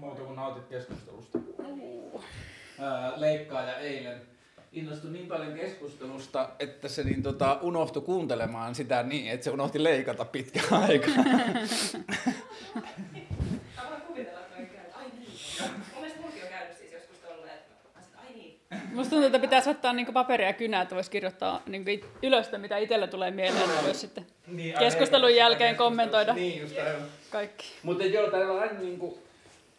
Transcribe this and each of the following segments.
muuta kuin nautit keskustelusta. Ää, leikkaaja eilen innostui niin paljon keskustelusta, että se niin tota, unohtui kuuntelemaan sitä niin, että se unohti leikata pitkän aikaa. Musta tuntuu, että pitäisi ottaa niinku paperia ja kynää, että voisi kirjoittaa niinku ylös, mitä itsellä tulee mieleen, että voisi sitten Niin, keskustelun jälkeen kommentoida Niin, just aivan. kaikki. Mutta joo, täällä aina niinku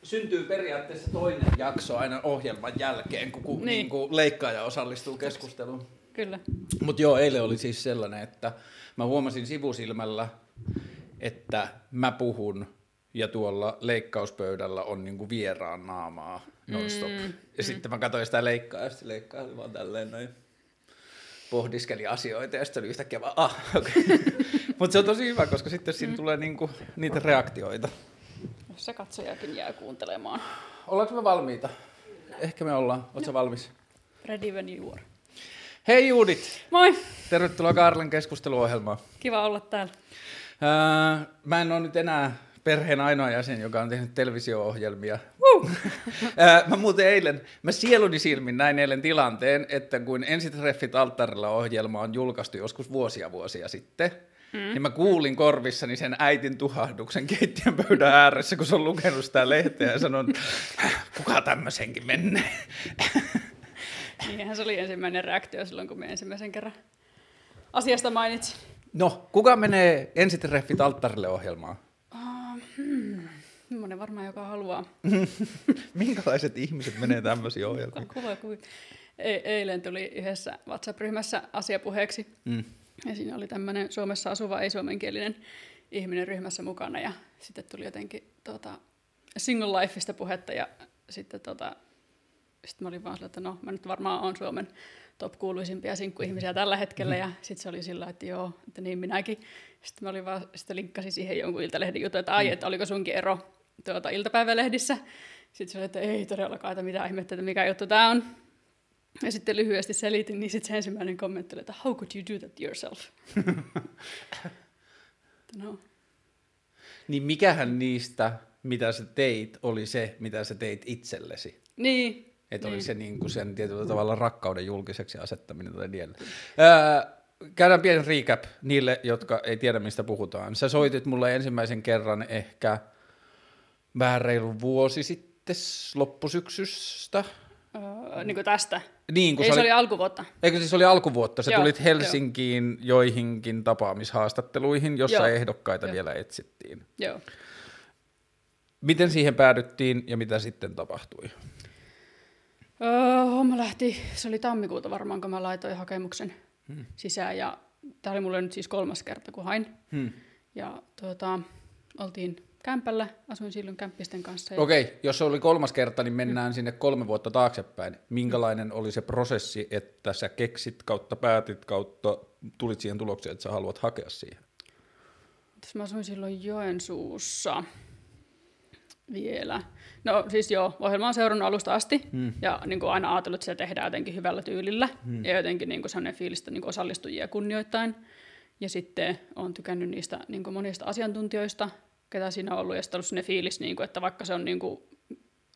syntyy periaatteessa toinen jakso aina ohjelman jälkeen, kun, kun Niin. niin. leikkaaja osallistuu keskusteluun. Kyllä. Mutta joo, eilen oli siis sellainen, että mä huomasin sivusilmällä, että mä puhun ja tuolla leikkauspöydällä on niinku vieraan naamaa nonstop. Mm, ja mm. sitten mä katsoin sitä leikkaa ja sitten leikkaa oli vaan tälleen noin pohdiskeli asioita ja sitten oli yhtäkkiä vaan, ah. Okay. Mutta se on tosi hyvä, koska sitten siinä mm. tulee niinku niitä reaktioita. Se katsojakin jää kuuntelemaan. Ollaanko me valmiita? Ehkä me ollaan. Oletko valmis? Ready when you are. Hei Juudit! Moi! Tervetuloa Karlen keskusteluohjelmaan. Kiva olla täällä. Ää, mä en ole nyt enää perheen ainoa jäsen, joka on tehnyt televisio-ohjelmia. Uh. Mä muuten eilen, mä sieluni silmin näin eilen tilanteen, että kun Ensitreffit alttarilla ohjelma on julkaistu joskus vuosia vuosia sitten, mm. niin mä kuulin korvissani sen äitin tuhahduksen keittiön pöydän ääressä, kun se on lukenut sitä lehteä ja sanon, kuka tämmöisenkin menee. Niinhän se oli ensimmäinen reaktio silloin, kun me ensimmäisen kerran asiasta mainitsin. No, kuka menee Ensitreffit alttarille ohjelmaan? Uh, hmm. Varmaan, joka haluaa. Minkälaiset ihmiset menee tämmöisiin ohjelmiin? Kuva, kuva. E- eilen tuli yhdessä WhatsApp-ryhmässä asiapuheeksi. Mm. Ja siinä oli tämmöinen Suomessa asuva ei-suomenkielinen ihminen ryhmässä mukana. Ja sitten tuli jotenkin tota, single lifeista puhetta. Ja sitten tota, sit mä olin vaan sillä, että no mä nyt varmaan on Suomen top kuuluisimpia sinkkuihmisiä tällä hetkellä. Ja sitten se oli sillä, että joo, että niin minäkin. Sitten mä olin vaan, sitten linkkasin siihen jonkun iltalehden jutun, että ai, että oliko sunkin ero tuota, iltapäivälehdissä. Sitten se oli, että ei todellakaan, että mitä ihmettä, että mikä juttu tämä on. Ja sitten lyhyesti selitin, niin sitten se ensimmäinen kommentti oli, että how could you do that yourself? no. Niin mikähän niistä, mitä sä teit, oli se, mitä sä teit itsellesi? Niin. Että niin. oli se niin kuin sen tietyllä tavalla rakkauden julkiseksi asettaminen tai niin. Öö, käydään pieni recap niille, jotka ei tiedä, mistä puhutaan. Sä soitit mulle ensimmäisen kerran ehkä vähän reilu vuosi sitten loppusyksystä. Öö, niin kuin tästä. Niin, kun Ei, se, se oli, oli alkuvuotta. eikö siis oli alkuvuotta? Sä Joo, tulit Helsinkiin joihinkin tapaamishaastatteluihin, jossa Joo. ehdokkaita Joo. vielä etsittiin. Joo. Miten siihen päädyttiin ja mitä sitten tapahtui? Öö, homma lähti, se oli tammikuuta varmaan, kun mä laitoin hakemuksen hmm. sisään. Ja tämä oli mulle nyt siis kolmas kerta, kun hain. Hmm. Ja tuota, oltiin kämpällä, asuin silloin kämppisten kanssa. Ja... Okei, jos se oli kolmas kerta, niin mennään sinne kolme vuotta taaksepäin. Minkälainen oli se prosessi, että sä keksit kautta päätit kautta tulit siihen tulokseen, että sä haluat hakea siihen? Tässä mä asuin silloin Joensuussa vielä. No siis joo, ohjelma on seurannut alusta asti hmm. ja niin kuin aina ajatellut, että se tehdään jotenkin hyvällä tyylillä hmm. ja jotenkin niin kuin sellainen fiilistä niin kuin osallistujia kunnioittain. Ja sitten olen tykännyt niistä niin kuin monista asiantuntijoista, ketä siinä on ollut, ja sitten ollut sellainen fiilis, niin kuin, että vaikka se on niin kuin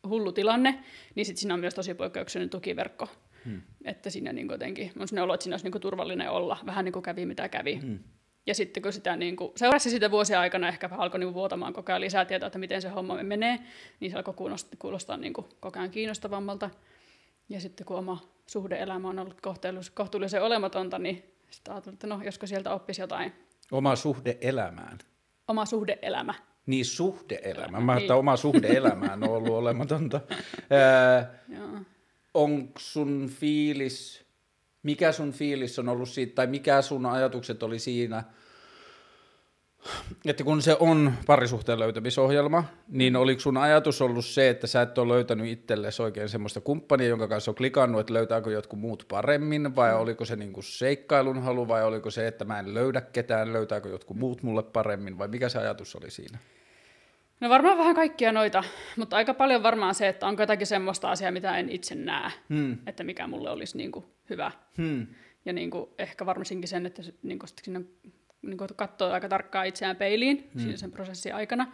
hullu tilanne, niin sitten siinä on myös tosi poikkeuksellinen tukiverkko. Hmm. Että siinä niin kuin jotenkin, on sellainen olo, että siinä olisi niin kuin turvallinen olla, vähän niin kuin kävi mitä kävi. Hmm. Ja sitten kun sitä niin kuin, seurasi sitä vuosien aikana ehkä alkoi niin kuin vuotamaan koko ajan lisää tietoa, että miten se homma menee, niin se alkoi kuulostaa, kuulostaa niin kuin koko ajan kiinnostavammalta. Ja sitten kun oma suhdeelämä on ollut kohtuullisen, kohtuullisen olematonta, niin sitten ajattelin, että no, josko sieltä oppisi jotain. Oma suhde elämään. Oma suhdeelämä. Niin, suhde-elämä. Mä niin. oma suhde-elämään on ollut olematonta. Öö, Onko sun fiilis, mikä sun fiilis on ollut siitä, tai mikä sun ajatukset oli siinä, että kun se on parisuhteen löytämisohjelma, niin oliko sun ajatus ollut se, että sä et ole löytänyt itsellesi oikein semmoista kumppania, jonka kanssa on klikannut, että löytääkö jotkut muut paremmin, vai oliko se niinku seikkailun halu, vai oliko se, että mä en löydä ketään, löytääkö jotkut muut mulle paremmin, vai mikä se ajatus oli siinä? No varmaan vähän kaikkia noita, mutta aika paljon varmaan se, että onko jotakin semmoista asiaa, mitä en itse näe, hmm. että mikä mulle olisi niin kuin hyvä. Hmm. Ja niin kuin ehkä varmasinkin sen, että niin kuin sinne niin kuin katsoo aika tarkkaan itseään peiliin hmm. siinä sen prosessin aikana.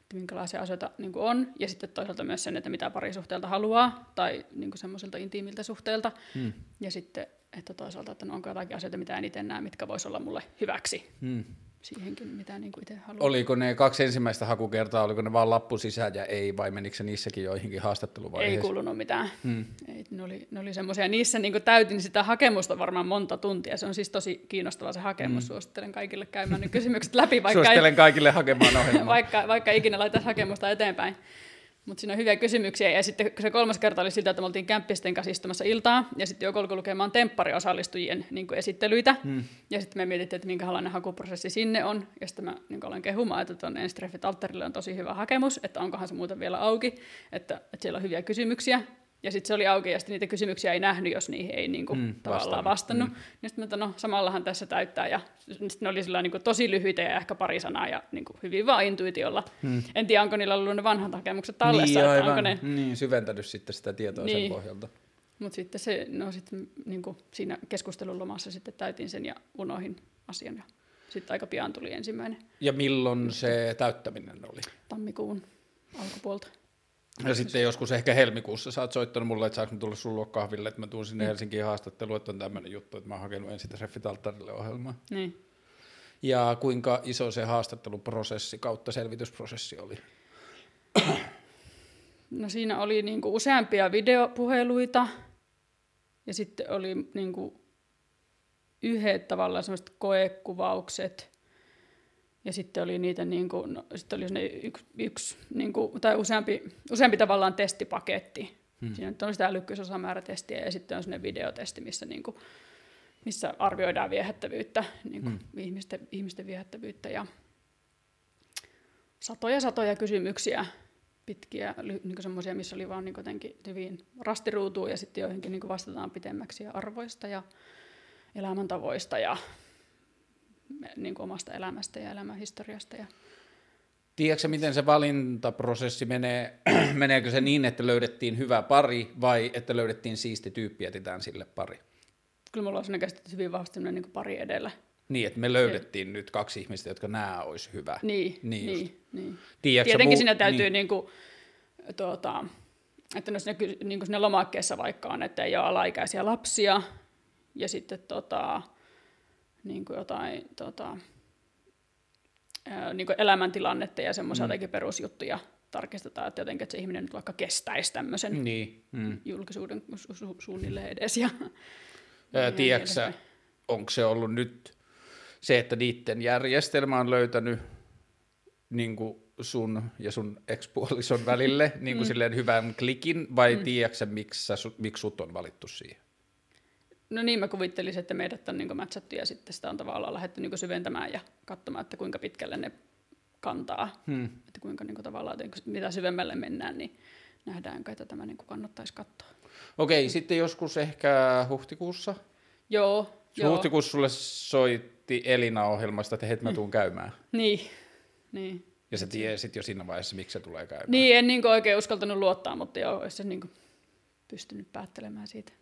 että minkälaisia asioita niin kuin on, ja sitten toisaalta myös sen, että mitä parisuhteelta haluaa, tai niin kuin semmoisilta intiimiltä suhteilta, Hmm. ja sitten, että toisaalta, että no onko jotakin asioita, mitä en itse näe, mitkä voisi olla mulle hyväksi Hmm. Siihenkin, mitä niin kuin itse haluaa. Oliko ne kaksi ensimmäistä hakukertaa, oliko ne vaan lappu sisään ja ei, vai menikö se niissäkin joihinkin haastatteluvaiheisiin? Ei kuulunut mitään. Hmm. Ei, ne oli, ne oli semmoisia, niissä niin täytin sitä hakemusta varmaan monta tuntia. Se on siis tosi kiinnostava se hakemus. Mm. Suosittelen kaikille käymään ne kysymykset läpi, vaikka, Suosittelen ei, kaikille hakemaan ohjelmaa. vaikka, vaikka ikinä laitaisi hakemusta eteenpäin. Mutta siinä on hyviä kysymyksiä. Ja sitten se kolmas kerta oli siltä, että me oltiin kämppisten kanssa istumassa iltaa. Ja sitten joku alkoi lukemaan temppariosallistujien niin kuin esittelyitä. Hmm. Ja sitten me mietittiin, että minkälainen hakuprosessi sinne on. Ja sitten mä niin aloin kehumaan, että tuonne Enstreffit alttarille on tosi hyvä hakemus, että onkohan se muuten vielä auki, että, että siellä on hyviä kysymyksiä. Ja sitten se oli auki, ja sitten niitä kysymyksiä ei nähnyt, jos niihin ei niin kuin, Mm, mm, tavallaan vastannut. vastannut. Mm. Ja sitten no, samallahan tässä täyttää. Ja sitten ne oli sillä niin kuin, tosi lyhyitä ja ehkä pari sanaa, ja niin kuin, hyvin vaan intuitiolla. Hmm. En tiedä, onko niillä ollut ne vanhat hakemukset tallessa, niin, että onko aivan. ne niin, syventänyt sitten sitä tietoa niin. sen Niin. pohjalta. mutta sitten se, no sitten niin kuin siinä keskustelun lomassa sitten täytin sen ja unohin asian. Ja sitten aika pian tuli ensimmäinen Ja milloin se täyttäminen oli? tammikuun alkupuolta. Ja sitten joskus ehkä helmikuussa sä oot soittanut mulle, että saanko mä tulla sun luo kahville, että mä tuun sinne Helsinkiin haastatteluun, että on tämmöinen juttu, että mä oon hakenut ensin Treffit alttarille ohjelmaa. Niin. Ja kuinka iso se haastatteluprosessi kautta selvitysprosessi oli? No siinä oli niin kuin useampia videopuheluita ja sitten oli niin kuin yhdet tavallaan semmoiset koekuvaukset ja sitten oli niitä niin kuin, no, sitten oli ne yksi, yksi niin kuin, tai useampi, useampi tavallaan testipaketti. Hmm. Siinä on sitä älykkyysosamäärätestiä ja sitten on sellainen videotesti, missä, niin kuin, missä arvioidaan viehättävyyttä, niin kuin hmm. ihmisten, ihmisten viehättävyyttä ja satoja satoja kysymyksiä pitkiä, niin semmoisia, missä oli vaan niin jotenkin hyvin rastiruutuun ja sitten joihinkin niin vastataan pitemmäksi ja arvoista ja elämäntavoista ja niin omasta elämästä ja elämänhistoriasta. Ja... Tiedätkö miten se valintaprosessi menee? Meneekö se niin, että löydettiin hyvä pari vai että löydettiin siisti tyyppi ja etsitään sille pari? Kyllä mulla on sellainen käsitys hyvin vahvasti niin pari edellä. Niin, että me löydettiin ja. nyt kaksi ihmistä, jotka nämä olisi hyvä. Niin, niin, niin, niin. Tiedätkö Tietenkin muu- siinä täytyy niin. niin. Kuin, tuota, että no siinä, niin kuin siinä lomakkeessa vaikka on, että ei ole alaikäisiä lapsia ja sitten tota, niin kuin jotain tota, niin kuin elämäntilannetta ja semmoisia mm. perusjuttuja tarkistetaan, että jotenkin että se ihminen nyt vaikka kestäisi tämmöisen Niin. Mm. julkisuuden su- su- suunnilleen edes. Ja, Ää, niin Tiedätkö onko se ollut nyt se, että niiden järjestelmä on löytänyt niin kuin sun ja sun ekspuolison välille niin kuin mm. silleen hyvän klikin, vai mm. tiedätkö miksi, miksi sut on valittu siihen? No niin, mä kuvittelisin, että meidät on niin matchattu ja sitten sitä on tavallaan lähdetty niin syventämään ja katsomaan, että kuinka pitkälle ne kantaa. Hmm. Että kuinka niin tavallaan, että mitä syvemmälle mennään, niin nähdäänkö, että tämä niin kannattaisi katsoa. Okei, sitten joskus ehkä huhtikuussa. Joo, joo. Huhtikuussa sulle soitti Elina ohjelmasta, että heti mä tuun käymään. Niin, niin. Ja sä tiesit jo siinä vaiheessa, miksi se tulee käymään. Niin, en niin oikein uskaltanut luottaa, mutta joo, olisi se niin pystynyt päättelemään siitä.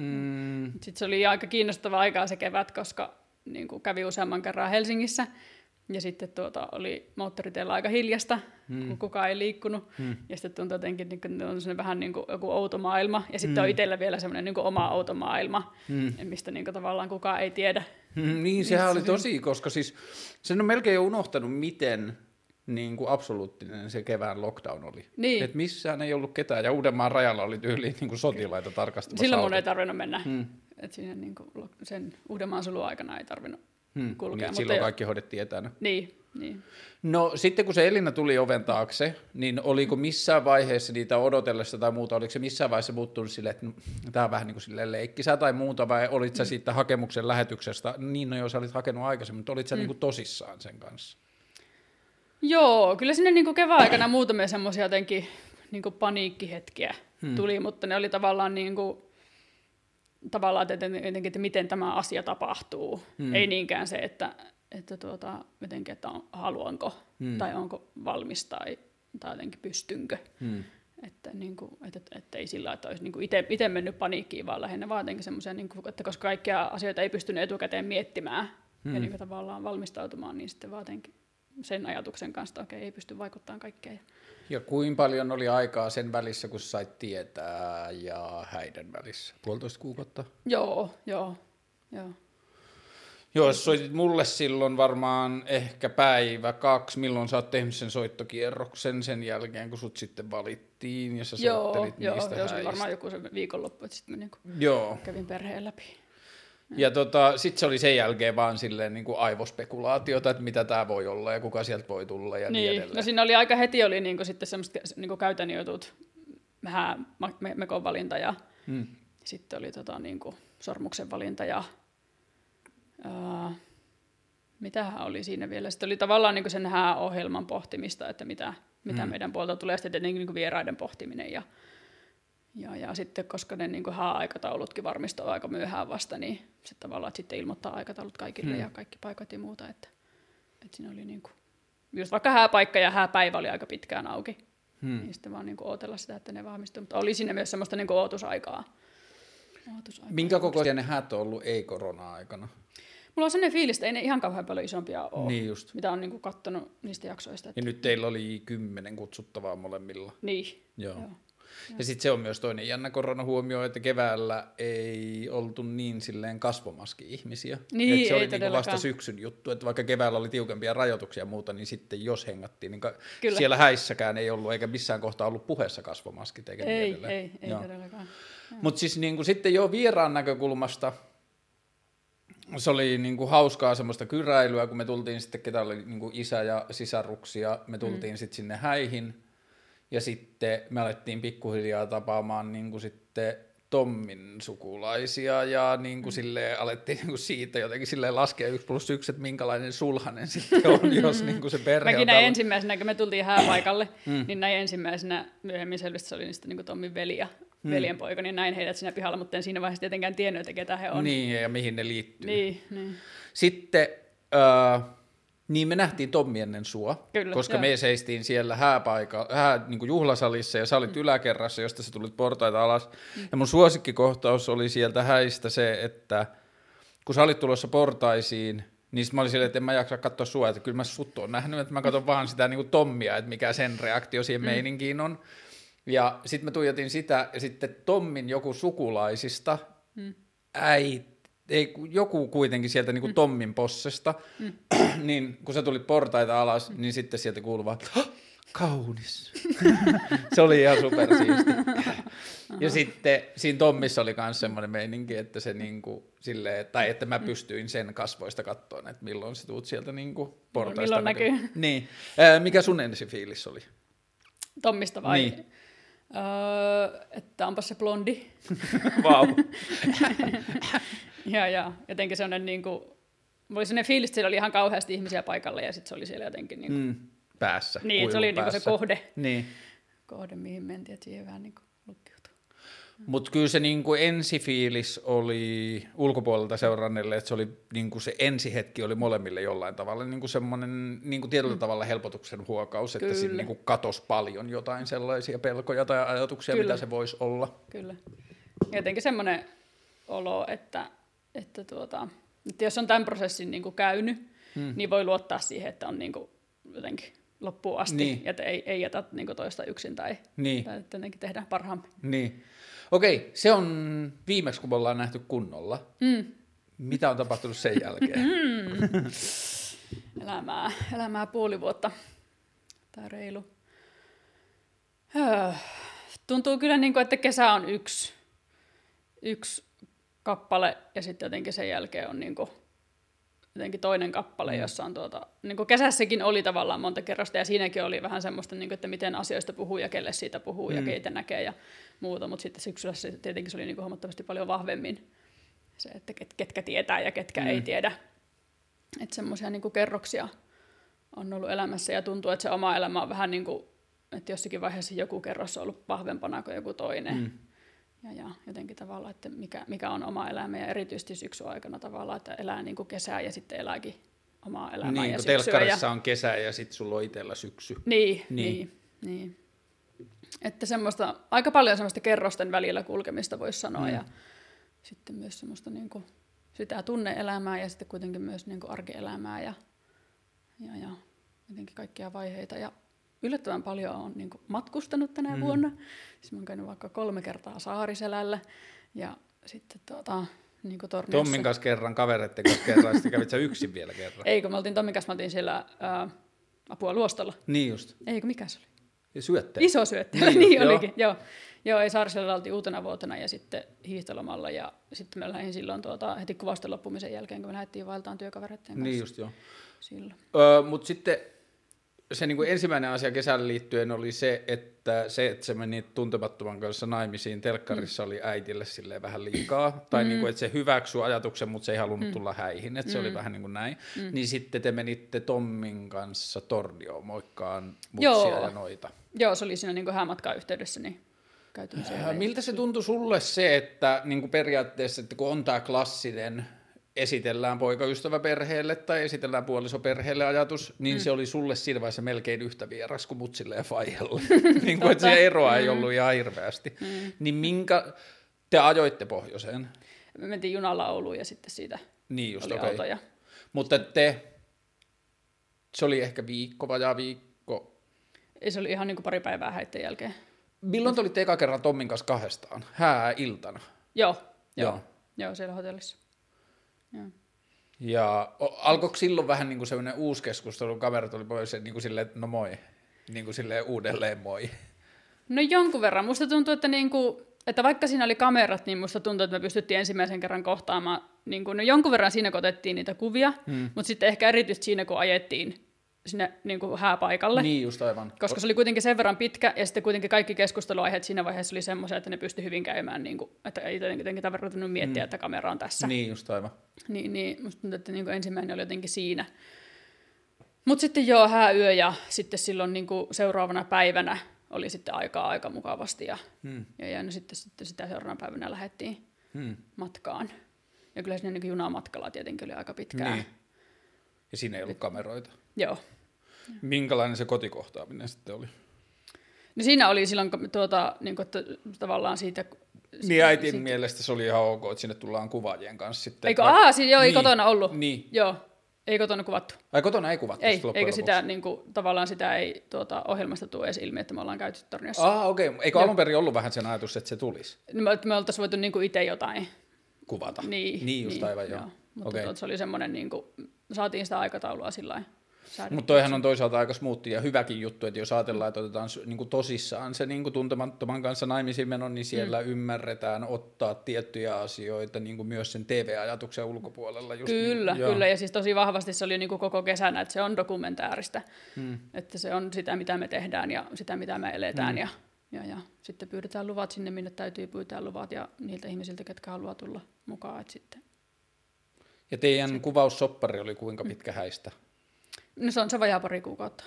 Hmm. Sitten se oli aika kiinnostava aikaa se kevät, koska niin kuin kävi useamman kerran Helsingissä. Ja sitten tuota, oli moottoriteillä aika hiljasta, hmm. kun kukaan ei liikkunut. Hmm. Ja sitten tuntui jotenkin, niin kuin, on vähän niin kuin joku outo maailma. Ja sitten hmm. on itsellä vielä semmoinen niin oma outo maailma, hmm. mistä niin kuin, tavallaan kukaan ei tiedä. Hmm, niin, sehän oli tosi, koska siis sen on melkein jo unohtanut, miten niin kuin absoluuttinen se kevään lockdown oli. Niin. Et missään ei ollut ketään, ja Uudenmaan rajalla oli tyyliin niin kuin sotilaita tarkastamassa. Silloin mun ei tarvinnut mennä. Hmm. Et siinä niin kuin, sen Uudenmaan suluaikana ei tarvinnut Hmm, kulkea. niin, mutta silloin jo- kaikki hoidettiin etänä. Niin, niin. No sitten kun se Elina tuli oven taakse, niin oliko missään vaiheessa niitä odotellessa tai muuta, oliko se missään vaiheessa muuttunut silleen, että no, tämä on vähän niin kuin leikkisä tai muuta, vai olit Mm. sä siitä hakemuksen lähetyksestä, niin no joo, sä olit hakenut aikaisemmin, mutta olit sä mm. niin kuin tosissaan sen kanssa? Joo, kyllä sinne niin kevään aikana muutamia semmoisia jotenkin niin paniikkihetkiä hmm. tuli, mutta ne oli tavallaan niin kuin, tavallaan että jotenkin, että miten tämä asia tapahtuu. Hmm. Ei niinkään se, että, että tuota, jotenkin, että on, haluanko hmm. tai onko valmis tai, tai jotenkin pystynkö. Hmm. Että, niin kuin, että, että ei sillä, että olisi niin itse mennyt paniikkiin, vaan lähinnä vaan jotenkin semmoisia, niin kuin, että koska kaikkia asioita ei pystynyt etukäteen miettimään hmm. ja niin kuin, tavallaan valmistautumaan, niin sitten vaan jotenkin sen ajatuksen kanssa, että okei, ei pysty vaikuttamaan kaikkeen. Ja kuinka paljon oli aikaa sen välissä, kun sait tietää ja häiden välissä? Puolitoista kuukautta? Joo, joo, joo. Joo, jos soitit mulle silloin varmaan ehkä päivä, kaksi, milloin sä oot tehnyt sen soittokierroksen sen jälkeen, kun sut sitten valittiin ja sä Joo, soittelit joo, niistä joo se oli häistä. varmaan joku se viikonloppu, että sitten mä niinku Joo. kävin perheen läpi. Ja tota, sitten se oli sen jälkeen vaan silleen niin kuin aivospekulaatiota, että mitä tämä voi olla ja kuka sieltä voi tulla ja niin, Niin, edelleen. no siinä oli aika heti oli niinku sitten semmoiset niinku käytännön jutut, vähän me- mekon valinta ja Hmm. sitten oli tota niinku sormuksen valinta ja ää, mitähän oli siinä vielä. Sitten oli tavallaan niinku sen hääohjelman pohtimista, että mitä, mitä Hmm. meidän puolta tulee, sitten tietenkin niinku vieraiden pohtiminen ja, ja, ja sitten koska ne niinku hääaikataulutkin varmistuu aika myöhään vasta, niin sitten tavallaan että sitten ilmoittaa aikataulut kaikille Hmm. ja kaikki paikat ja muuta, että, että siinä oli niinku, just vaikka hääpaikka ja hääpäivä oli aika pitkään auki, Hmm. niin sitten vaan niinku ootella sitä, että ne vahvistuu, mutta oli siinä myös semmoista niinku ootusaikaa. ootusaikaa. Minkä kokoisia ne häät on ollut ei-korona-aikana? Mulla on sellainen fiilis, että ei ne ihan kauhean paljon isompia ole, Niin just. mitä on niinku kattonut niistä jaksoista. Että... Ja nyt teillä oli kymmenen kutsuttavaa molemmilla. Niin. Joo. Joo. Ja sitten se on myös toinen jännä koronahuomio, että keväällä ei oltu niin silleen kasvomaski-ihmisiä. Niin, Et se ei oli niinku vasta syksyn juttu, että vaikka keväällä oli tiukempia rajoituksia ja muuta, niin sitten jos hengattiin, niin ka- Kyllä. siellä häissäkään ei ollut, eikä missään kohtaa ollut puheessa kasvomaskit eikä niin Ei, edelleen. ei, ei Joo. todellakaan. Mutta siis niin kuin sitten jo vieraan näkökulmasta se oli niin kuin hauskaa semmoista kyräilyä, kun me tultiin sitten, ketä oli niin kuin isä ja sisaruksia, me tultiin mm. sitten sinne häihin. Ja sitten me alettiin pikkuhiljaa tapaamaan niin kuin sitten Tommin sukulaisia ja niin kuin mm. silleen, alettiin niin kuin siitä jotenkin silleen laskea yksi plus yksi, että minkälainen sulhanen sitten on, jos niin kuin se perhe Mäkin on näin ensimmäisenä, kun me tultiin hääpaikalle, mm. niin näin ensimmäisenä, myöhemmin selvästi se oli sitten niin Tommin veli ja Mm. veljenpoika, niin näin heidät siinä pihalla, mutta en siinä vaiheessa tietenkään tiennyt, että ketä he on. Niin, ja mihin ne liittyy. niin. niin. Sitten, äh, niin me nähtiin Tommi ennen sua, Kyllä, koska joo. me seistiin siellä hääpaika, hää, niin kuin juhlasalissa ja sä olit mm. yläkerrassa, josta sä tulit portaita alas. Mm. Ja mun suosikkikohtaus oli sieltä häistä se, että kun sä olit tulossa portaisiin, niin mä olin silleen, että en mä jaksa katsoa sua, että kyllä mä sut oon nähnyt, että mä katson vaan sitä niin kuin Tommia, että mikä sen reaktio siihen mm. meininkiin on. Ja sitten mä tuijotin sitä, ja sitten Tommin joku sukulaisista, mm. äiti, ei, ku- joku kuitenkin sieltä niin kuin Tommin possesta, mm. niin kun sä tulit portaita alas, niin sitten sieltä kuului vaan, "Hah, kaunis. se oli ihan supersiisti. ja sitten siinä Tommissa oli myös semmoinen meininki, että se niinku, silleen, tai että mä pystyin sen kasvoista katsoa, että milloin sä tuut sieltä niinku portaista. Milloin näkyy. Niin. Ää, mikä sun ensi fiilis oli? Tommista vai? Niin. Öö, että onpa se blondi. Vau. ja, ja jotenkin sellainen niin kuin, mulla oli sellainen fiilis, että siellä oli ihan kauheasti ihmisiä paikalla ja sitten se oli siellä jotenkin niin kuin, mm. päässä. niin, että se oli niin kuin se kohde, Niin. kohde, mihin mentiin, että siihen vähän niin kuin lukkiutui. Mutta kyllä se niinku ensifiilis oli ulkopuolelta seuranneille, että se oli niinku se ensihetki oli molemmille jollain tavalla niinku semmoinen niinku tietyllä mm. tavalla helpotuksen huokaus, että Kyllä. siinä niinku katosi paljon jotain sellaisia pelkoja tai ajatuksia, Kyllä. mitä se voisi olla. Kyllä. Jotenkin semmoinen olo, että, että, tuota, että jos on tämän prosessin niin kuin käynyt, hmm. niin voi luottaa siihen, että on niin kuin jotenkin loppuun asti, Niin. ja että ei, ei jätä niin kuin toista yksin tai, Niin. tai että jotenkin tehdään parhaamme. Niin. Okei, se on viimeksi, kun me ollaan nähty kunnolla. Mm. Mitä on tapahtunut sen jälkeen? Elämää, elämää puoli vuotta tai reilu. Öö, Tuntuu kyllä, niin kuin, että kesä on yksi, yksi kappale ja sitten jotenkin sen jälkeen on niin kuin, jotenkin toinen kappale, mm. jossa on tuota, niin kuin kesässäkin oli tavallaan monta kerrosta ja siinäkin oli vähän semmoista, niin kuin, että miten asioista puhuu ja kelle siitä puhuu mm. ja keitä näkee ja muuta, mutta sitten syksyllä se, tietenkin se oli niin kuin huomattavasti paljon vahvemmin se, että ket, ketkä tietää ja ketkä mm. ei tiedä. Että semmoisia niin kerroksia on ollut elämässä ja tuntuu, että se oma elämä on vähän niin kuin, että jossakin vaiheessa joku kerros on ollut vahvempana kuin joku toinen. Mm. Ja, ja jotenkin tavallaan, että mikä, mikä on oma elämä ja erityisesti syksyn aikana tavallaan, että elää niin kuin kesää ja sitten elääkin omaa elämää niin, ja kun telkkarissa ja... on kesä ja sitten sulla on itsellä syksy. Niin, Niin. niin. niin, niin. Että semmoista, aika paljon semmoista kerrosten välillä kulkemista voisi sanoa Mm. ja sitten myös semmoista niin kuin, sitä tunneelämää ja sitten kuitenkin myös niin kuin arkielämää ja, ja, ja jotenkin kaikkia vaiheita ja yllättävän paljon on niin matkustanut tänä mm. vuonna. Siis mä oon käynyt vaikka kolme kertaa Saariselällä ja sitten tuota, niin Torniossa. Tommin kanssa kerran, kavereiden kanssa kerran, sitten kävit sä yksin vielä kerran. Ei, kun me oltiin Tommin kanssa, mä oltiin siellä ää, apua luostolla. Niin just. Ei, kun mikä se oli? Ja syötte. Iso syötte, niin, niin olikin, joo. Joo, ei Saarisella oltiin uutena vuotena ja sitten hiihtolomalla ja sitten me lähdin silloin tuota, heti kuvaston loppumisen jälkeen, kun me lähdettiin vaeltaan työkavereiden kanssa. Niin just joo. Silloin. Öö, Mutta sitten se niin kuin ensimmäinen asia kesän liittyen oli se, että se, että se meni tuntemattoman kanssa naimisiin telkkarissa mm. oli äitille silleen vähän liikaa. Tai mm. niin kuin, että se hyväksyi ajatuksen, mutta se ei halunnut mm. tulla häihin. Että mm. se oli mm. vähän niin kuin näin. Mm. Niin sitten te menitte Tommin kanssa Tornioon moikkaan mutsia Joo. ja noita. Joo, se oli siinä niin kuin häämatkan yhteydessä. Niin Äh, miltä se tuntui sulle se, että niin kuin periaatteessa, että kun on tämä klassinen esitellään poikaystäväperheelle tai esitellään puolisoperheelle ajatus, niin mm. se oli sulle vaiheessa melkein yhtä vieras kuin mutsille ja faijalle. niin kuin, että se eroa mm. ei ollut ihan hirveästi. Mm. Niin minkä te ajoitte pohjoiseen? Me mentiin junalla Ouluun ja sitten siitä niin just, oli okay. autoja. Mutta te, se oli ehkä viikko, vajaa viikko. Ei, se oli ihan niin kuin pari päivää häitten jälkeen. Milloin te olitte eka kerran Tommin kanssa kahdestaan? Hää iltana? Joo, joo, joo. joo siellä hotellissa. Joo. Ja alkoiko silloin vähän niin kuin sellainen uusi keskustelu, kaverit oli pois niin kuin silleen, no moi, niin kuin silleen uudelleen moi? No jonkun verran. Musta tuntuu, että, niin kuin, että vaikka siinä oli kamerat, niin musta tuntuu, että me pystyttiin ensimmäisen kerran kohtaamaan, niin kuin, no jonkun verran siinä kun otettiin niitä kuvia, hmm. mutta sitten ehkä erityisesti siinä kun ajettiin sinne niin kuin hääpaikalle. Niin, just aivan. Koska se oli kuitenkin sen verran pitkä, ja sitten kuitenkin kaikki keskusteluaiheet siinä vaiheessa oli semmoisia, että ne pystyi hyvin käymään, niin kuin, että ei jotenkin tarvinnut miettiä, mm. että kamera on tässä. Niin, just aivan. Niin, niin musta tuntuu, että niin kuin ensimmäinen oli jotenkin siinä. Mutta sitten joo, hääyö ja sitten silloin niin kuin seuraavana päivänä oli sitten aikaa aika mukavasti ja, hmm. ja, ja no sitten, sitten sitä seuraavana päivänä lähdettiin hmm. matkaan. Ja kyllä siinä niin junamatkalla tietenkin oli aika pitkään. Niin. Ja siinä ei ollut kameroita. Joo. Minkälainen se kotikohtaaminen sitten oli? No siinä oli silloin tuota, niin kuin, että tavallaan siitä... Niin äitin siitä... mielestä se oli ihan ok, että sinne tullaan kuvaajien kanssa sitten. Eikö, aah, siis joo, ei niin, kotona ollut. Niin. Joo, ei kotona kuvattu. Ai kotona ei kuvattu? Ei, eikö sitä, niin kuin, tavallaan sitä ei tuota, ohjelmasta tule edes ilmi, että me ollaan käyty Torniossa. Ah, okei. Okay. Eikö alun perin ollut vähän sen ajatus, että se tulisi? No, me, me oltaisiin voitu niin itse jotain. Kuvata. Niin. Niin just niin, aivan joo. joo. Mutta okay. tuota, se oli semmoinen, niin kuin, saatiin sitä aikataulua sillä lailla mutta toihan on toisaalta aika smoothia ja hyväkin juttu, että jos ajatellaan, että otetaan niin kuin tosissaan se niin kuin tuntemattoman kanssa naimisiin meno, niin siellä mm. ymmärretään ottaa tiettyjä asioita niin kuin myös sen TV-ajatuksen ulkopuolella. Just kyllä, niin, kyllä, ja siis tosi vahvasti se oli niin kuin koko kesänä, että se on dokumentaarista, mm. että se on sitä, mitä me tehdään ja sitä, mitä me eletään, mm. ja, ja, ja sitten pyydetään luvat sinne, minne täytyy pyytää luvat, ja niiltä ihmisiltä, ketkä haluaa tulla mukaan, että sitten ja teidän kuvaussoppari oli kuinka pitkä häistä? No se on se vajaa pari kuukautta.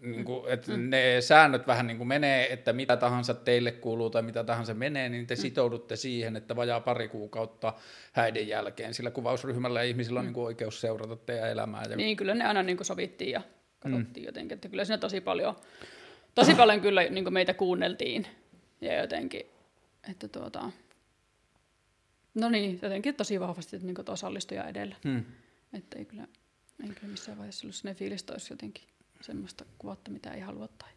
Niin kuin, että mm. ne säännöt vähän niin kuin menee, että mitä tahansa teille kuuluu tai mitä tahansa menee, niin te mm. sitoudutte siihen, että vajaa pari kuukautta häiden jälkeen. Sillä kuvausryhmällä ihmisillä on mm. niin kuin oikeus seurata teidän elämää. Ja... Niin, kyllä ne aina niin kuin sovittiin ja katsottiin mm. jotenkin. Että kyllä siinä tosi paljon, tosi paljon kyllä niin kuin meitä kuunneltiin ja jotenkin, että tuota, no niin, jotenkin tosi vahvasti että niin kuin osallistuja edellä. Mm. Että ei kyllä Enkä missään vaiheessa ollut sellainen fiilis, että olisi jotenkin semmoista kuvatta, mitä ei halua tai...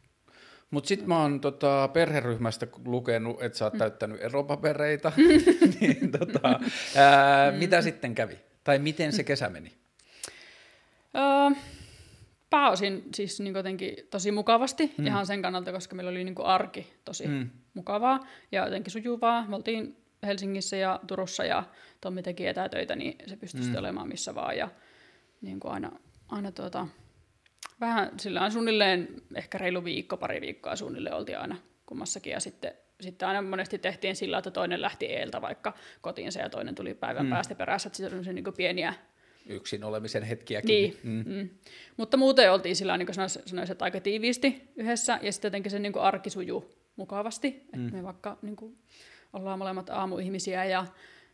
Mutta sitten mä oon tota, perheryhmästä lukenut, että sä oot mm. täyttänyt eropapereita. niin, tota, ää, mm. Mitä sitten kävi? Tai miten se kesä meni? Öö, pääosin siis niin jotenkin tosi mukavasti, mm. ihan sen kannalta, koska meillä oli niin arki tosi mm. mukavaa ja jotenkin sujuvaa. Me oltiin Helsingissä ja Turussa ja Tommi teki etätöitä, niin se pystyi mm. olemaan missä vaan. Ja niin kuin aina, aina tuota, vähän sillä on suunnilleen ehkä reilu viikko, pari viikkoa suunnilleen oltiin aina kummassakin ja sitten, sitten aina monesti tehtiin sillä, että toinen lähti eeltä vaikka kotiinsa ja toinen tuli päivän mm. päästä perässä, että sitten on niin pieniä yksin olemisen hetkiäkin. Niin, mm. Mm. mutta muuten oltiin sillä niin kuin sanoisin, että aika tiiviisti yhdessä ja sitten jotenkin se niin kuin arki sujuu mukavasti, että mm. me vaikka niin kuin, ollaan molemmat aamuihmisiä ja,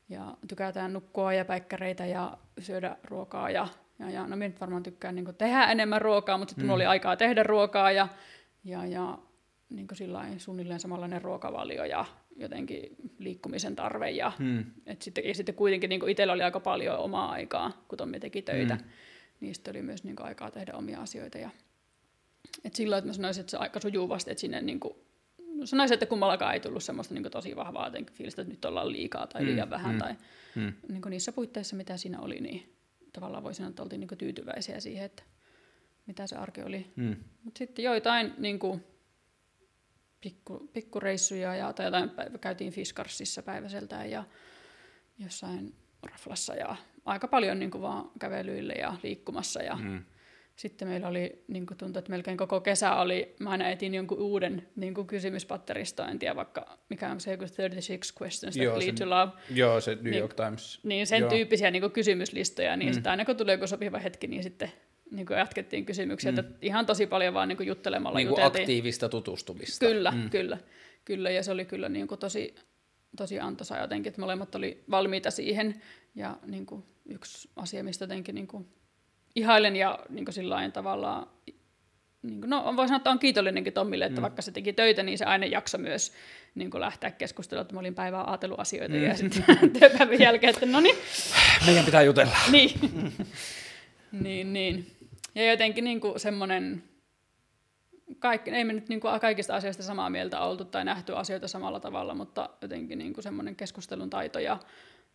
ja tykätään nukkua ja päikkäreitä ja syödä ruokaa ja ja, ja no minä nyt varmaan tykkään niin tehdä enemmän ruokaa, mutta sitten mm. mulla oli aikaa tehdä ruokaa ja, ja, ja niin sillain, suunnilleen samanlainen ruokavalio ja jotenkin liikkumisen tarve. Ja, mm. et sitten, ja sitten kuitenkin niin itsellä oli aika paljon omaa aikaa, kun Tommi teki töitä. Mm. Sitten oli myös niin aikaa tehdä omia asioita. Ja, Et silloin, että mä sanoisin, että se aika sujuvasti, että sinne niin kuin, sanoisin, että kummallakaan ei tullut semmoista niin tosi vahvaa fiilistä, että nyt ollaan liikaa tai liian mm, vähän. Mm, tai mm. Niin niissä puitteissa, mitä siinä oli, niin tavallaan voisin sanoa, että oltiin niin tyytyväisiä siihen, että mitä se arki oli. Mm. Mutta sitten joitain niin kuin, pikku, pikkureissuja ja, tai jotain, käytiin Fiskarsissa päiväseltään ja jossain raflassa ja aika paljon niin kuin vaan kävelyille ja liikkumassa ja mm. Sitten meillä oli, niin kuin tuntui, että melkein koko kesä oli, mä aina etin jonkun uuden niin kuin tiedä vaikka mikä on se joku 36 questions that joo, lead to love. Joo, se New niin, York Times. Niin sen joo. tyyppisiä niin kuin kysymyslistoja, niin mm. aina kun tuli joku sopiva hetki, niin sitten niin kuin jatkettiin kysymyksiä, mm. että ihan tosi paljon vaan niin kuin juttelemalla niin kuin juteltiin. aktiivista tutustumista. Kyllä, mm. kyllä, kyllä, ja se oli kyllä niin kuin tosi, tosi antoisa jotenkin, että molemmat oli valmiita siihen, ja niin kuin yksi asia, mistä jotenkin niin kuin ihailen ja niin kuin sillä tavallaan, niin kuin, no voi sanoa, että on kiitollinenkin Tommille, että mm. vaikka se teki töitä, niin se aina jakso myös niin kuin lähteä keskustelemaan, että mä olin päivää ajatellut asioita mm. ja sitten työpäivän jälkeen, että no niin. Meidän pitää jutella. niin. niin, niin. Ja jotenkin niin kuin semmoinen, kaikki, ei me nyt niin kuin kaikista asioista samaa mieltä oltu tai nähty asioita samalla tavalla, mutta jotenkin niin kuin semmoinen keskustelun taito ja,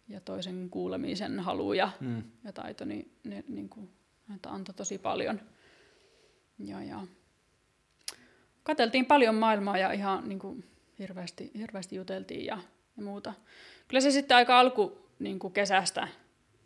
ja toisen kuulemisen halu ja, mm. ja taito, niin ne niin kuin, että antoi tosi paljon. Ja, ja kateltiin paljon maailmaa ja ihan niin kuin hirveästi, hirveästi juteltiin ja, ja muuta. Kyllä se sitten aika alku niin kuin kesästä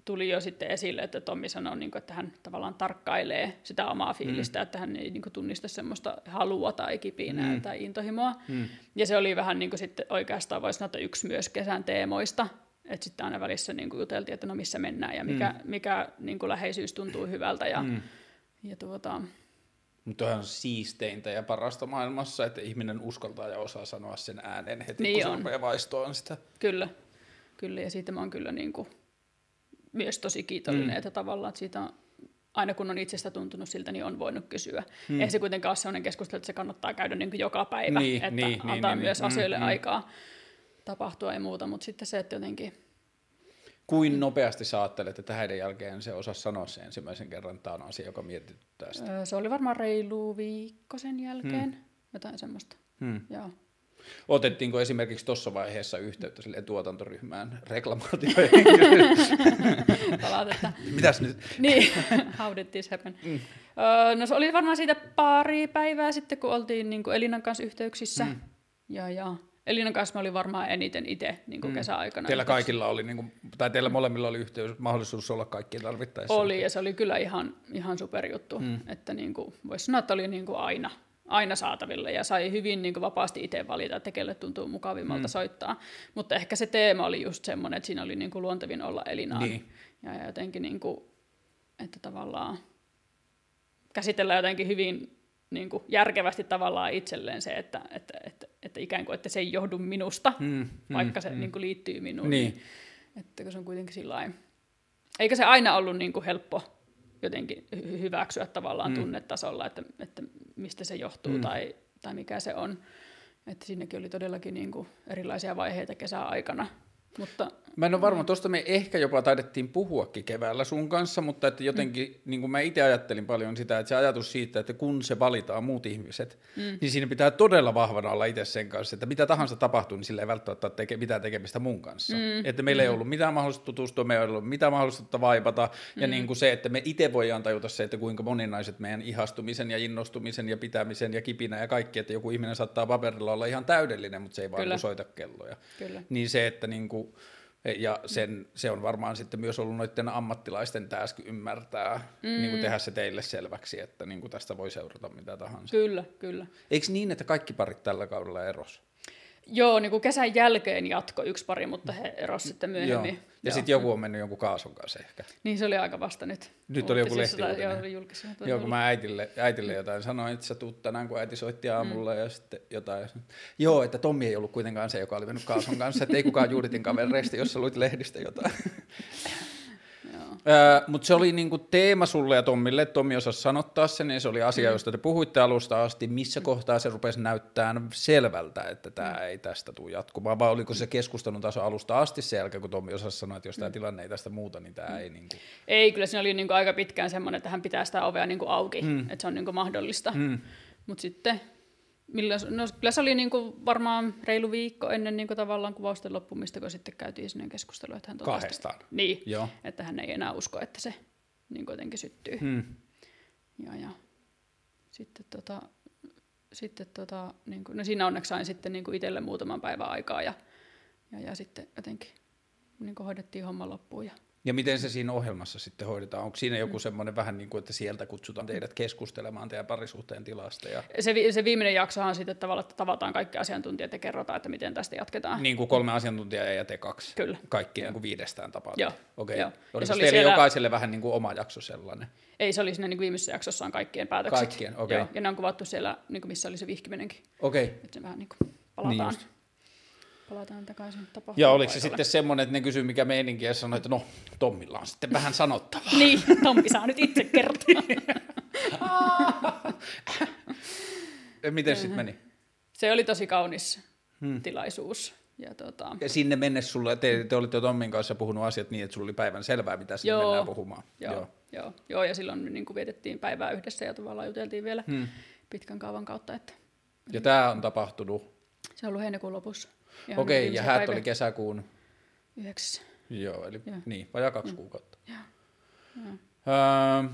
tuli jo sitten esille, että Tommi sanoi, niin kuin, että hän tavallaan tarkkailee sitä omaa fiilistä, mm. että hän ei niin kuin, tunnista semmoista halua tai kipinää mm. tai intohimoa. Mm. Ja se oli vähän niin kuin, sitten oikeastaan voisi sanoa, että yksi myös kesän teemoista, että sitten aina välissä niin kuin, juteltiin, että no missä mennään ja mikä, mm. mikä niin kuin, läheisyys tuntuu hyvältä. Ja, mm. ja tuota, mutta on siisteintä ja parasta maailmassa, että ihminen uskaltaa ja osaa sanoa sen äänen heti, niin kun on. se vaistoon sitä. Kyllä, kyllä. Ja siitä mä oon kyllä niin kuin, myös tosi kiitollinen, mm. että tavallaan että siitä on, aina kun on itsestä tuntunut siltä, niin on voinut kysyä. Mm. Ei se kuitenkaan ole sellainen keskustelu, että se kannattaa käydä niin kuin joka päivä, niin, että niin, niin antaa niin, myös niin, asioille mm, aikaa tapahtua ja muuta, mutta sitten se, että jotenkin... Kuin nopeasti sä ajattelet, että häiden jälkeen se osaa sanoa se ensimmäisen kerran, että tämä on asia, joka mietityttää sitä? Se oli varmaan reilu viikko sen jälkeen, mm. jotain semmoista. Mm. Joo. Otettiinko esimerkiksi tuossa vaiheessa yhteyttä sille tuotantoryhmään reklamaatioihin? Palautetta. Mitäs nyt? niin, how did this happen? Mm. Öö, no se oli varmaan siitä pari päivää sitten, kun oltiin niin kuin Elinan kanssa yhteyksissä. Mm. Ja, ja Elinan kanssa mä olin varmaan eniten itse niin kuin mm. kesäaikana. Teillä kaikilla oli, niin kuin, tai teillä molemmilla oli yhteys, mahdollisuus olla kaikkien tarvittaessa. Oli, ja se oli kyllä ihan, ihan superjuttu. Mm. Että niin kuin, voisi sanoa, että oli niin kuin aina aina saatavilla ja sai hyvin niin kuin vapaasti itse valita, että kelle tuntuu mukavimmalta mm. soittaa. Mutta ehkä se teema oli just semmoinen, että siinä oli niin kuin luontevin olla Elinaan. Niin. Ja jotenkin, niin kuin, että tavallaan käsitellään jotenkin hyvin niin kuin järkevästi tavallaan itselleen se, että, että, että, että ikään kuin että se ei johdu minusta, mm, mm, vaikka se mm. niin kuin liittyy minuun. Niin. niin. Että kun se on kuitenkin sillä Eikä se aina ollut niin kuin helppo jotenkin hyväksyä tavallaan mm. tunnetasolla, että, että mistä se johtuu mm. tai, tai mikä se on. Että siinäkin oli todellakin niin kuin erilaisia vaiheita kesäaikana. Mutta Mä en ole varma, tuosta me ehkä jopa taidettiin puhuakin keväällä sun kanssa, mutta että jotenkin mm. niin kuin mä itse ajattelin paljon sitä, että se ajatus siitä, että kun se valitaan muut ihmiset, mm. niin siinä pitää todella vahvana olla itse sen kanssa, että mitä tahansa tapahtuu, niin sillä ei välttämättä ole teke, mitään tekemistä mun kanssa. Mm. Että meillä mm. ei ollut mitään mahdollisuutta tutustua, meillä ei ollut mitään mahdollisuutta vaipata, mm. ja niin kuin se, että me itse voidaan tajuta se, että kuinka moninaiset meidän ihastumisen ja innostumisen ja pitämisen ja kipinä ja kaikki, että joku ihminen saattaa paperilla olla ihan täydellinen, mutta se ei vaan soita kelloja. Kyllä. Niin se, että niin kuin, ja sen, se on varmaan sitten myös ollut noiden ammattilaisten task ymmärtää, mm. niin kuin tehdä se teille selväksi, että niin kuin tästä voi seurata mitä tahansa. Kyllä, kyllä. Eikö niin, että kaikki parit tällä kaudella eros? Joo, niin kuin kesän jälkeen jatko yksi pari, mutta he erosi sitten myöhemmin. Joo. Ja sitten joku on mennyt jonkun kaasun kanssa ehkä. Niin se oli aika vasta nyt. Nyt oli joku lehti. Joo, oli Joo, kun mä äitille, äitille jotain sanoin, että sä tuut tänään, kun äiti soitti aamulla mm. ja sitten jotain. Joo, että Tommi ei ollut kuitenkaan se, joka oli mennyt kaasun kanssa, että ei kukaan Juuditin kavereista, jos sä luit lehdistä jotain. Öö, Mutta se oli niinku teema sulle ja Tommille, Tommi osasi sanottaa sen, ja se oli asia, mm. josta te puhuitte alusta asti. Missä mm. kohtaa se rupesi näyttämään selvältä, että tämä mm. ei tästä tule jatkumaan, vai oliko se keskustelun taso alusta asti se jälkeen, kun Tommi osasi sanoa, että jos tämä mm. tilanne ei tästä muuta, niin tämä mm. ei... Niinku... Ei, kyllä siinä oli niinku aika pitkään semmoinen, että hän pitää sitä ovea niinku auki, mm. että se on niinku mahdollista. Mm. Mutta sitten Millä, no, kyllä se oli niin kuin varmaan reilu viikko ennen niin kuin tavallaan kuvausten loppumista, kun sitten käytiin sinne keskustelu, että hän totesi, Kahdestaan. Niin, Joo. että hän ei enää usko, että se niin kuin jotenkin syttyy. Hmm. Ja, ja sitten, tota, sitten tota, niin kuin, no siinä onneksi sain sitten niin kuin itselle muutaman päivän aikaa ja, ja, ja sitten jotenkin niin kuin hoidettiin homma loppuun ja ja miten se siinä ohjelmassa sitten hoidetaan? Onko siinä joku mm. semmoinen vähän niin kuin, että sieltä kutsutaan teidät keskustelemaan teidän parisuhteen tilasta? Ja... Se, se viimeinen jaksohan sitten tavallaan, että tavataan kaikki asiantuntijat ja kerrotaan, että miten tästä jatketaan. Niin kuin kolme asiantuntijaa ja te kaksi? Kyllä. Kaikki niin kuin viidestään tapaa? Joo. Okei. Okay. Oliko teille siellä... jokaiselle vähän niin kuin oma jakso sellainen? Ei, se oli siinä niin kuin viimeisessä jaksossa on kaikkien päätökset. Kaikkien, okei. Okay. Ja ne on kuvattu siellä, niin kuin missä oli se vihkiminenkin. Okei. Okay. Että se vähän niin kuin palataan. Niin palataan takaisin tapahtumaan. Ja oliko se sitten semmoinen, että ne kysyi mikä meininki ja sanoi, että no Tommilla on sitten vähän sanottavaa. niin, Tommi saa nyt itse kertoa. Miten sitten meni? Se oli tosi kaunis hmm. tilaisuus. Ja, tota... ja sinne mennessä sulle, te, te olitte jo Tommin kanssa puhunut asiat niin, että sulla oli päivän selvää, mitä sinne joo, mennään puhumaan. Joo, joo. Joo, joo, ja silloin niin kuin vietettiin päivää yhdessä ja tavallaan juteltiin vielä hmm. pitkän kaavan kautta. Että... Ja tämä on tapahtunut? Se on ollut heinäkuun lopussa. Okei, okay, ja häät oli kesäkuun? Yhdeksäs. Joo, eli Joo. niin, vajaa kaksi mm. kuukautta. Joo. Joo. Öö,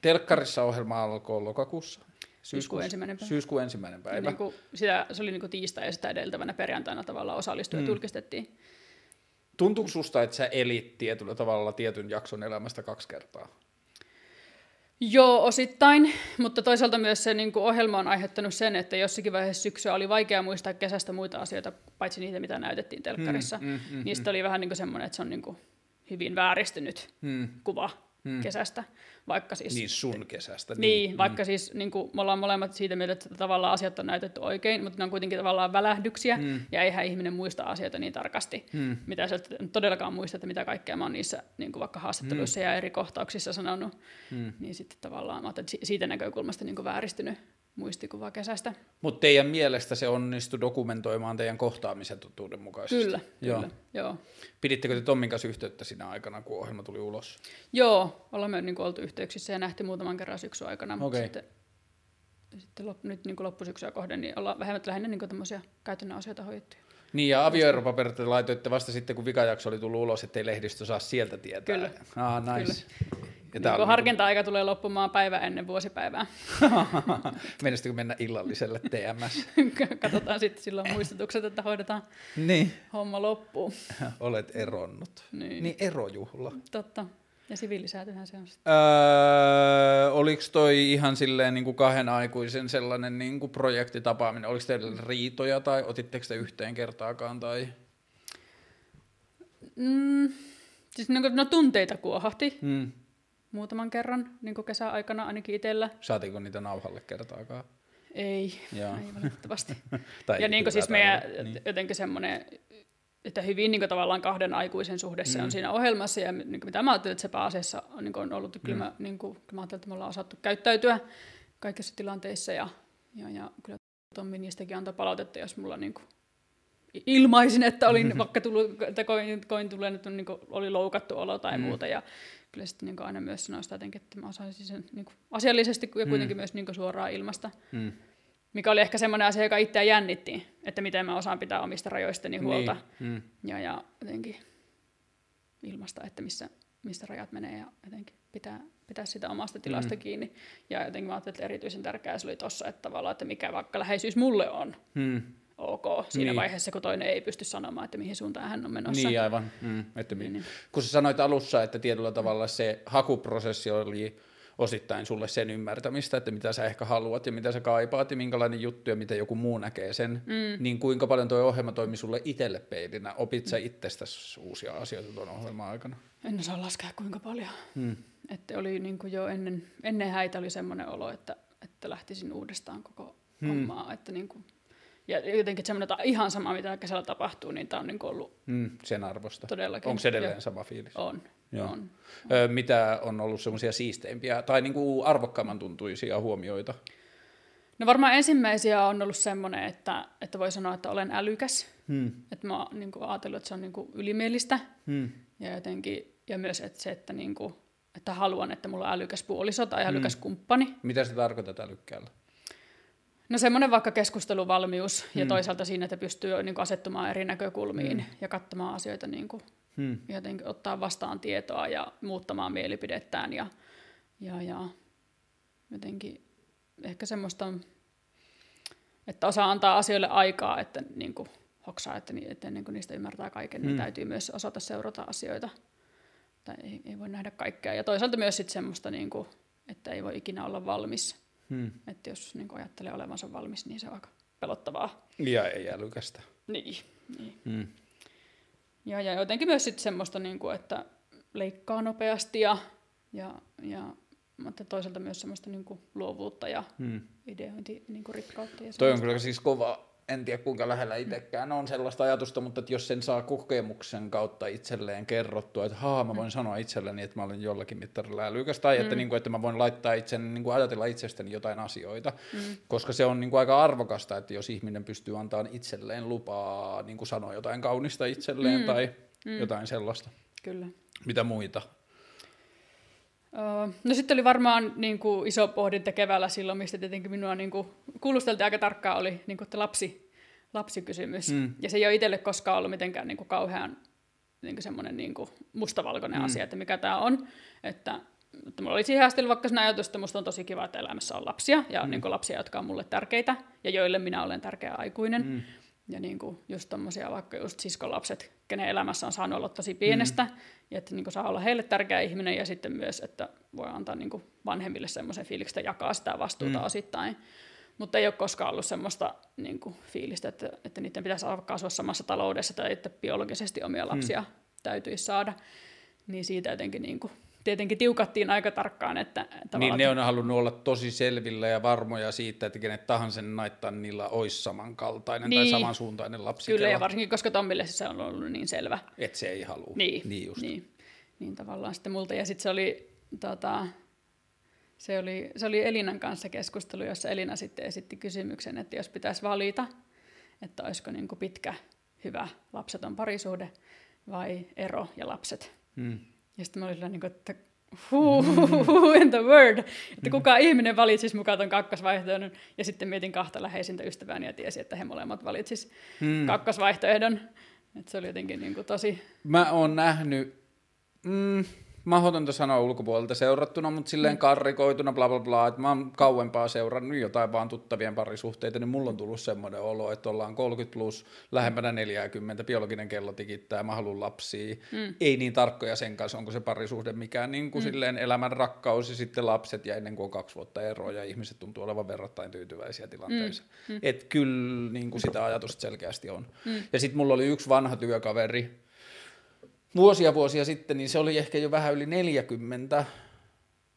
telkkarissa ohjelma alkoi lokakuussa. Syyskuun ensimmäinen päivä. Syyskuun ensimmäinen päivä. niin kuin, sitä, se oli niin kuin tiistai ja sitä edeltävänä perjantaina tavallaan osallistujat mm. julkistettiin. Tuntuuko susta, että sä elit tietyllä tavalla tietyn jakson elämästä kaksi kertaa? Joo, osittain, mutta toisaalta myös se niin kuin ohjelma on aiheuttanut sen, että jossakin vaiheessa syksyä oli vaikea muistaa kesästä muita asioita, paitsi niitä, mitä näytettiin telkkarissa. Mm, mm, mm, Niistä mm. oli vähän niin kuin semmoinen, että se on niin kuin hyvin vääristynyt mm. kuva mm. kesästä. Vaikka siis, niin sun kesästä. Niin, niin vaikka mm. siis niin kuin, me ollaan molemmat siitä mieltä, että tavallaan asiat on näytetty oikein, mutta ne on kuitenkin tavallaan välähdyksiä, mm. ja eihän ihminen muista asioita niin tarkasti, mm. mitä sä todellakaan muista, että mitä kaikkea mä oon niissä niin kuin vaikka haastatteluissa mm. ja eri kohtauksissa sanonut, mm. niin sitten tavallaan mä että siitä näkökulmasta niin kuin vääristynyt muistikuva kesästä. Mutta teidän mielestä se onnistui dokumentoimaan teidän kohtaamisen totuuden mukaisesti? Kyllä, joo. kyllä, joo. Pidittekö te Tommin kanssa yhteyttä siinä aikana, kun ohjelma tuli ulos? Joo, olemme niin kuin, oltu yhteyksissä ja nähty muutaman kerran syksyn aikana, mutta okay. sitten, sitten lop, nyt niin kuin loppusyksyä kohden niin ollaan vähemmän lähinnä niin tämmöisiä käytännön asioita hoidettu. Niin, ja avioeropaperit laitoitte vasta sitten, kun vikajakso oli tullut ulos, ettei lehdistö saa sieltä tietää. Kyllä. Ah, nice. Kyllä. Ja niin harkinta-aika tulee loppumaan päivä ennen vuosipäivää. Menestäkö mennä illalliselle TMS? Katsotaan sitten silloin muistutukset, että hoidetaan niin. homma loppuun. Olet eronnut. Niin. niin erojuhla. Totta. Ja siviilisäätyhän se on sitten. Öö, oliko toi ihan silleen niin kuin kahden aikuisen sellainen niin kuin projektitapaaminen? Oliko teillä riitoja tai otitteko te yhteen kertaakaan? Tai? Mm, siis no, no tunteita kuohahti. Mm muutaman kerran niin kesäaikana ainakin itsellä. Saatiinko niitä nauhalle kertaakaan? Ei, Joo. ei valitettavasti. ja niin kuin siis meidän niin. jotenkin semmoinen, että hyvin niin kuin tavallaan kahden aikuisen suhde se mm. on siinä ohjelmassa, ja niin kuin mitä mä ajattelin, että se pääasiassa on, niin kuin on ollut, kyllä, mm. mä, niin kuin, mä ajattelin, että me ollaan osattu käyttäytyä kaikissa tilanteissa, ja, ja, ja kyllä Tommi niistäkin antoi palautetta, jos mulla niin kuin, ilmaisin, että olin vaikka tullut, että koin, koin tulee, että niin kuin, oli loukattu olo tai mm. muuta, ja kyllä sitten niin aina myös sanoa sitä jotenkin, että mä osaisin sen niin kuin asiallisesti ja kuitenkin mm. myös niin suoraan ilmasta. Mm. Mikä oli ehkä semmoinen asia, joka itseä jännitti, että miten mä osaan pitää omista rajoistani niin. huolta. Niin. Mm. Ja, ja jotenkin ilmasta, että missä, missä rajat menee ja jotenkin pitää, pitää sitä omasta tilasta mm. kiinni. Ja jotenkin mä ajattelin, että erityisen tärkeää se oli tuossa, että tavallaan, että mikä vaikka läheisyys mulle on. Mm ok siinä niin. vaiheessa, kun toinen ei pysty sanomaan, että mihin suuntaan hän on menossa. Niin aivan. Mm, että niin, niin. Kun sä sanoit alussa, että tietyllä tavalla se hakuprosessi oli osittain sulle sen ymmärtämistä, että mitä sä ehkä haluat ja mitä sä kaipaat ja minkälainen juttu ja mitä joku muu näkee sen, mm. niin kuinka paljon tuo ohjelma toimi sulle itselle peilinä? Opit sä itsestäsi uusia asioita tuon ohjelman aikana? En osaa laskea kuinka paljon. Mm. Että oli niin kuin jo ennen, ennen häitä oli semmoinen olo, että, että lähtisin uudestaan koko mm. hommaa, että niin kuin Ja jotenkin semmoinen, että ihan sama, mitä kesällä tapahtuu, niin tämä on niin kuin ollut Mm, sen arvosta. todellakin. Onko edelleen Joo. sama fiilis? On, Joo. on. Ö, mitä on ollut semmoisia siisteimpiä tai niinku arvokkaamman tuntuisia huomioita? No varmaan ensimmäisiä on ollut semmoinen, että, että voi sanoa, että olen älykäs. Hmm. Että mä oon niin kuin, ajatellut, että se on niin kuin, ylimielistä. Hmm. Ja jotenkin, ja myös että se, että, niin kuin, että haluan, että mulla on älykäs puoliso tai älykäs kumppani. Mitä se tarkoittaa älykkäällä? No semmoinen vaikka keskusteluvalmius ja toisaalta siinä, että pystyy niin kuin, asettumaan eri näkökulmiin ja katsomaan asioita niin kuin, Hmm. jotenkin ottaa vastaan tietoa ja muuttamaan mielipidettään ja, ja, ja jotenkin ehkä semmoista, että osaa antaa asioille aikaa, että niin kuin hoksaa, että, ni- että ennen kuin niistä ymmärtää kaiken, niin täytyy myös osata seurata asioita. Tai ei, ei voi nähdä kaikkea. Ja toisaalta myös sit semmoista, niin kuin, että ei voi ikinä olla valmis. Hmm. Että jos niin ajattelee olevansa valmis, niin se on aika pelottavaa. Ja ei älykästä. Niin, niin. Hmm. Ja, ja jotenkin myös sit semmoista, niin kuin, että leikkaa nopeasti ja, ja, ja mutta toisaalta myös semmoista niin kuin luovuutta ja Hmm. ideointi niin kuin rikkautta. Ja Toi on kyllä siis kova, en tiedä kuinka lähellä itsekään on sellaista ajatusta, mutta että jos sen saa kokemuksen kautta itselleen kerrottua, että haa, mä voin sanoa itselleni, että mä olen jollakin mittarilla älykäs, tai että, niin kuin, että mä voin laittaa itsen, niin kuin ajatella itsestäni jotain asioita, mm. koska se on niin kuin aika arvokasta, että jos ihminen pystyy antamaan itselleen lupaa niin kuin sanoa jotain kaunista itselleen mm. tai mm. jotain sellaista. Kyllä. Mitä muita? Öö, No sitten oli varmaan niin kuin iso pohdinta keväällä silloin, mistä tietenkin minua niin kuin kuulusteltiin aika tarkkaan, oli niin kuin, että lapsi, lapsikysymys. Mm. Ja se ei ole itselle koskaan ollut mitenkään niin kuin kauhean niin kuin semmoinen niin kuin mustavalkoinen mm. asia, että mikä tämä on. Että, että mulla oli siihen asti vaikka sen ajatus, että musta on tosi kiva, että elämässä on lapsia, ja mm. niin kuin lapsia, jotka on mulle tärkeitä, ja joille minä olen tärkeä aikuinen. Mm. Ja niin kuin just tommosia vaikka just siskolapset, kenen elämässä on saanut olla tosi pienestä, mm. ja että niin kuin saa olla heille tärkeä ihminen, ja sitten myös, että voi antaa niin kuin vanhemmille semmoisen fiiliksen, että jakaa sitä vastuuta mm. osittain. Mutta ei ole koskaan ollut semmoista niin kuin, fiilistä, että, että niiden pitäisi alkaa asua samassa taloudessa tai että biologisesti omia lapsia mm. täytyisi saada. Niin siitä jotenkin niin kuin, tietenkin tiukattiin aika tarkkaan, että Niin ne on halunnut olla tosi selvillä ja varmoja siitä, että kenet tahansa naittaa niillä olisi samankaltainen niin. tai samansuuntainen lapsi. kyllä, ja varsinkin koska Tommille se on ollut niin selvä. Että se ei halua. Niin, niin just. niin, niin tavallaan sitten multa. Ja sitten se oli, tota, se, oli, se oli Elinan kanssa keskustelu, jossa Elina sitten esitti kysymyksen, että jos pitäisi valita, että olisiko niin kuin pitkä, hyvä lapseton parisuhde vai ero ja lapset. Mm. Ja sitten mä olin sillä niin kuin, että who, who in the word, että kuka ihminen valitsisi mukaan ton kakkosvaihtoehdon. Ja sitten mietin kahta läheisintä ystävääni ja tiesi, että he molemmat valitsis Mm. kakkosvaihtoehdon. Että se oli jotenkin niin kuin tosi Mä oon nähnyt, mm, mahdotonta sanoa ulkopuolelta seurattuna, mutta silleen karrikoituna, bla bla bla, että mä oon kauempaa seurannut jotain vaan tuttavien parisuhteita, niin mulla on tullut semmoinen olo, että ollaan 30 plus, lähempänä 40, biologinen kello tikittää, mä haluan lapsia. Mm. Ei niin tarkkoja sen kanssa, onko se parisuhde mikään niin kuin mm. silleen elämän rakkaus ja sitten lapset ja ennen kuin on kaksi vuotta eroa ja ihmiset tuntuu olevan verrattain tyytyväisiä tilanteissa. Mm. Mm. Että kyllä niin kuin sitä ajatusta selkeästi on. Mm. Ja sitten mulla oli yksi vanha työkaveri, vuosia vuosia sitten, niin se oli ehkä jo vähän yli 40.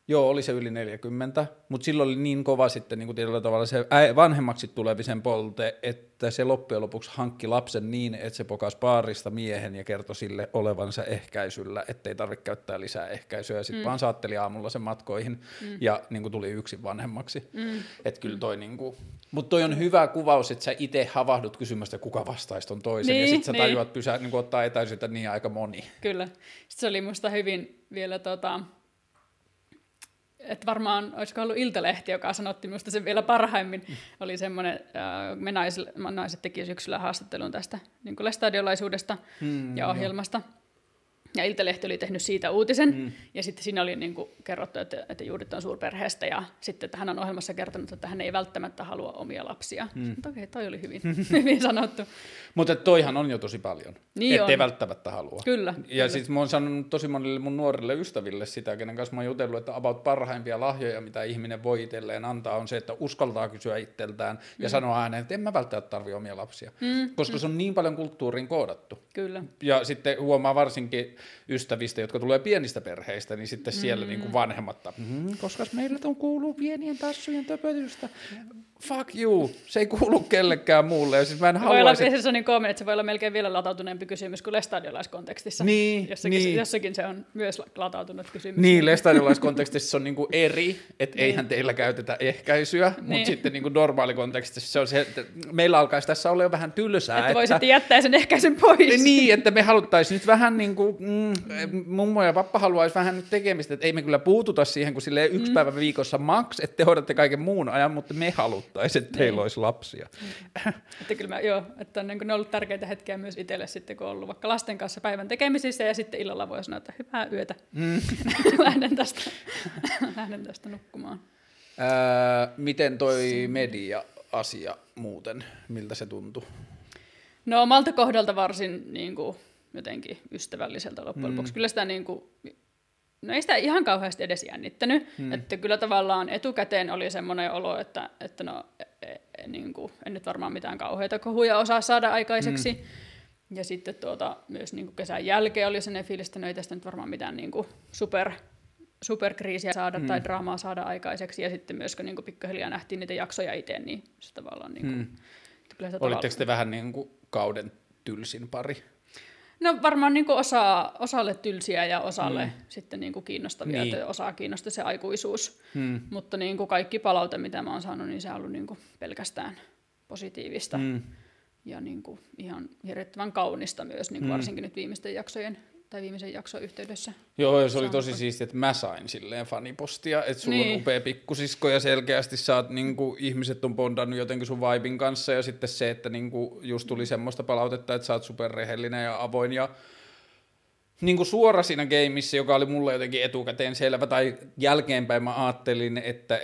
Joo, oli se yli 40, mutta silloin oli niin kova sitten niin kuin tietyllä tavalla se vanhemmaksi tulevisen polte, että se loppujen lopuksi hankki lapsen niin, että se pokas paarista miehen ja kertoi sille olevansa ehkäisyllä, ettei tarvitse käyttää lisää ehkäisyä. Ja sitten mm. vaan saatteli aamulla sen matkoihin mm. ja niin kuin tuli yksin vanhemmaksi. Mm. Että kyllä toi niin kuin... Mutta toi on hyvä kuvaus, että sä itse havahdut kysymästä, kuka vastaisi ton toisen. Niin, ja sitten sä niin. tajuat pysää, niin kuin ottaa etäisyyttä niin aika moni. Kyllä. Sitten se oli musta hyvin vielä tota, että varmaan, olisiko ollut Iltalehti, joka sanotti minusta sen vielä parhaimmin, oli semmoinen, äh, me naiset, naiset teki syksyllä haastattelun tästä niin lestadiolaisuudesta Hmm, ja ohjelmasta. Ja Iltalehti oli tehnyt siitä uutisen, mm. ja sitten siinä oli niin kuin kerrottu, että, että Juudit on suurperheestä, ja sitten että hän on ohjelmassa kertonut, että hän ei välttämättä halua omia lapsia. Mm. Okei, toi oli hyvin, hyvin sanottu. Mutta toihan on jo tosi paljon, Niin ettei on. välttämättä halua. Kyllä, Ja kyllä. siis mä oon sanonut tosi monille mun nuorille ystäville sitä, kenen kanssa mä oon jutellut, että about parhaimpia lahjoja, mitä ihminen voi itselleen antaa, on se, että uskaltaa kysyä itseltään ja sanoa ääneen, että en mä välttämättä tarvi omia lapsia. Mm. Koska se on niin paljon kulttuuriin koodattu. Kyllä. Ja sitten huomaa varsinkin ystävistä, jotka tulee pienistä perheistä, niin sitten siellä mm. niin kuin vanhemmat, mm, koska meillä on kuuluu pienien tassujen töpötystä. Fuck you, se ei kuulu kellekään muulle. Ja siis mä en Voi olla, haluaisi, se on niin koomin, että se voi olla melkein vielä latautuneempi kysymys kuin lestadiolaiskontekstissa. Niin, jossakin, niin. jossakin se on myös la- latautunut kysymys. Niin, lestadiolaiskontekstissa se on niinku eri, että eihän teillä käytetä ehkäisyä, mutta Niin. sitten niinku normaalikontekstissa se on se, että meillä alkaisi tässä olla jo vähän tylsää. Että voisitte jättää sen ehkäisyn pois. Niin, että me haluttaisiin nyt vähän niin kuin, mm, mummo ja pappa haluaisi vähän nyt tekemistä, että ei me kyllä puututa siihen, kun silleen yksi mm. päivä viikossa maks, että te hoidatte kaiken muun ajan, mutta me haluttaisiin, että teillä olisi lapsia. Että kyllä mä, joo, että on, niin ne on ollut tärkeitä hetkiä myös itselle sitten, kun on ollut vaikka lasten kanssa päivän tekemisissä ja sitten illalla voi sanoa, että hyvää yötä. Mm. lähden, tästä, lähden tästä nukkumaan. Ää, miten toi media-asia muuten, miltä se tuntuu? No omalta kohdalta varsin niin kuin, jotenkin ystävälliseltä loppujen lopuksi. Kyllä sitä niin kuin, no ei sitä ihan kauheasti edes jännittänyt. Hmm. Että kyllä tavallaan etukäteen oli semmoinen olo, että, että no, e, e, niin kuin, en nyt varmaan mitään kauheita kohuja osaa saada aikaiseksi. Hmm. Ja sitten tuota, myös niin kuin kesän jälkeen oli sellainen fiilis, että no ei tästä nyt varmaan mitään niin kuin super, superkriisiä saada hmm. tai draamaa saada aikaiseksi. Ja sitten myös kun niin kuin pikkuhiljaa nähtiin niitä jaksoja itse, niin se tavallaan... Niin kuin, hmm. Olitteko te vähän niin kuin kauden tylsin pari? No varmaan niin osa, osalle tylsiä ja osalle mm. sitten niin kuin kiinnostavia, Niin. että osaa kiinnostaa se aikuisuus. Hmm. Mutta niin kuin kaikki palaute, mitä mä oon saanut, niin se on ollut niin kuin pelkästään positiivista Hmm. ja niin kuin ihan hirvittävän kaunista myös, niin kuin varsinkin nyt viimeisten jaksojen tai viimeisen jakson yhteydessä. Joo, ja se oli tosi siistiä, että mä sain silleen fanipostia, että sulla niin. on upea pikkusisko ja selkeästi sä oot, niin kuin, ihmiset on bondannut jotenkin sun vibin kanssa ja sitten se, että niin kuin, just tuli semmoista palautetta, että sä oot superrehellinen ja avoin ja niin kuin suora siinä gameissa, joka oli mulle jotenkin etukäteen selvä, tai jälkeenpäin mä ajattelin, että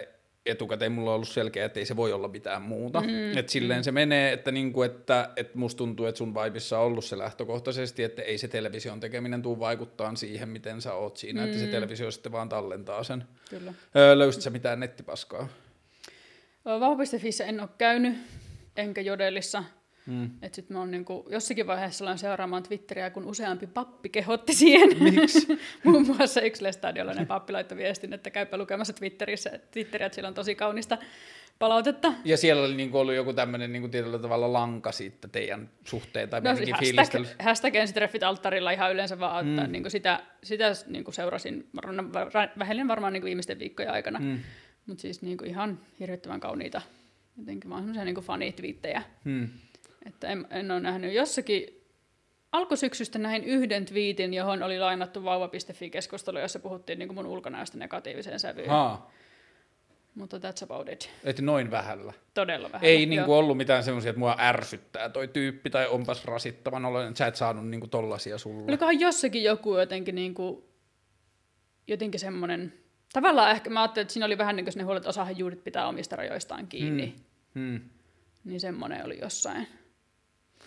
etukäteen mulla on ollut selkeä, että ei se voi olla mitään muuta. Mm, että silleen mm. se menee, että, niinku, että, että musta tuntuu, että sun vibissa on ollut se lähtökohtaisesti, että ei se television tekeminen tuu vaikuttaa siihen, miten sä oot siinä, mm. että se televisio sitten vaan tallentaa sen. Kyllä. Öö, löysit sä mitään nettipaskaa? Vauva.fissä en ole käynyt, enkä Jodelissa. Mm. Että sitten mä oon niinku, jossakin vaiheessa aloin seuraamaan Twitteriä, kun useampi pappi kehotti siihen. Miksi? Muun muassa yksi lestadiolainen pappi laittoi viestin, että käypä lukemassa Twitterissä, Twitteriä, että siellä on tosi kaunista palautetta. Ja siellä oli niinku ollut joku tämmöinen niinku tietyllä tavalla lanka siitä teidän suhteen tai No no, siis hashtag, fiilistely. hashtag ensitreffit alttarilla ihan yleensä vaan, että mm. niin sitä, sitä niin seurasin varmaan- vähellen varmaan niin viimeisten viikkojen aikana. Mm. Mutta siis niin ihan hirvittävän kauniita, jotenkin vaan semmoisia niin fanitwiittejä. Hmm. Että en, en ole nähnyt jossakin, alkusyksystä näin yhden twiitin, johon oli lainattu vauva.fi-keskustelu, jossa puhuttiin niin mun ulkonäöstä negatiiviseen sävyyn. Haa, Mutta that's about it. että noin vähällä. Todella vähän. Ei niinku ollut mitään semmoisia, että mua ärsyttää toi tyyppi tai onpas rasittavan oloinen, että sä et saanut niinku tollasia sulle. Olikohan jossakin joku jotenkin, niin kuin, jotenkin semmoinen, tavallaan ehkä mä ajattelin, että siinä oli vähän niin kuin ne huolet, että osahan juurit pitää omista rajoistaan kiinni. Hmm. Niin semmoinen oli jossain.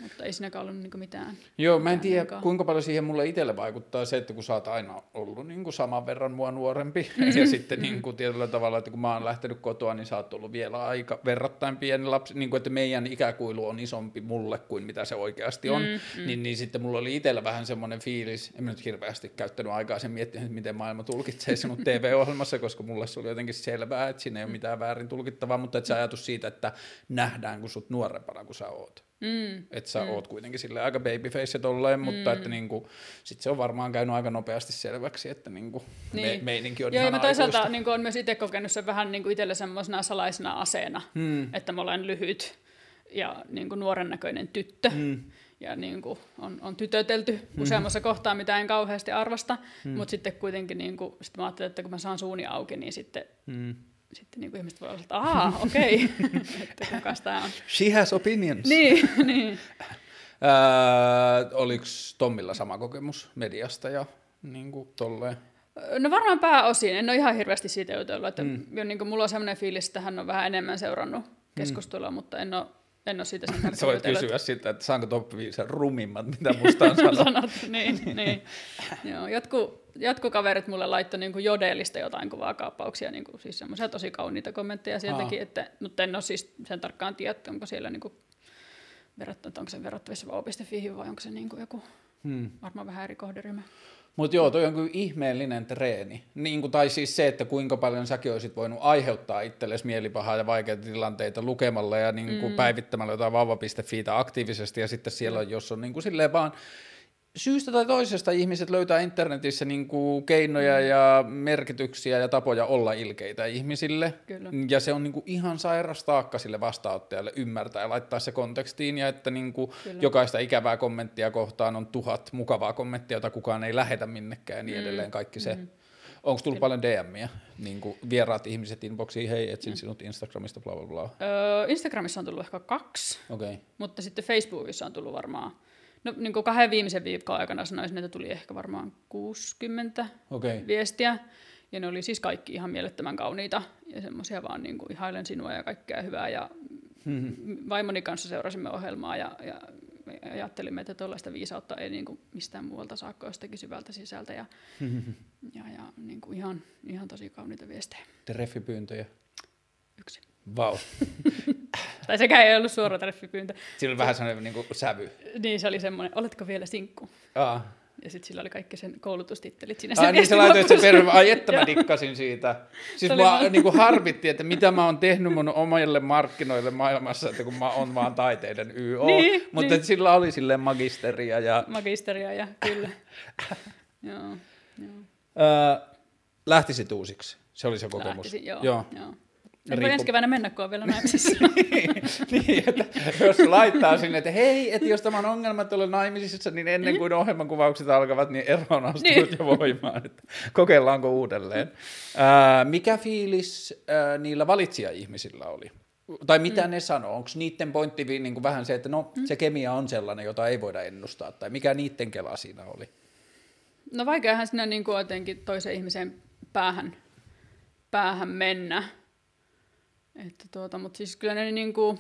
Mutta ei siinäkään ollut niin mitään. Joo, mä en tiedä, liikaa. kuinka paljon siihen mulle itselle vaikuttaa se, että kun sä oot aina ollut niin kuin saman verran mua nuorempi, ja sitten niin kuin tietyllä tavalla, että kun mä oon lähtenyt kotoa, niin sä oot ollut vielä aika verrattain pieni lapsi, niin kuin, että meidän ikäkuilu on isompi mulle kuin mitä se oikeasti on, mm, mm. Niin, niin sitten mulla oli itsellä vähän semmoinen fiilis, en mä nyt hirveästi käyttänyt aikaa sen miettinyt, että miten maailma tulkitsee sinut TV-ohjelmassa, koska mulle se oli jotenkin selvää, että siinä ei ole mitään väärin tulkittavaa, mutta että se ajatus siitä, että nähdään kun sut nuorempana kuin sä oot. Mm. Että sä mm. oot kuitenkin sille aika babyface tolleen, mutta Mm. että niinku, sit se on varmaan käynyt aika nopeasti selväksi, että niinku Niin. me, meininki on Joo, ja ihan mä toisaalta aikuista. niin olen myös itse kokenut sen vähän niin kuin itselle semmoisena salaisena aseena, Hmm. että mä olen lyhyt ja niin kuin nuoren näköinen tyttö. Hmm. Ja niin kuin on, on tytötelty useammassa kohtaa, mitä en kauheasti arvosta, mutta sitten kuitenkin niin kuin, sit mä ajattelin, että kun mä saan suuni auki, niin sitten, Hmm. Sitten niin kuin ihmiset voi olla, että aah, okei, että kukas tää on. She has opinions. Niin, niin. Öö, Oliko Tommilla sama kokemus mediasta ja niinku tolleen? No varmaan pääosin. En ole ihan hirveästi siitä jutellut. Että mm. niin kuin mulla on sellainen fiilis, että hän on vähän enemmän seurannut keskustelua, mm. mutta en ole, en ole siitä sen Sä voit kysyä sitä, että saanko top 5 rumimmat, mitä musta on sanonut. sanottu, niin, niin. Joo, jotkut, jotkut kaverit mulle laittoi niin kuin jodelista jotain kuvakaappauksia, niin kuin, siis semmoisia tosi kauniita kommentteja sieltäkin, Aa. että, mutta en ole siis sen tarkkaan tiedä, että onko siellä niin kuin, verrattu, että onko se verrattavissa vau.fiihin vai onko se niin kuin joku Hmm. Varmaan vähän eri kohderyhmä. Mutta joo, toi on kyllä ihmeellinen treeni. Niin kuin, tai siis se, että kuinka paljon säkin olisit voinut aiheuttaa itsellesi mielipahaa ja vaikeita tilanteita lukemalla ja niin kuin mm. päivittämällä jotain vauva.fiitä aktiivisesti ja sitten siellä, jos on niin kuin silleen vaan syystä tai toisesta ihmiset löytää internetissä niin kuin keinoja mm. ja merkityksiä ja tapoja olla ilkeitä ihmisille. Kyllä. Ja se on niin kuin ihan sairas taakka sille vastaanottajalle ymmärtää ja laittaa se kontekstiin. Ja että niin kuin jokaista ikävää kommenttia kohtaan on tuhat mukavaa kommenttia, jota kukaan ei lähetä minnekään ja niin mm. edelleen kaikki se. Mm. Onko tullut Kyllä. paljon DMiä, niin kuin vieraat ihmiset inboxiin, hei, etsin mm. sinut Instagramista, bla bla bla? Öö, Instagramissa on tullut ehkä kaksi, okay. mutta sitten Facebookissa on tullut varmaan No niin kuin kahden viimeisen viikon aikana sanoisin, että tuli ehkä varmaan 60 okay. viestiä. Ja ne oli siis kaikki ihan mielettömän kauniita ja semmoisia vaan niin kuin ihailen sinua ja kaikkea hyvää. Ja hmm. vaimoni kanssa seurasimme ohjelmaa ja, ja ajattelimme, että tuollaista viisautta ei niin kuin mistään muualta saa jostakin syvältä sisältä. Ja, ja, ja niin kuin ihan, ihan tosi kauniita viestejä. Treffipyyntöjä? Yksi. Vau. tai sekään ei ollut suora treffipyyntö. Siinä oli vähän sellainen niin kuin sävy. Niin, se oli semmoinen, oletko vielä sinkku? Aa. Ja sitten sillä oli kaikki sen koulutustittelit siinä. Ai niin, sä laitoit sen perhe, ai että mä dikkasin siitä. Siis mua ma- niin kuin harvitti, että mitä mä oon tehnyt mun omille markkinoille maailmassa, että kun mä oon vaan taiteiden YO. niin, mutta niin. sillä oli silleen magisteria ja... Magisteria ja kyllä. joo, joo. Öö, lähtisit uusiksi? Se oli se kokemus. Lähtisin, joo. joo. joo. Voi ensi keväänä mennä, kun on vielä naimisissa. niin, niin, että jos laittaa sinne, että hei, että jos tämä on ongelma, että olen naimisissa, niin ennen kuin ohjelman kuvaukset alkavat, niin ero on astunut niin. jo voimaan. Että kokeillaanko uudelleen. Mikä fiilis ää, niillä valitsija-ihmisillä oli? Tai mitä mm. ne sanoo? Onko niiden pointti niin kuin vähän se, että no mm. se kemia on sellainen, jota ei voida ennustaa? Tai mikä niiden kela siinä oli? No vaikeahan siinä niin kuin jotenkin toisen ihmisen päähän, päähän mennä että tuota, mutta siis kyllä ne niinku,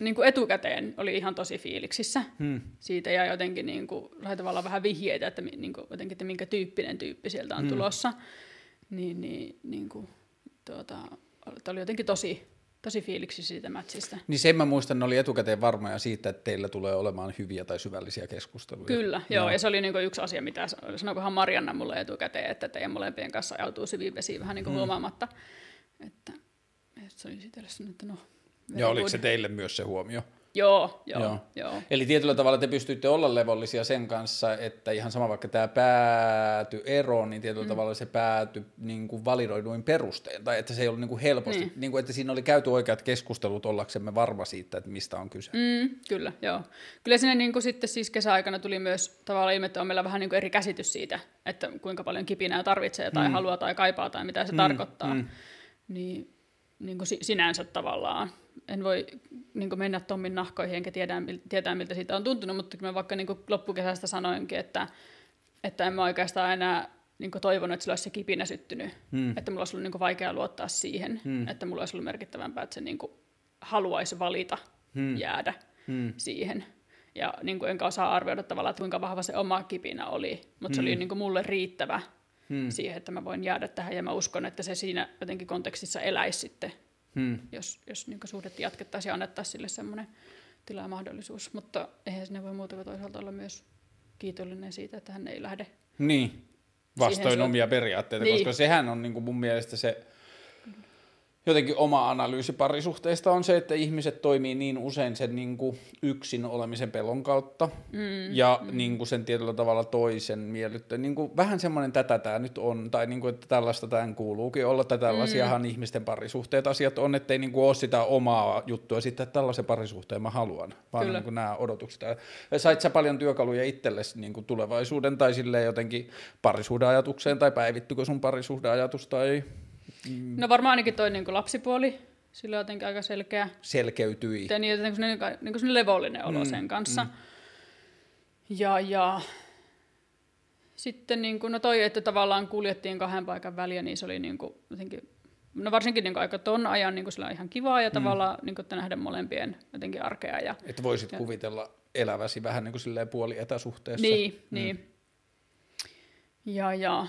niinku etukäteen oli ihan tosi fiiliksissä hmm. siitä ja jotenkin niinku, tavallaan vähän vihjeitä, että, niinku, jotenkin, että minkä tyyppinen tyyppi sieltä on hmm. tulossa. Niin, niin niinku, tuota, oli jotenkin tosi, tosi fiiliksi siitä matchista. Niin sen mä muistan, ne oli etukäteen varmoja siitä, että teillä tulee olemaan hyviä tai syvällisiä keskusteluja. Kyllä, joo, joo. ja se oli niinku yksi asia, mitä sanoikohan Marianna mulle etukäteen, että teidän molempien kanssa ajautuu syviin vesiin vähän niinku hmm. huomaamatta. Että, se oli itselle että no... Ja oliko se teille myös se huomio? Joo, joo, joo. joo. Eli tietyllä tavalla te pystyitte olla levollisia sen kanssa, että ihan sama vaikka tämä pääty eroon, niin tietyllä mm. tavalla se pääty niin kuin validoiduin perusteen, tai että se ei ollut niin kuin helposti, niin. Niin kuin, että siinä oli käyty oikeat keskustelut ollaksemme varma siitä, että mistä on kyse. Mm, kyllä, joo. Kyllä sinne niin kuin sitten siis kesäaikana tuli myös tavallaan ilme, että on meillä vähän niin kuin eri käsitys siitä, että kuinka paljon kipinää tarvitsee tai mm. haluaa tai kaipaa tai mitä se mm, tarkoittaa. Mm. Niin niin kuin sinänsä tavallaan. En voi niin kuin mennä Tommin nahkoihin enkä tiedä, tietää, miltä siitä on tuntunut, mutta mä vaikka niin kuin loppukesästä sanoinkin, että, että en mä oikeastaan enää niin kuin toivonut, että sillä olisi se kipinä syttynyt. Hmm. Että mulla olisi ollut niin kuin vaikea luottaa siihen, hmm. että mulla olisi ollut merkittävämpää, että se niin kuin haluaisi valita hmm. jäädä hmm. siihen. Ja niin kuin enkä osaa arvioida tavallaan, että kuinka vahva se oma kipinä oli, mutta hmm. se oli hmm. niin kuin mulle riittävä hmm. siihen, että mä voin jäädä tähän ja mä uskon, että se siinä jotenkin kontekstissa eläisi sitten, hmm. jos, jos niin suhdetta jatkettaisiin ja annettaisiin sille semmoinen tila ja mahdollisuus. Mutta eihän sinne voi muuta kuin toisaalta olla myös kiitollinen siitä, että hän ei lähde Niin, vastoin omia periaatteita, niin. koska sehän on niin kuin mun mielestä se jotenkin oma analyysi parisuhteista on se, että ihmiset toimii niin usein sen niin kuin yksin olemisen pelon kautta mm, ja mm. Niin kuin sen tietyllä tavalla toisen miellyttä. Niin kuin vähän semmoinen tätä tämä nyt on, tai niin kuin, että tällaista tämän kuuluukin olla, tai tällaisiahan mm. ihmisten parisuhteet asiat on, ettei niin kuin ole sitä omaa juttua sitten, että tällaisen parisuhteen mä haluan, vaan Kyllä. niin kuin nämä odotukset. Sait sä paljon työkaluja itsellesi niin kuin tulevaisuuden tai silleen jotenkin parisuhdeajatukseen, tai päivittykö sun parisuhdeajatus, tai No varmaan ainakin toi niin lapsipuoli, sillä on jotenkin aika selkeä. Selkeytyi. Ja niin, niin, niin, niin kuin levollinen olo mm, sen kanssa. Mm. Ja, ja sitten niin kuin, no toi, että tavallaan kuljettiin kahden paikan väliä, niin se oli niin kuin, jotenkin, no varsinkin niin kuin aika ton ajan niin kuin sillä on ihan kivaa ja mm. tavallaan niin kuin, että nähdä molempien jotenkin arkea. Ja, että voisit ja, kuvitella eläväsi vähän niin kuin puoli etäsuhteessa. Niin, mm. niin. Ja, ja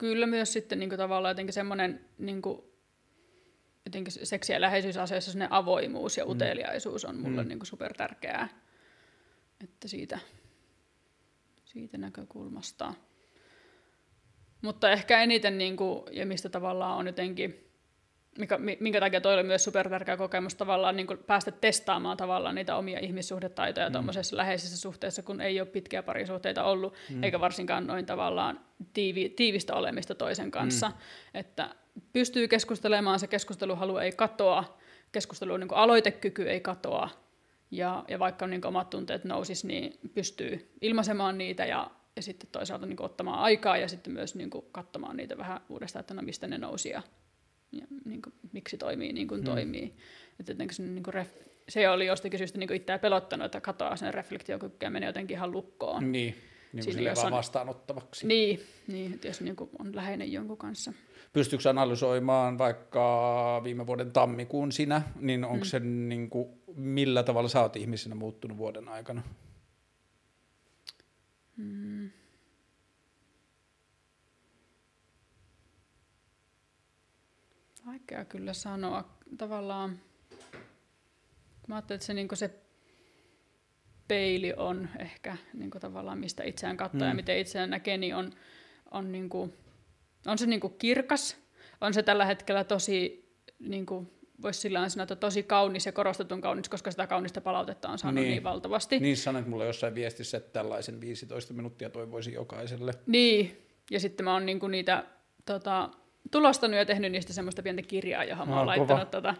kyllä myös sitten niin kuin tavallaan jotenkin semmoinen niin kuin, jotenkin seksi- ja läheisyysasioissa avoimuus ja mm. uteliaisuus on mulle mm. niin kuin super tärkeää. Että siitä, siitä näkökulmasta. Mutta ehkä eniten, niin kuin, ja mistä tavallaan on jotenkin, mikä, minkä takia toi oli myös supertärkeä kokemus tavallaan niin päästä testaamaan tavallaan niitä omia ihmissuhdetaitoja mm. tuommoisessa läheisessä suhteessa, kun ei ole pitkiä parisuhteita ollut, mm. eikä varsinkaan noin tavallaan tiivi, tiivistä olemista toisen kanssa. Mm. Että pystyy keskustelemaan, se keskusteluhalu ei katoa, keskustelun niin aloitekyky ei katoa, ja, ja vaikka niin omat tunteet nousis, niin pystyy ilmaisemaan niitä ja, ja sitten toisaalta niin ottamaan aikaa ja sitten myös niin katsomaan niitä vähän uudestaan, että no mistä ne nousi ja, ja niin kuin, miksi toimii niin kuin hmm. toimii. Että se, niin kuin ref, se oli jostakin syystä niin itseä pelottanut, että katoaa sen reflektiokyky ja menee jotenkin ihan lukkoon. Niin, niin kuin Siinä, vaan vastaanottavaksi. Niin, niin että jos niin kuin on läheinen jonkun kanssa. Pystyykö analysoimaan vaikka viime vuoden tammikuun sinä, niin onko mm. se niin kuin, millä tavalla sä oot ihmisenä muuttunut vuoden aikana? Mm. Vaikea kyllä sanoa. Tavallaan, mä ajattelin, että se, niin se peili on ehkä niin tavallaan, mistä itseään katsoo mm. ja miten itseään näkee, niin on, on niin kuin, on se niin kirkas, on se tällä hetkellä tosi, niin kuin, voisi sillä sanoa, että tosi kaunis ja korostetun kaunis, koska sitä kaunista palautetta on saanut niin, niin valtavasti. Niin sanoit mulle jossain viestissä, että tällaisen 15 minuuttia toivoisi jokaiselle. Niin, ja sitten mä oon niin niitä tota, tulostanut ja tehnyt niistä semmoista pientä kirjaa, johon mä oon no, laittanut tota,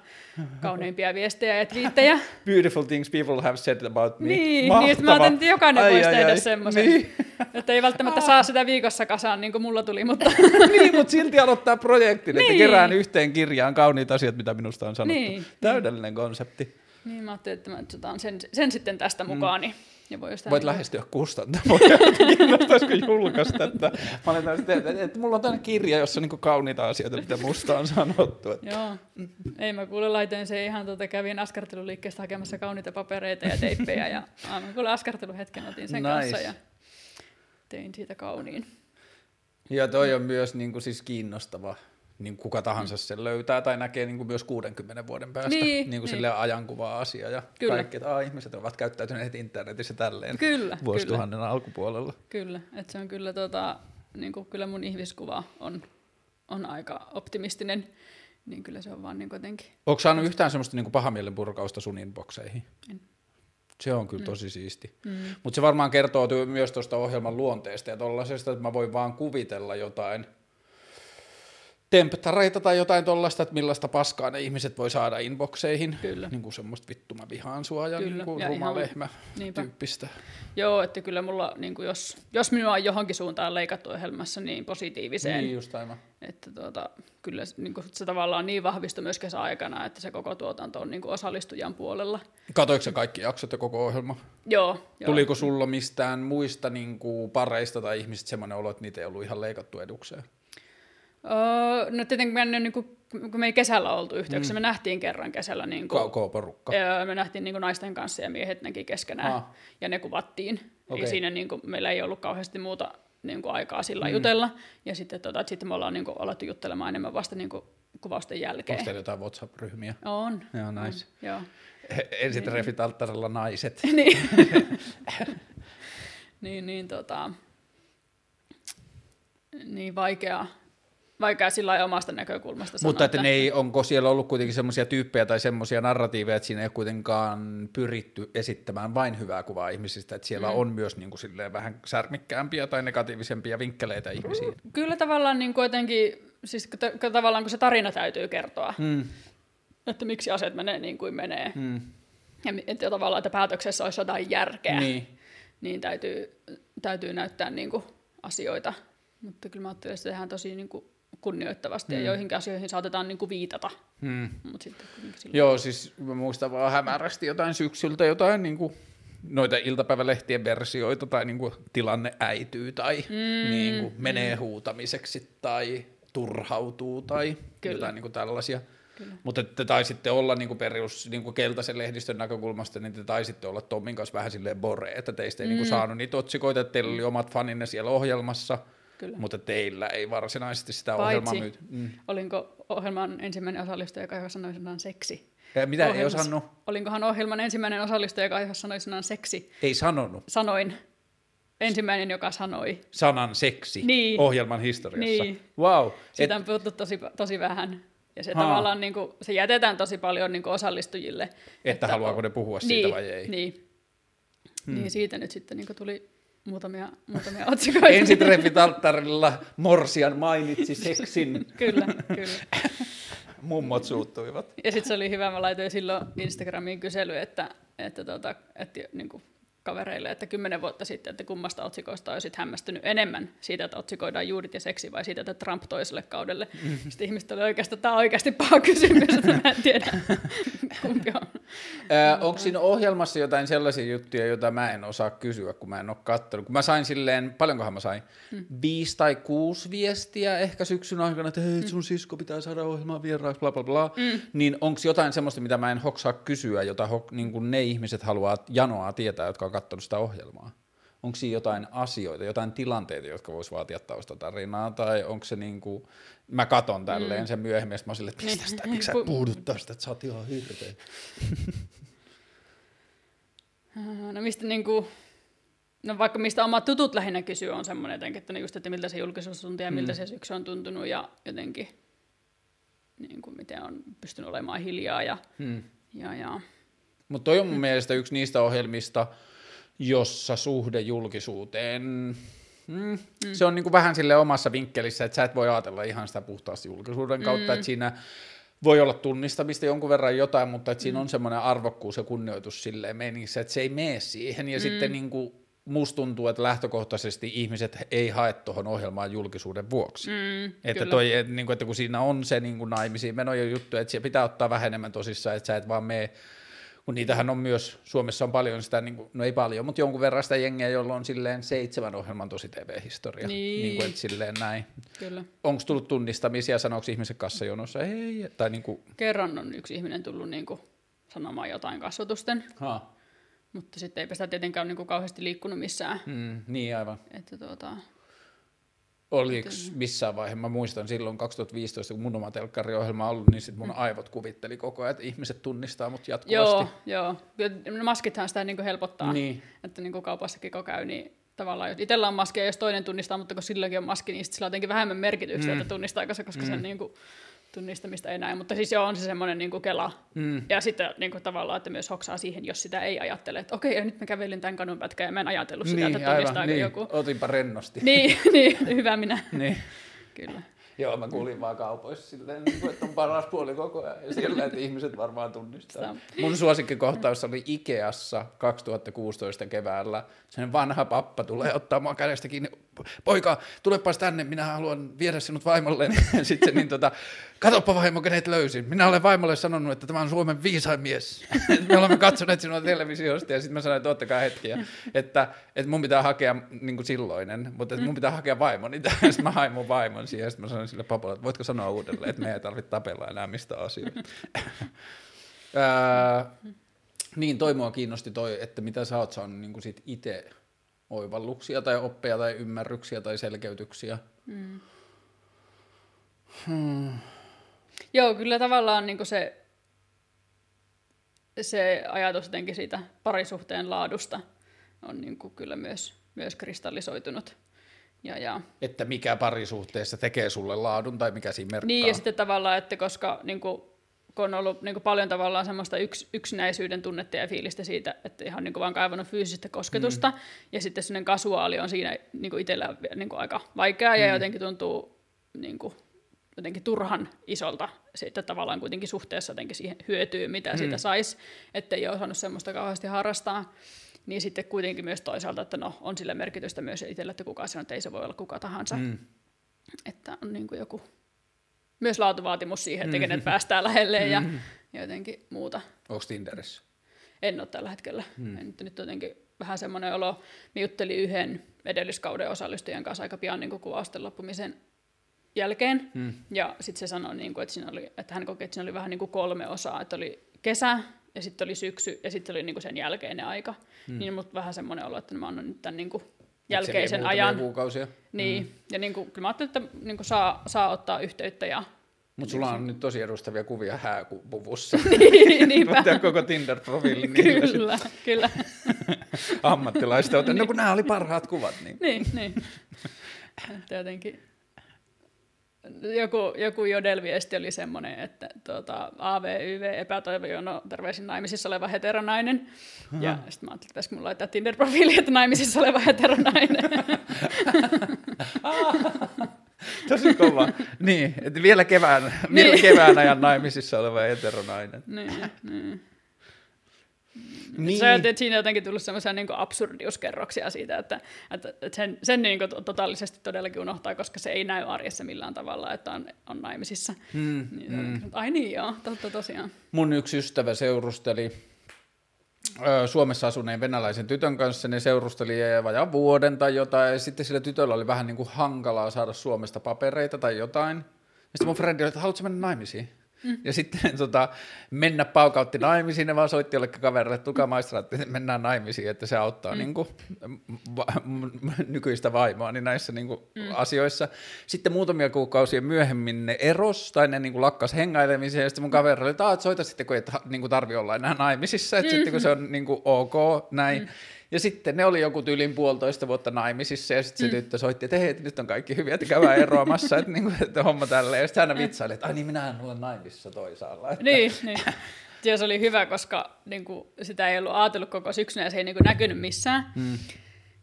kauneimpia viestejä ja twiittejä. Beautiful things people have said about me. Niin, niin että mä ajattelin, että jokainen ai, voisi ai, tehdä ai, semmoisen. Niin. Että ei välttämättä saa sitä viikossa kasaan, niin kuin mulla tuli, mutta... niin, mutta silti aloittaa projektin, niin. että kerään yhteen kirjaan kauniit asiat, mitä minusta on sanottu. Niin. Täydellinen konsepti. Niin, mä ajattelin, että mä otan sen, sen sitten tästä mm. mukaan, niin ja voi Voit niin lähestyä kustantamoja, kiinnostaisiko julkaista. Että, mä olen tämmöistä, että, että, että mulla on tämmöinen kirja, jossa on niin kauniita asioita, mitä musta on sanottu. Että. Joo, ei mä kuule laitoin se ihan, tuota, kävin askarteluliikkeestä hakemassa kauniita papereita ja teippejä ja aivan kuule askarteluhetken otin sen nice. kanssa ja tein siitä kauniin. Ja toi on myös niin kuin, siis kiinnostava niin kuka tahansa sen löytää tai näkee niin kuin myös 60 vuoden päästä niin, niin kuin niin. ajankuva asia ja kyllä. kaikki, että ah, ihmiset ovat käyttäytyneet internetissä tälleen kyllä, vuosituhannen kyllä. alkupuolella. Kyllä, että se on kyllä, tota, niin kuin, kyllä mun ihmiskuva on, on aika optimistinen, niin kyllä se on vaan niin jotenkin. Onko saanut yhtään semmoista niin pahamielen purkausta sun inboxeihin? En. Se on kyllä mm. tosi siisti. Mm. Mutta se varmaan kertoo myös tuosta ohjelman luonteesta ja tuollaisesta, että mä voin vaan kuvitella jotain – temptareita tai jotain tuollaista, että millaista paskaa ne ihmiset voi saada inboxeihin. Kyllä. Niin kuin semmoista vittuma vihaan sua ja, kyllä. niin kuin ja ruma lehmä niinpä. tyyppistä. Joo, että kyllä mulla, niin kuin jos, jos minua on johonkin suuntaan leikattu ohjelmassa, niin positiiviseen. Niin, just aivan. Että tuota, kyllä niin kuin se tavallaan niin vahvistui myös kesäaikana, että se koko tuotanto on niin kuin osallistujan puolella. Katoiko se kaikki jaksot ja koko ohjelma? Joo. Tuliko joo. sulla mistään muista niin kuin pareista tai ihmisistä semmoinen olo, että niitä ei ollut ihan leikattu edukseen? Öö, no tietenkin me, niin kuin, kun me ei kesällä oltu yhteyksissä, mm. me nähtiin kerran kesällä. Niin kuin, Koko porukka. me nähtiin niin kuin naisten kanssa ja miehet näki keskenään ah. ja ne kuvattiin. Okay. Ja siinä niin kuin, meillä ei ollut kauheasti muuta niin kuin, aikaa sillä mm. jutella. Ja sitten, tota, sitten me ollaan niin kuin, alettu juttelemaan enemmän vasta niin kuin, kuvausten jälkeen. Onko teillä jotain WhatsApp-ryhmiä? On. Joo, nice. On, joo. Ensin niin. refit alttarilla naiset. niin. niin, niin, tota, niin vaikea, vaikea sillä omasta näkökulmasta sanoa. Mutta että ne ei, onko siellä ollut kuitenkin semmoisia tyyppejä tai semmoisia narratiiveja, että siinä ei kuitenkaan pyritty esittämään vain hyvää kuvaa ihmisistä, että siellä mm. on myös niin kuin vähän särmikkäämpiä tai negatiivisempia vinkkeleitä ihmisiin. Kyllä tavallaan niin kuitenkin, siis tavallaan kun se tarina täytyy kertoa, mm. että miksi asiat menee niin kuin menee. Mm. Ja että tavallaan, että päätöksessä olisi jotain järkeä, niin, niin täytyy, täytyy näyttää niin kuin asioita. Mutta kyllä mä ajattelen, että se tehdään tosi niin kuin kunnioittavasti hmm. ja joihinkin asioihin saatetaan niin kuin viitata. Hmm. Mut sitten Joo, siis mä muistan vaan hämärästi jotain syksyltä, jotain niin kuin noita iltapäivälehtien versioita tai niin kuin tilanne äityy tai mm, niin kuin menee mm. huutamiseksi tai turhautuu tai Kyllä. jotain niin kuin tällaisia. Mutta te taisitte olla niin kuin perus niin kuin keltaisen lehdistön näkökulmasta, niin te taisitte olla Tommin kanssa vähän silleen bore, että teistä ei mm. niin kuin saanut niitä otsikoita, että teillä oli omat faninne siellä ohjelmassa – Kyllä. Mutta teillä ei varsinaisesti sitä Paitsi, ohjelmaa myyty. Mm. olinko ohjelman ensimmäinen osallistuja, joka sanoi sanan seksi? Ja mitä ei osannut? Olinkohan ohjelman ensimmäinen osallistuja, joka sanoi sanan seksi? Ei sanonut. Sanoin. ensimmäinen, joka sanoi. sanan seksi Niin. ohjelman historiassa. Niin. Wow. Siitä on puhuttu tosi, tosi vähän. Ja se Haa. tavallaan niin kuin, se jätetään tosi paljon niin kuin osallistujille. Että haluaako ne puhua siitä niin, vai ei. Niin. Hmm. niin siitä nyt sitten niin kuin tuli muutamia, muutamia otsikoita. Ensitreffit alttarilla Morsian mainitsi seksin. kyllä, kyllä. Mummot suuttuivat. Ja sitten se oli hyvä, mä laitoin silloin Instagramiin kysely, että, että, tota, että niin kuin kavereille, että kymmenen vuotta sitten, että kummasta otsikoista olisit hämmästynyt enemmän siitä, että otsikoidaan juurit ja seksi vai siitä, että Trump toiselle kaudelle. Mm. Sitten ihmiset oli oikeastaan, tämä on oikeasti paha kysymys, että mä en tiedä kumpi on. Äh, onko siinä ohjelmassa jotain sellaisia juttuja, joita mä en osaa kysyä, kun mä en ole katsonut? Kun mä sain silleen, paljonkohan mä sain? Hmm. Viisi tai kuusi viestiä ehkä syksyn aikana, että hei, sun sisko pitää saada ohjelmaan vieraaksi, bla bla bla. Hmm. Niin onko jotain semmoista, mitä mä en hoksaa kysyä, jota ho, niin ne ihmiset haluaa janoaa tietää, jotka on katsonut sitä ohjelmaa? Onko siinä jotain asioita, jotain tilanteita, jotka vois vaatia taustatarinaa, tai onko se niin kuin, mä katon tälleen mm. sen myöhemmin, ja sit mä oon silleen, että miksi Niin. tästä, miksi sä Ku- puhudut tästä, että sä oot ihan hirveä. No mistä niin kuin, no vaikka mistä omat tutut lähinnä kysyy on semmoinen jotenkin, että, just, että miltä se julkisuus tuntuu ja miltä se syksy on tuntunut ja jotenkin niin kuin, miten on pystynyt olemaan hiljaa ja, Hmm. ja, ja Mutta toi on mun mielestä yksi niistä ohjelmista, jossa suhde julkisuuteen, mm, mm. se on niinku vähän sille omassa vinkkelissä, että sä et voi ajatella ihan sitä puhtaasti julkisuuden kautta, mm. että siinä voi olla tunnistamista jonkun verran jotain, mutta että siinä on semmoinen arvokkuus ja kunnioitus silleen meiningissä, että se ei mene siihen, ja mm. sitten niinku musta tuntuu, että lähtökohtaisesti ihmiset ei hae tuohon ohjelmaan julkisuuden vuoksi. mm, Että, kyllä. toi, et, niin kuin, että kun siinä on se niin kuin naimisiin menojen juttu, että siellä pitää ottaa vähän enemmän tosissaan, että sä et vaan mene, kun niitähän on myös, Suomessa on paljon sitä, niin kuin, no ei paljon, mutta jonkun verran sitä jengiä, jolla on silleen seitsemän ohjelman tosi TV-historia. Niin. niin kuin, että silleen näin. kyllä. Onko tullut tunnistamisia, sanooko ihmiset kassajonossa, ei, tai niin kuin, Kerran on yksi ihminen tullut niin kuin, sanomaan jotain kasvatusten, ha, mutta sitten eipä sitä tietenkään ole niin kuin, kauheasti liikkunut missään. mm, niin aivan. Että, tuota, Oliko missään vaiheessa, mä muistan silloin 2015, kun mun oma telkkariohjelma on ollut, niin sit mun aivot kuvitteli koko ajan, että ihmiset tunnistaa mut jatkuvasti. joo, joo. Ne Maskithan sitä niin kuin helpottaa. Niin. Että niin kuin kaupassakin kun käy, niin tavallaan, jos itsellä on maski ja jos toinen tunnistaa, mutta kun silläkin on maski, niin sillä on jotenkin vähemmän merkitystä, mm. että tunnistaako se, koska mm. sen niin kuin, tunnistamista ei näe. Mutta siis joo, on se semmoinen niin kuin kela. Mm. Ja sitten niin kuin, tavallaan, että myös hoksaa siihen, jos sitä ei ajattele, että okei, ja nyt mä kävelin tämän kadun pätkän ja mä en ajatellut sitä, Niin, että tunnistaako niin. joku. otinpa rennosti. Niin, niin, hyvä minä. niin. Kyllä. Joo, mä kuulin vaan kaupoissa silleen, niin kuin, että on paras puoli koko ajan. Ja siellä, että ihmiset varmaan tunnistaa. Sitä- Mun suosikkikohtaus oli Ikeassa 2016 keväällä. Sen vanha pappa tulee ottaa mua kädestä kiinni. Poika, tulepas tänne, minä haluan viedä sinut vaimolle. Sitten niin tota, katoppa vaimo, kenet löysin. Minä olen vaimolle sanonut, että tämä on Suomen viisain mies. Me olemme katsoneet sinua televisiosta ja sitten mä sanoin, että ottakaa hetkiä. Että, että mun pitää hakea niin kuin silloinen, mutta että mun pitää hakea vaimoni. Sitten mä hain mun vaimon siihen ja sitten mä sanoin sille papalle, että voitko sanoa uudelleen, että me ei tarvitse tapella enää mistä asioista. Ää, niin, toi mua kiinnosti toi, että mitä sä oot saanut niin itse oivalluksia tai oppeja tai ymmärryksiä tai selkeytyksiä. Joo, kyllä tavallaan niin se, se ajatus jotenkin siitä parisuhteen laadusta on niin kyllä myös, myös kristallisoitunut. Ja, ja. Että mikä parisuhteessa tekee sulle laadun tai mikä siinä merkkaa. Niin, ja sitten tavallaan, että koska niin kuin, kun on ollut niin kuin paljon tavallaan semmoista yks, yksinäisyyden tunnetta ja fiilistä siitä, että ihan niin kuin vaan kaivannut fyysistä kosketusta, mm. ja sitten sellainen kasuaali on siinä niin kuin itsellä niin kuin aika vaikeaa, mm. ja jotenkin tuntuu niin kuin, jotenkin turhan isolta siitä tavallaan kuitenkin suhteessa jotenkin siihen hyötyy, mitä mm. siitä saisi, että ei ole osannut semmoista kauheasti harrastaa. Niin sitten kuitenkin myös toisaalta, että no, on sillä merkitystä myös itsellä, että kuka sanoo, että ei se voi olla kuka tahansa. Mm. Että on niin kuin joku myös laatuvaatimus siihen, että kenet päästään lähelle ja, ja jotenkin muuta. Onko Tinderissä? En ole tällä hetkellä. Mm. En, nyt jotenkin vähän semmoinen olo. Mä juttelin yhden edelliskauden osallistujan kanssa aika pian niin kuin kuvausten loppumisen jälkeen. Mm. Ja sitten se sanoi, niin kuin, että, siinä oli, että hän koki, että siinä oli vähän niin kuin kolme osaa. Että oli kesä, ja sitten oli syksy, ja sitten oli niin kuin sen jälkeinen aika. Mm. Niin mut vähän semmoinen olo, että mä annan nyt tämän niin kuin jälkeisen ajan. kuukausia. Niin, mm. ja niin kuin, kyllä mä ajattelin, että niin kuin saa, saa ottaa yhteyttä ja Mutta sulla on nyt tosi edustavia kuvia hääpuvussa. Niin, niinpä. Koko sit. Kyllä, kyllä. ammattilaista. Otan, no kun nämä oli parhaat kuvat. Niin. niin, niin. Jotenkin joku, joku jodelviesti oli semmoinen, että tuota, AVYV epätoivojono terveisin naimisissa oleva heteronainen. Aha. Ja sitten mä ajattelin, että pitäisikö mulla laittaa Tinder-profiili, että naimisissa oleva heteronainen. Tosi kova. niin, että vielä kevään, niin. vielä kevään ajan naimisissa oleva heteronainen. niin, niin. Niin. Sä että siinä on jotenkin tullut semmoisia niin absurdiuskerroksia siitä, että, että, että sen, sen niin kuin totaalisesti todellakin unohtaa, koska se ei näy arjessa millään tavalla, että on, on naimisissa. Hmm. Niin, hmm. Ai niin joo, totta tosiaan. Mun yksi ystävä seurusteli Suomessa asuneen venäläisen tytön kanssa, ne seurusteli vajaan vuoden tai jotain, ja sitten sillä tytöllä oli vähän niin kuin hankalaa saada Suomesta papereita tai jotain. Ja sitten mun frendi oli, että haluatko mennä naimisiin? Mm. Ja sitten tota, mennä paukautti naimisiin, ne vaan soitti jollekin kaverille, että tukaa maistraatti, että mennään naimisiin, että se auttaa mm. niin kuin, va, nykyistä vaimoa niin näissä niin kuin, mm. asioissa. Sitten muutamia kuukausia myöhemmin ne eros, tai ne niin kuin, lakkas hengailemiseen, ja sitten mun kaveri oli, että soita sitten, kun ei niin kuin, tarvi olla enää naimisissa, että mm. sitten kun se on niin kuin, ok, näin. Mm. Ja sitten ne oli joku tyylin puolitoista vuotta naimisissa ja sitten se mm. tyttö soitti, että hei, nyt on kaikki hyviä, että käydään eroamassa, että, niin kuin, että homma tälleen. Ja sitten aina vitsaili, että ai niin, minähän olen naimisissa toisaalla. Että... Niin, niin. Ja se oli hyvä, koska niin kuin, sitä ei ollut ajatellut koko syksynä ja se ei niin kuin, näkynyt missään. Mm.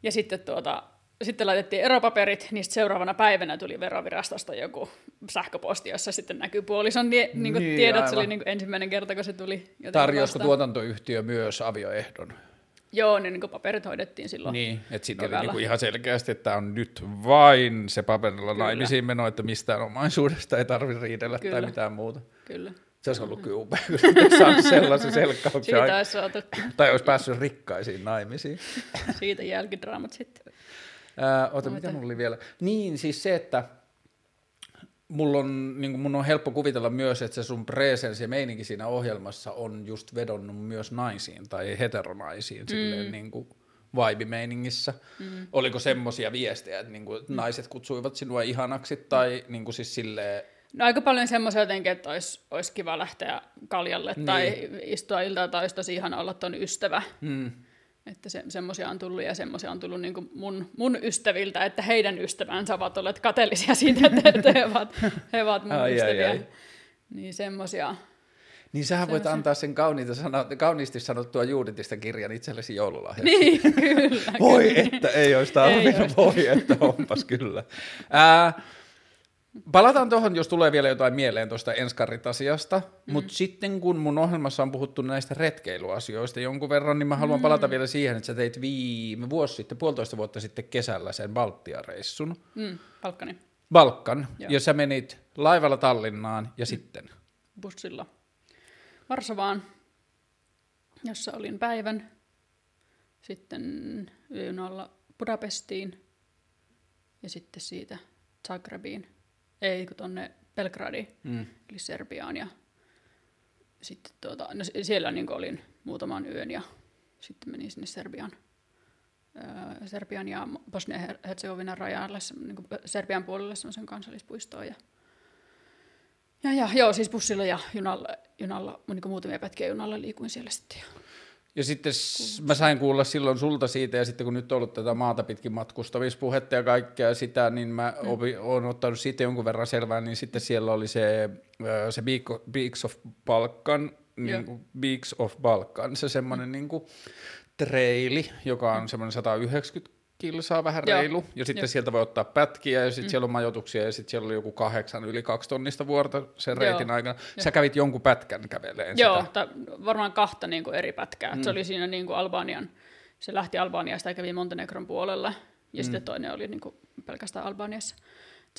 Ja sitten tuota, sitten laitettiin eropaperit, niin seuraavana päivänä tuli verovirastosta joku sähköposti, jossa sitten näkyy puolison niin, niin kuin niin, tiedot. Aivan. Se oli niin kuin ensimmäinen kerta, kun se tuli. Tarjosko tuotantoyhtiö myös avioehdon? Joo, niin, niin paperit hoidettiin silloin Niin, että sitten oli niin ihan selkeästi, että on nyt vain se paperilla Kyllä. naimisiin meno, että mistään omaisuudesta ei tarvitse riidellä Kyllä. tai mitään muuta. Kyllä. Se olisi ollut kyllä upea, kun saanut sellaisen selkkauksen. Siitä olisi saatu. Tai olisi päässyt rikkaisiin naimisiin. Siitä jälkidraamat sitten. Ää, ota, mitä mulla oli vielä? Niin, siis se, että mulla on, niin mun on helppo kuvitella myös, että se sun presence ja meininki siinä ohjelmassa on just vedonnut myös naisiin tai heteronaisiin mm. silleen niin kuin vibe-meiningissä. Mm. Oliko semmoisia viestejä, että, niin kuin, mm. naiset kutsuivat sinua ihanaksi tai niin kuin siis silleen... No aika paljon semmoisia jotenkin, että olisi, olisi kiva lähteä kaljalle niin. tai istua iltaa tai olisi tosi ihana olla ton ystävä. Mm. Että se, semmoisia on tullut ja semmoisia on tullut niin mun, mun ystäviltä, että heidän ystävänsä ovat olleet kateellisia siitä, että, että he, ovat, he ovat mun ai, ystäviä. Ai, ai. Niin semmoisia. Niin sähän voit antaa sen kauniita kauniisti sanottua Juuditista kirjan itsellesi joululahjaksi. Niin, kyllä. voi kyllä. että ei olisi tarvinnut, voi että onpas kyllä. Ää, Palataan tuohon, jos tulee vielä jotain mieleen tuosta Enskarit-asiasta, mm. mutta sitten kun mun ohjelmassa on puhuttu näistä retkeiluasioista jonkun verran, niin mä haluan mm. palata vielä siihen, että sä teit viime vuosi sitten, puolitoista vuotta sitten kesällä sen Baltia-reissun. Mm, Balkani. Balkan, Joo. ja sä menit laivalla Tallinnaan ja mm. sitten? Bussilla Varsovaan, jossa olin päivän, sitten yön alla Budapestiin ja sitten siitä Zagrebiin ei kun tonne Belgradiin, mm. eli Serbiaan. Ja sitten tuota, no siellä niin olin muutaman yön ja sitten menin sinne Serbian, öö, Serbian ja Bosnia-Herzegovinan rajalle, niin Serbian puolelle semmoisen kansallispuistoon. Ja, ja, ja, joo, siis bussilla ja junalla, junalla niin muutamia pätkiä junalla liikuin siellä sitten. Ja ja sitten mä sain kuulla silloin sulta siitä, ja sitten kun nyt on ollut tätä maata pitkin matkustamispuhetta ja kaikkea sitä, niin mä mm. oon ottanut siitä jonkun verran selvää, niin sitten siellä oli se, se Beaks of Balkan, niin kuin Beaks of Balkan, se semmoinen mm. niin kuin treili, joka on semmoinen 190 kilsaa vähän reilu, ja sitten Joo. sieltä voi ottaa pätkiä, ja sitten mm. siellä on majoituksia, ja sitten siellä oli joku kahdeksan yli kaksi tonnista vuorta sen reitin Joo. aikana. Sä kävit jonkun pätkän käveleen Joo, sitä. Ta, varmaan kahta niin kuin eri pätkää. Mm. Se oli siinä niin kuin Albanian, se lähti Albaniasta ja kävi Montenegron puolella, ja mm. sitten toinen oli niin kuin pelkästään Albaniassa.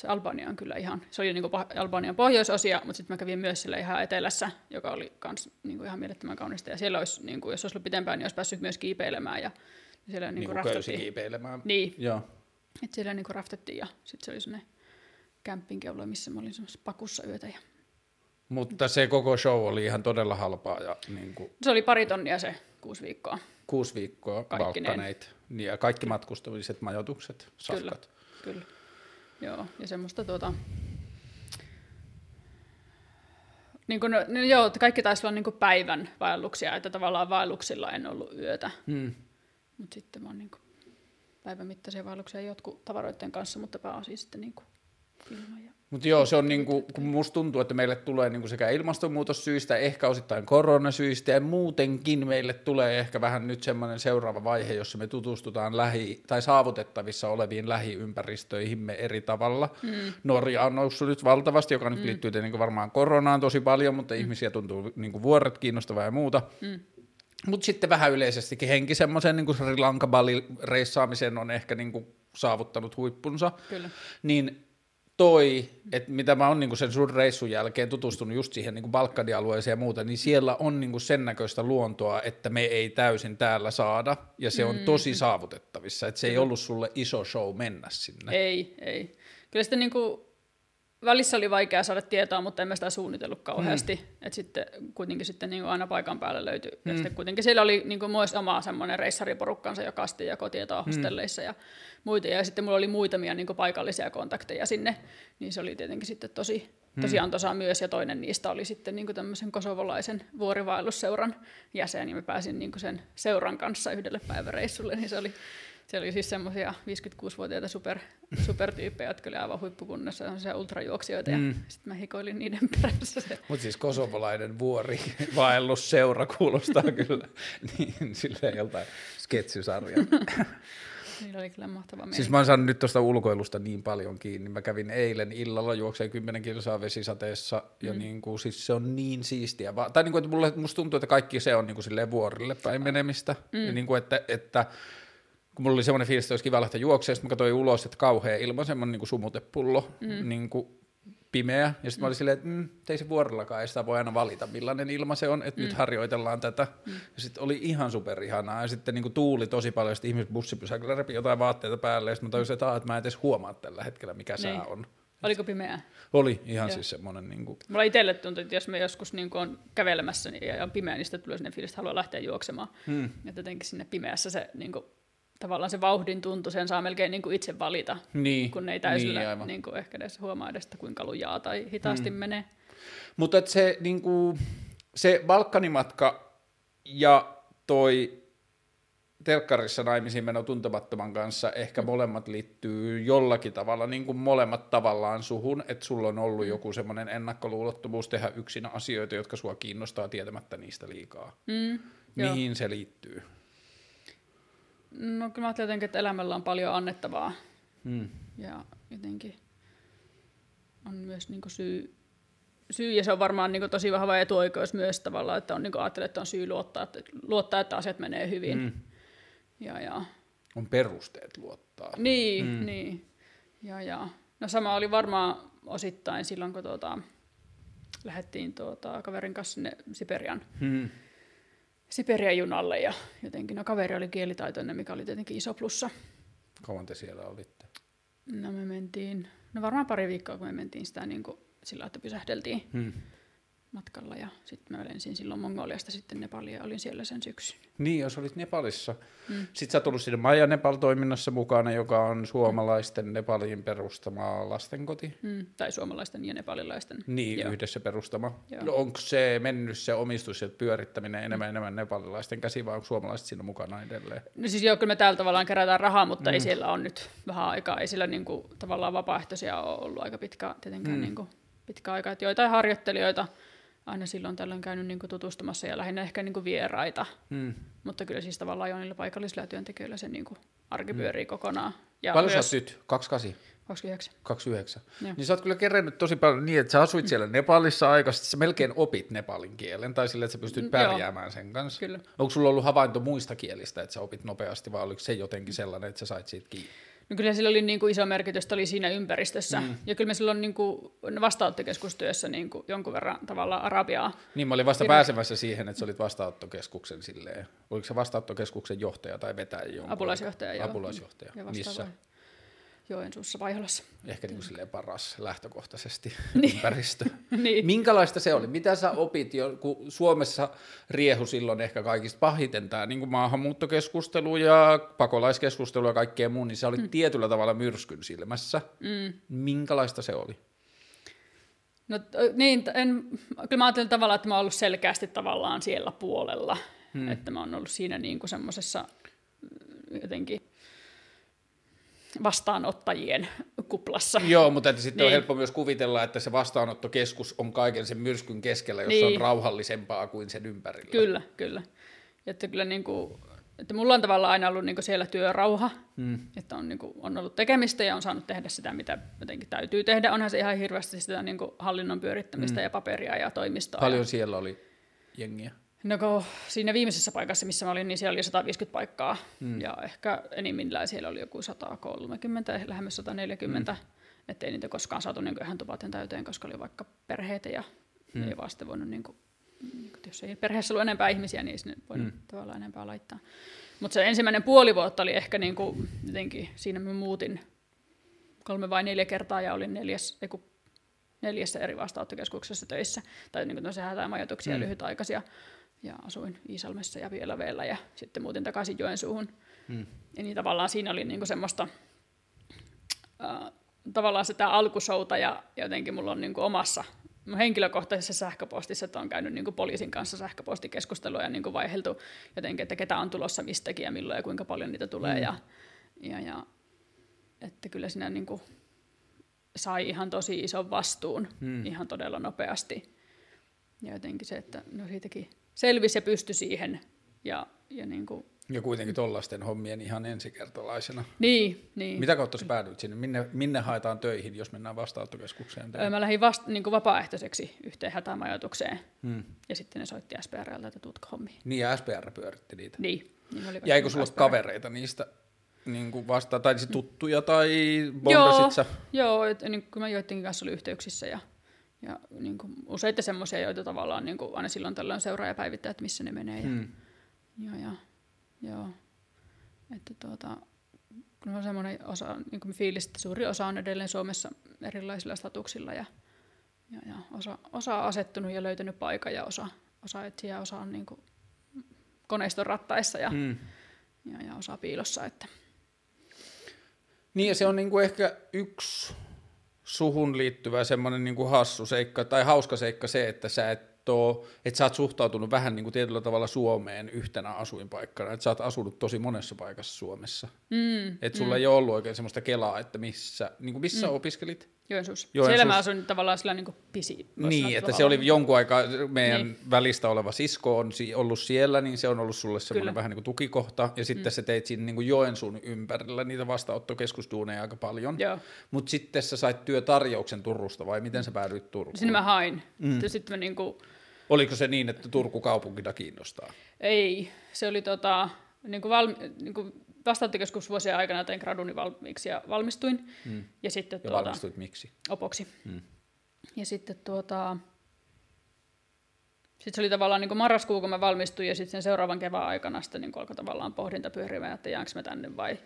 Se Albania on kyllä ihan, se oli niin kuin Albanian pohjoisosia, mutta sitten mä kävin myös siellä ihan etelässä, joka oli kans niin kuin ihan mielettömän kaunista. Ja siellä olisi, niin kuin, jos olisi ollut pitempään, niin olisi päässyt myös kiipeilemään ja siellä niin kuin kiipeilemään. Niin. Joo. Et siellä niin kuin raftettiin ja sitten se oli semmoinen kämppinkeula, missä mä olin semmoisessa pakussa yötä. Ja... Mutta se koko show oli ihan todella halpaa. Ja niin kuin... Se oli pari tonnia se kuusi viikkoa. Kuusi viikkoa balkaneit. Niin, ja kaikki matkustamiset, majoitukset, safkat. Kyllä, kyllä. Joo, ja semmoista tuota... Niin kuin, no, joo, kaikki taisi olla niin päivän vaelluksia, että tavallaan vaelluksilla en ollut yötä. Hmm. Mutta sitten mä oon niin kuin päivän mittaisia vaelluksia jotkut tavaroiden kanssa, mutta pääosin sitten niin kuin ilman. Ja... Mutta joo, se on niinku, kun musta tuntuu, että meille tulee niinku sekä ilmastonmuutossyistä, ehkä osittain koronasyistä ja muutenkin meille tulee ehkä vähän nyt semmoinen seuraava vaihe, jossa me tutustutaan lähi- tai saavutettavissa oleviin lähiympäristöihimme eri tavalla. Mm. Norja on noussut nyt valtavasti, joka nyt mm. liittyy niinku varmaan koronaan tosi paljon, mutta mm. ihmisiä tuntuu niinku vuoret kiinnostavaa ja muuta. Mm. Mutta sitten vähän yleisestikin henki semmoisen niin Sri Lanka reissaamisen on ehkä niin kuin saavuttanut huippunsa. Kyllä. Niin toi, että mitä mä oon niinku sen sun reissun jälkeen tutustunut just siihen niinku Balkanialueeseen ja muuta, niin siellä on niinku sen näköistä luontoa, että me ei täysin täällä saada, ja se on mm. tosi saavutettavissa, että se ei ollut sulle iso show mennä sinne. Ei, ei. Kyllä sitten niinku välissä oli vaikea saada tietoa, mutta en mä sitä suunnitellut kauheasti. Mm. Että sitten kuitenkin sitten niin kuin aina paikan päälle löytyi. Mm. Ja sitten kuitenkin siellä oli niin kuin myös oma semmoinen reissariporukkansa, joka sitten jakoi tietoa hostelleissa mm. ja muita. Ja sitten mulla oli muutamia niin kuin paikallisia kontakteja sinne, niin se oli tietenkin sitten tosi, tosi mm. antoisaa myös. Ja toinen niistä oli sitten niin kuin tämmöisen kosovolaisen vuorivaellusseuran jäsen, ja mä pääsin niin kuin sen seuran kanssa yhdelle päiväreissulle, niin se oli se oli siis semmoisia 56-vuotiaita super, supertyyppejä, jotka oli aivan huippukunnassa, semmoisia ultrajuoksijoita, mm. ja sitten mä hikoilin niiden perässä. Mutta siis kosovolainen vuori vaellusseura kuulostaa kyllä niin silleen joltain sketsisarja. Niillä oli kyllä mahtava mieli. Siis mä oon saanut nyt tuosta ulkoilusta niin paljon kiinni. Mä kävin eilen illalla juokseen 10 kilsaa vesisateessa ja mm. niin kuin, siis se on niin siistiä. Tai niin kuin, että mulle, musta tuntuu, että kaikki se on niin kuin vuorille päin menemistä. Mm. Ja niin kuin, että, että kun mulla oli semmoinen fiilis, että olisi kiva lähteä juokseen, sitten mä katsoin ulos, että kauhea ilman semmoinen niin kuin sumutepullo, mm. niin kuin pimeä, ja sitten mm. mä olin silleen, että mm, ei se vuorillakaan, ei sitä voi aina valita, millainen ilma se on, että mm. nyt harjoitellaan tätä. Mm. Ja sitten oli ihan superihanaa, ja sitten niin kuin tuuli tosi paljon, sitten ihmiset bussipysäkillä repi jotain vaatteita päälle, ja sitten mä tajusin, että, että mä en edes huomaa tällä hetkellä, mikä niin. sää on. Oliko pimeää? Oli ihan Joo. siis semmoinen. Niin kuin... Mulla itselle tuntui, että jos me joskus niin on kävelemässä niin, ja on pimeä, niin sitten tulee sinne fiilis, että haluaa lähteä juoksemaan. Hmm. Ja jotenkin sinne pimeässä se niin kuin, tavallaan se vauhdin tuntu, sen saa melkein niin kuin itse valita, niin, kun ei täysillä niin, niin kuin ehkä edes huomaa edes, kuinka lujaa tai hitaasti hmm. menee. Mutta se, niin kuin, se Balkanimatka ja toi telkkarissa naimisiin meno tuntemattoman kanssa, ehkä molemmat liittyy jollakin tavalla, niin kuin molemmat tavallaan suhun, että sulla on ollut mm. joku semmoinen ennakkoluulottomuus tehdä yksin asioita, jotka sua kiinnostaa tietämättä niistä liikaa. Mm, Mihin joo. se liittyy? No kyllä mä ajattelen jotenkin, että elämällä on paljon annettavaa. Mm. Ja jotenkin on myös niin syy, syy, ja se on varmaan niin tosi vahva etuoikeus myös tavallaan, että on niin ajattelee, että on syy luottaa, että, luottaa, että asiat menee hyvin. Mm. Ja, ja. On perusteet luottaa. Niin, mm. niin. Ja, ja. No sama oli varmaan osittain silloin, kun tuota, lähdettiin tuota, kaverin kanssa sinne Siperian. Mm Siperian junalle ja jotenkin no kaveri oli kielitaitoinen, mikä oli tietenkin iso plussa. Kauan te siellä olitte? No me mentiin, no varmaan pari viikkoa kun me mentiin sitä niin kuin sillä, että pysähdeltiin. Hmm matkalla ja sitten mä lensin silloin Mongoliasta sitten Nepalia ja olin siellä sen syksyn. Niin, jos olit Nepalissa. Mm. Sitten sä oot ollut siinä Maja Nepal-toiminnassa mukana, joka on suomalaisten mm. Nepalin perustama lastenkoti. Mm. Tai suomalaisten ja nepalilaisten. Niin, Joo. yhdessä perustama. No, onko se mennyt se omistus ja pyörittäminen enemmän mm. enemmän nepalilaisten käsi vai onko suomalaiset siinä mukana edelleen? No siis joo, kyllä me täällä tavallaan kerätään rahaa, mutta mm. ei siellä on nyt vähän aikaa. Ei sillä niinku, tavallaan vapaaehtoisia ole ollut aika pitkä, tietenkään mm. niinku, pitkä aika. Että joitain harjoittelijoita, aina silloin tällöin käynyt niin kuin tutustumassa ja lähinnä ehkä niin kuin vieraita. Mm. Mutta kyllä siis tavallaan jo niillä paikallisilla työntekijöillä se niin kuin arki hmm. pyörii mm. kokonaan. Ja Paljon myös... sä oot nyt? 28? 29. 29. Joo. Niin sä oot kyllä kerännyt tosi paljon niin, että sä asuit siellä Nepalissa aikaisesti, sä melkein opit nepalin kielen, tai sille, että sä pystyt mm, pärjäämään Joo. sen kanssa. Kyllä. Onko sulla ollut havainto muista kielistä, että sä opit nopeasti, vai oliko se jotenkin sellainen, että sä sait siitä kiinni? No kyllä sillä oli niin kuin iso merkitys, oli siinä ympäristössä. Mm. Ja kyllä me silloin niin kuin vastaanottokeskustyössä niin kuin jonkun verran tavallaan arabiaa. Niin mä olin vasta pääsemässä siihen, että sä olit vastaanottokeskuksen silleen. Oliko se vastaanottokeskuksen johtaja tai vetäjä jonkun? Apulaisjohtaja, joo. Apulaisjohtaja. Ja Missä? Joensuussa Vaiholassa. Ehkä niin kuin paras lähtökohtaisesti niin. ympäristö. niin. Minkälaista se oli? Mitä sä opit, jo, kun Suomessa riehu silloin ehkä kaikista pahiten tämä niin kuin maahanmuuttokeskustelu ja pakolaiskeskustelu ja kaikkea muu, niin se oli mm. tietyllä tavalla myrskyn silmässä. Mm. Minkälaista se oli? No niin, en, kyllä mä ajattelin tavallaan, että mä oon ollut selkeästi tavallaan siellä puolella. Hmm. Että mä oon ollut siinä niin kuin semmoisessa jotenkin vastaanottajien kuplassa. Joo, mutta että sitten niin. on helppo myös kuvitella, että se vastaanottokeskus on kaiken sen myrskyn keskellä, jossa Niin. on rauhallisempaa kuin sen ympärillä. Kyllä, kyllä. Että kyllä niin kuin, että mulla on tavallaan aina ollut niin kuin siellä työrauha, mm. että on, niin kuin, on ollut tekemistä ja on saanut tehdä sitä, mitä jotenkin täytyy tehdä. Onhan se ihan hirveästi sitä niin kuin hallinnon pyörittämistä mm. ja paperia ja toimistoa. Paljon Ja, siellä oli jengiä. No kun siinä viimeisessä paikassa, missä mä olin, niin siellä oli 150 paikkaa mm. ja ehkä enimmillään siellä oli joku 130, lähemmäs 140. Mm. Että ei niitä koskaan saatu niin ihan tupaten täyteen, koska oli vaikka perheitä ja mm. ei vaan sitten voinut, niin kuin, niin kuin, jos ei perheessä ollut enempää ihmisiä, niin ei sinne voinut mm. tavallaan enempää laittaa. Mutta se ensimmäinen puoli vuotta oli ehkä niin kuin, jotenkin, siinä mä muutin kolme vai neljä kertaa ja olin neljäs, ei kun neljässä eri vastaanottokeskuksessa töissä, tai niin kuin hätämajoituksia mm. lyhytaikaisia, ja asuin Iisalmessa ja Pielaveellä, ja sitten muutin takaisin Joensuuhun. Mm. Ja niin tavallaan siinä oli niin kuin semmoista, äh, tavallaan sitä alkusouta, ja jotenkin mulla on niin kuin omassa mun henkilökohtaisessa sähköpostissa, että on käynyt niin kuin poliisin kanssa sähköpostikeskustelua ja niin kuin vaiheltu jotenkin, että ketä on tulossa mistäkin ja milloin ja kuinka paljon niitä tulee. Mm. Ja, ja, ja, että kyllä siinä niin kuin sai ihan tosi ison vastuun mm. ihan todella nopeasti. Ja jotenkin se, että no siitäkin selvisi ja pystyi siihen. Ja, ja niin, kuin, Ja kuitenkin tollaisten hommien ihan ensikertalaisena. niin, niin. Mitä kautta sä päädyit sinne? Minne, minne haetaan töihin, jos mennään vastaanottokeskukseen? Öö, Mä lähdin vasta, niin kuin vapaaehtoiseksi yhteen hätämajoitukseen. Hmm. Ja sitten ne soitti SPRltä, että tuutko hommiin. Niin, ja SPR pyöritti niitä. Niin. niin Jäikö niin sulla SPR. kavereita niistä niin kuin vasta, tai tuttuja, tai bondasit Joo, joo että niin kuin mä joidenkin kanssa oli yhteyksissä ja, ja niin kuin useita semmoisia, joita tavallaan niin kuin aina silloin tällöin seuraa ja päivittää, että missä ne menee. Ja, Hmm. ja, ja, joo. Että tuota, kun on semmoinen osa, niin kuin fiilis, että suuri osa on edelleen Suomessa erilaisilla statuksilla ja, ja, ja osa, osa on asettunut ja löytänyt paikan ja osa, osa etsii ja osa on niin kuin koneiston rattaissa ja, Hmm. ja, ja osa piilossa. Että. Niin ja se on niinku ehkä yksi suhun liittyvä semmoinen niinku hassu seikka tai hauska seikka se, että sä et oo, että sä oot suhtautunut vähän niinku tietyllä tavalla Suomeen yhtenä asuinpaikkana, että sä oot asunut tosi monessa paikassa Suomessa. Mm, Että sulla ei ole ollut oikein semmoista kelaa, että missä, niinku missä mm. opiskelit? Joensuussa. Joensuussa. Siellä mä asuin tavallaan sillä niin kuin pisi. Niin, että se oli jonkun aikaa meidän niin. Välistä oleva sisko on ollut siellä, niin se on ollut sulle semmoinen Kyllä. vähän niin kuin tukikohta, ja sitten mm. sä teit siinä niin kuin Joensuun ympärillä niitä vastaanottokeskusduuneja aika paljon. Mutta sitten sä sait työtarjouksen Turusta, vai miten sä päädyit Turkuun? Sinne mä hain. Mm. Sitten mä niin kuin, Oliko se niin, että Turku kaupunkina kiinnostaa? ei, se oli tota, niin kuin valmi, niin kuin vastaanottokeskusvuosien aikana tein graduni valmiiksi ja valmistuin. Mm. Ja sitten Ja tuota, valmistuit miksi? opoksi. Mm. Ja sitten tuota, sitten se oli tavallaan niin marraskuu, kun mä valmistuin, ja sitten sen seuraavan kevään aikana sitten niin alkoi tavallaan pohdinta pyörimään, että jäänkö mä tänne vai,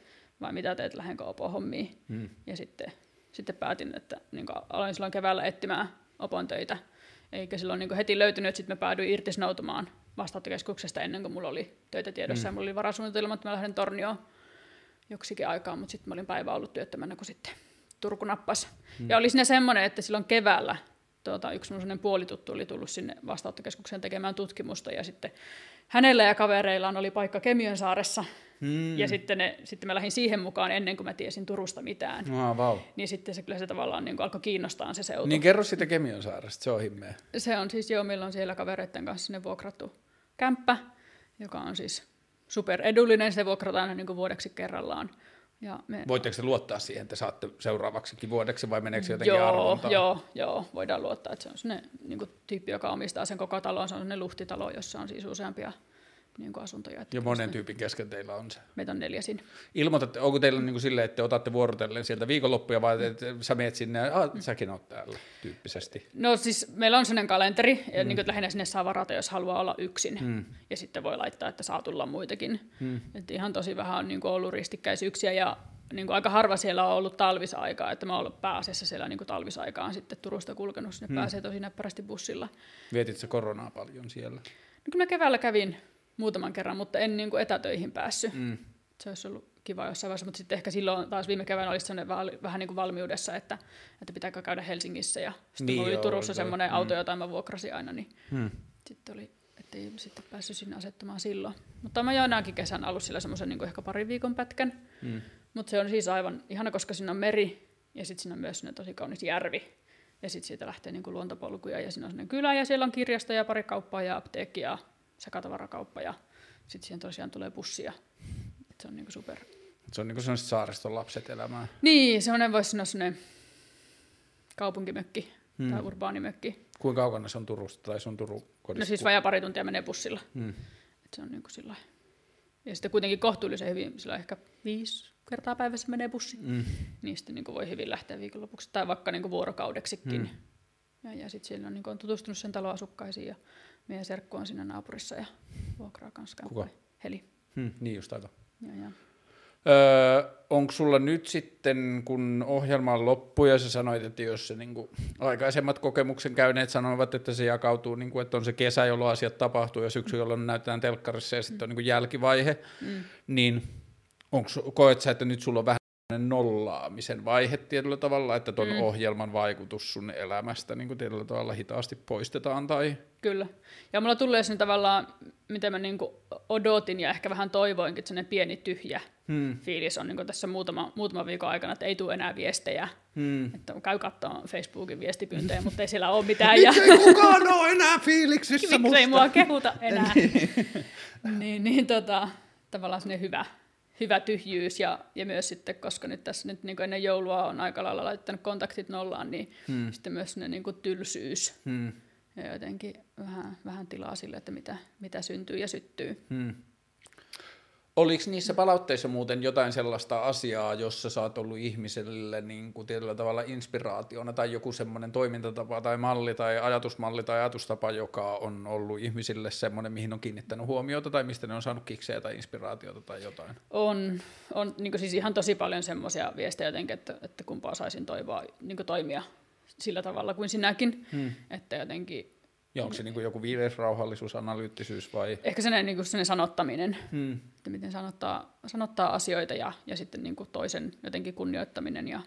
vai mitä teet, lähdenkö opo-hommiin. Mm. Ja sitten, sitten päätin, että niin kuin aloin silloin keväällä etsimään opon töitä, eikä silloin niin heti löytynyt, että sitten mä päädyin irtisanoutumaan vastaanottokeskuksesta ennen kuin mulla oli töitä tiedossa, mm. ja mulla oli varasuunnitelma, että mä lähden Tornioon joksikin aikaa, mutta sitten mä olin päivä ollut työttömänä, kun sitten Turku nappasi. Mm. Ja oli siinä semmoinen, että silloin keväällä tuota, yksi semmoinen puolituttu oli tullut sinne vastaanottokeskukseen tekemään tutkimusta, ja sitten hänellä ja kavereillaan oli paikka Kemiönsaaressa, mm. ja sitten, ne, sitten mä lähdin siihen mukaan ennen kuin mä tiesin Turusta mitään. Ah, vau. Niin sitten se kyllä se tavallaan niin alkoi kiinnostaa se seutu. Niin kerro siitä Kemionsaaresta, se on himmeä. Se on siis joo, meillä on siellä kavereiden kanssa sinne vuokrattu kämppä, joka on siis superedullinen, se vuokrataan aina niin kuin vuodeksi kerrallaan. Ja me, Voitteko te luottaa siihen, että saatte seuraavaksikin vuodeksi, vai meneekö se jotenkin joo, arvontaan? joo, joo, voidaan luottaa, että se on sellainen niin kuin, tyyppi, joka omistaa sen koko talon. Se on sellainen luhtitalo, jossa on siis useampia niin kuin asuntoja. Että Ja monen tyypin kesken teillä on se. Meitä on neljä siinä. Ilmoitatte, onko teillä niin kuin silleen, että te otatte vuorotellen sieltä viikonloppuja, vai että sä meet sinne ja ah, säkin oot täällä tyyppisesti? No siis meillä on sellainen kalenteri, mm. ja niin kuin, lähinnä sinne saa varata, jos haluaa olla yksin. Mm. Ja sitten voi laittaa, että saa tulla muitakin. Mm. Että ihan tosi vähän on niin kuin ollut ristikkäisyyksiä, ja niin kuin aika harva siellä on ollut talvisaikaa, että mä oon ollut pääasiassa siellä niin kuin talvisaikaan sitten Turusta kulkenut, sinne mm. pääsee tosi näppärästi bussilla. Vietit sä koronaa paljon siellä? No kyllä mä keväällä kävin muutaman kerran, mutta en niin kuin etätöihin päässyt. Mm. Se olisi ollut kiva jossain vaiheessa, mutta sitten ehkä silloin taas viime keväänä olisi sellainen vähän niin kuin valmiudessa, että, että pitääkö käydä Helsingissä. Ja sitten Niin oli joo, Turussa semmoinen auto, jota mä vuokrasin aina, niin Hmm. sitten oli, että ei sitten päässyt sinne asettumaan silloin. Mutta mä jonakin kesän ollut sillä semmoisen niin ehkä parin viikon pätkän. Mm. Mutta se on siis aivan ihana, koska siinä on meri ja sitten siinä on myös tosi kaunis järvi. Ja sitten siitä lähtee niin kuin luontopolkuja ja siinä on sellainen kylä ja siellä on kirjasto ja pari kauppaa ja apteekki ja sekatavarakauppa ja sitten siihen tosiaan tulee bussia. Et se on niin kuin super. Se on niin kuin sellaista saariston lapset elämää. Niin, semmoinen voisi sanoa semmoinen kaupunkimökki hmm. tai urbaanimökki. Kuinka kaukana se on Turusta tai se on Turun kodista? No siis vajaa pari tuntia menee bussilla. Hmm. Et se on niin kuin sillä Ja sitten kuitenkin kohtuullisen hyvin, sillä ehkä viisi kertaa päivässä menee bussi. Mm. Niin sitten niin kuin voi hyvin lähteä viikonlopuksi tai vaikka niin kuin vuorokaudeksikin. Mm. Ja, ja sitten siellä on, niin on tutustunut sen talon asukkaisiin ja meidän serkku on siinä naapurissa ja vuokraa kanssa Kuka? Heli. Hmm, niin just aivan. Ja, ja. Öö, onko sulla nyt sitten, kun ohjelma on loppu ja sä sanoit, että jos se niin kuin, aikaisemmat kokemuksen käyneet sanoivat, että se jakautuu, niin kuin, että on se kesä, jolloin asiat tapahtuu ja syksy, jolloin näytetään telkkarissa ja sitten on niin kuin jälkivaihe, mm. niin onko, koet sä, että nyt sulla on vähän nollaamisen vaihe tietyllä tavalla, että tuon mm. ohjelman vaikutus sun elämästä niin kuin tietyllä tavalla hitaasti poistetaan? Tai... Kyllä. Ja mulla tulee sen tavallaan, mitä mä niin odotin ja ehkä vähän toivoinkin, että sellainen pieni tyhjä hmm. fiilis on niin tässä muutama, muutama viikon aikana, että ei tule enää viestejä. Hmm. Että käy katsomaan Facebookin viestipyyntöjä, mutta ei siellä ole mitään. ja... ei kukaan ole enää fiiliksissä musta? ei mua kehuta enää. niin, niin tota, tavallaan hyvä, hyvä tyhjyys ja, ja myös sitten, koska nyt tässä nyt niin ennen joulua on aika lailla laittanut kontaktit nollaan, niin hmm. sitten myös ne niin tylsyys hmm. ja jotenkin vähän, vähän tilaa sille, että mitä, mitä syntyy ja syttyy. Hmm. Oliko niissä palautteissa muuten jotain sellaista asiaa, jossa sä oot ollut ihmiselle niin kuin tietyllä tavalla inspiraationa tai joku semmoinen toimintatapa tai malli tai ajatusmalli tai ajatustapa, joka on ollut ihmisille semmoinen, mihin on kiinnittänyt huomiota tai mistä ne on saanut kiksejä tai inspiraatiota tai jotain? On, on niin siis ihan tosi paljon semmoisia viestejä jotenkin, että, että kumpaa saisin toivoa niin toimia sillä tavalla kuin sinäkin, hmm. että jotenkin ja onko se niin kuin joku viileisrauhallisuus, analyyttisyys vai? Ehkä sellainen, niin kuin sanottaminen, hmm. että miten sanottaa, sanottaa asioita ja, ja sitten niin kuin toisen jotenkin kunnioittaminen ja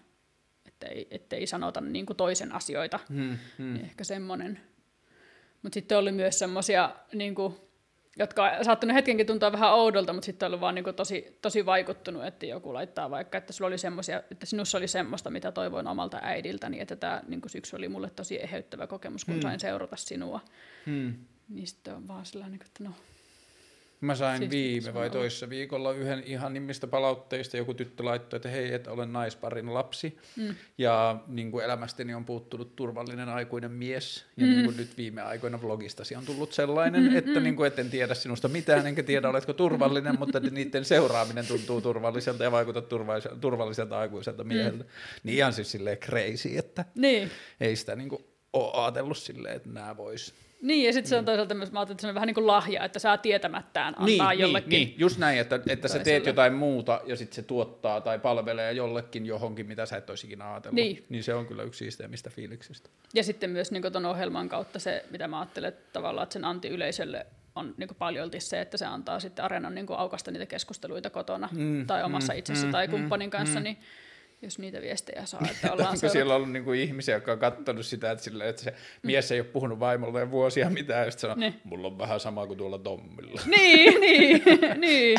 ettei, ettei sanota niin kuin toisen asioita. Hmm. Hmm. Niin ehkä semmoinen. Mutta sitten oli myös semmoisia niin kuin jotka on saattanut hetkenkin tuntua vähän oudolta, mutta sitten on ollut vaan niin tosi, tosi vaikuttunut, että joku laittaa vaikka, että, sulla oli semmosia, että sinussa oli semmoista, mitä toivoin omalta äidiltäni, että tämä niin syksy oli mulle tosi eheyttävä kokemus, kun hmm. sain seurata sinua. Hmm. Niin sitten on vaan sellainen, että no Mä sain siis viime vai toissa viikolla yhden ihan nimmistä palautteista. Joku tyttö laittoi, että hei, että olen naisparin lapsi. Mm. Ja niin kuin elämästäni on puuttunut turvallinen aikuinen mies. Ja mm. niin kuin nyt viime aikoina vlogistasi on tullut sellainen, mm, että, mm. Niin kuin, et en tiedä sinusta mitään, enkä tiedä oletko turvallinen, mutta niiden seuraaminen tuntuu turvalliselta ja vaikuttaa turvalliselta, turvalliselta aikuiselta mieheltä. Mm. Niin ihan siis silleen crazy, että niin. ei sitä niin kuin ole ajatellut silleen, että nämä vois niin, ja sitten se on mm. toisaalta myös, mä että se on vähän niin kuin lahja, että saa tietämättään antaa niin, niin jollekin. Niin, just näin, että, että sä teet jotain muuta ja sitten se tuottaa tai palvelee jollekin johonkin, mitä sä et olisi ikinä ajatellut. Niin. niin se on kyllä yksi siisteimmistä fiiliksistä. Ja sitten myös niin tuon ohjelman kautta se, mitä mä ajattelen, että tavallaan, että sen anti yleisölle on niin paljolti se, että se antaa sitten areenan niin aukasta niitä keskusteluita kotona mm, tai omassa mm, itsessä mm, tai kumppanin kanssa, mm, niin jos niitä viestejä saa. Että ollaan Onko siellä ollut niinku ihmisiä, jotka on katsonut sitä, että, sille, että se mm. mies ei ole puhunut vaimolle vuosia mitään, ja sitten sanoo, niin. mulla on vähän sama kuin tuolla Tommilla. Niin, niin, niin.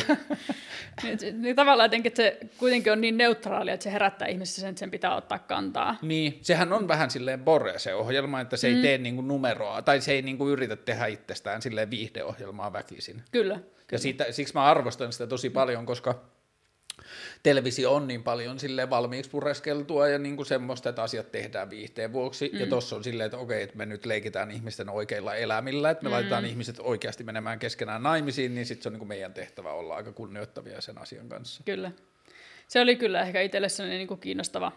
niin, niin tavallaan jotenkin, että se kuitenkin on niin neutraali, että se herättää ihmisissä sen, että sen pitää ottaa kantaa. Niin, sehän on vähän silleen bore se ohjelma, että se ei mm. tee niinku numeroa, tai se ei niinku yritä tehdä itsestään silleen viihdeohjelmaa väkisin. Kyllä. kyllä. Ja siitä, siksi mä arvostan sitä tosi paljon, koska televisio on niin paljon sille valmiiksi pureskeltua ja niin kuin semmoista, että asiat tehdään viihteen vuoksi. Mm. Ja tuossa on silleen, että okei, että me nyt leikitään ihmisten oikeilla elämillä, että me mm. laitetaan ihmiset oikeasti menemään keskenään naimisiin, niin sitten se on niin kuin meidän tehtävä olla aika kunnioittavia sen asian kanssa. Kyllä. Se oli kyllä ehkä itselle sellainen niin kuin kiinnostava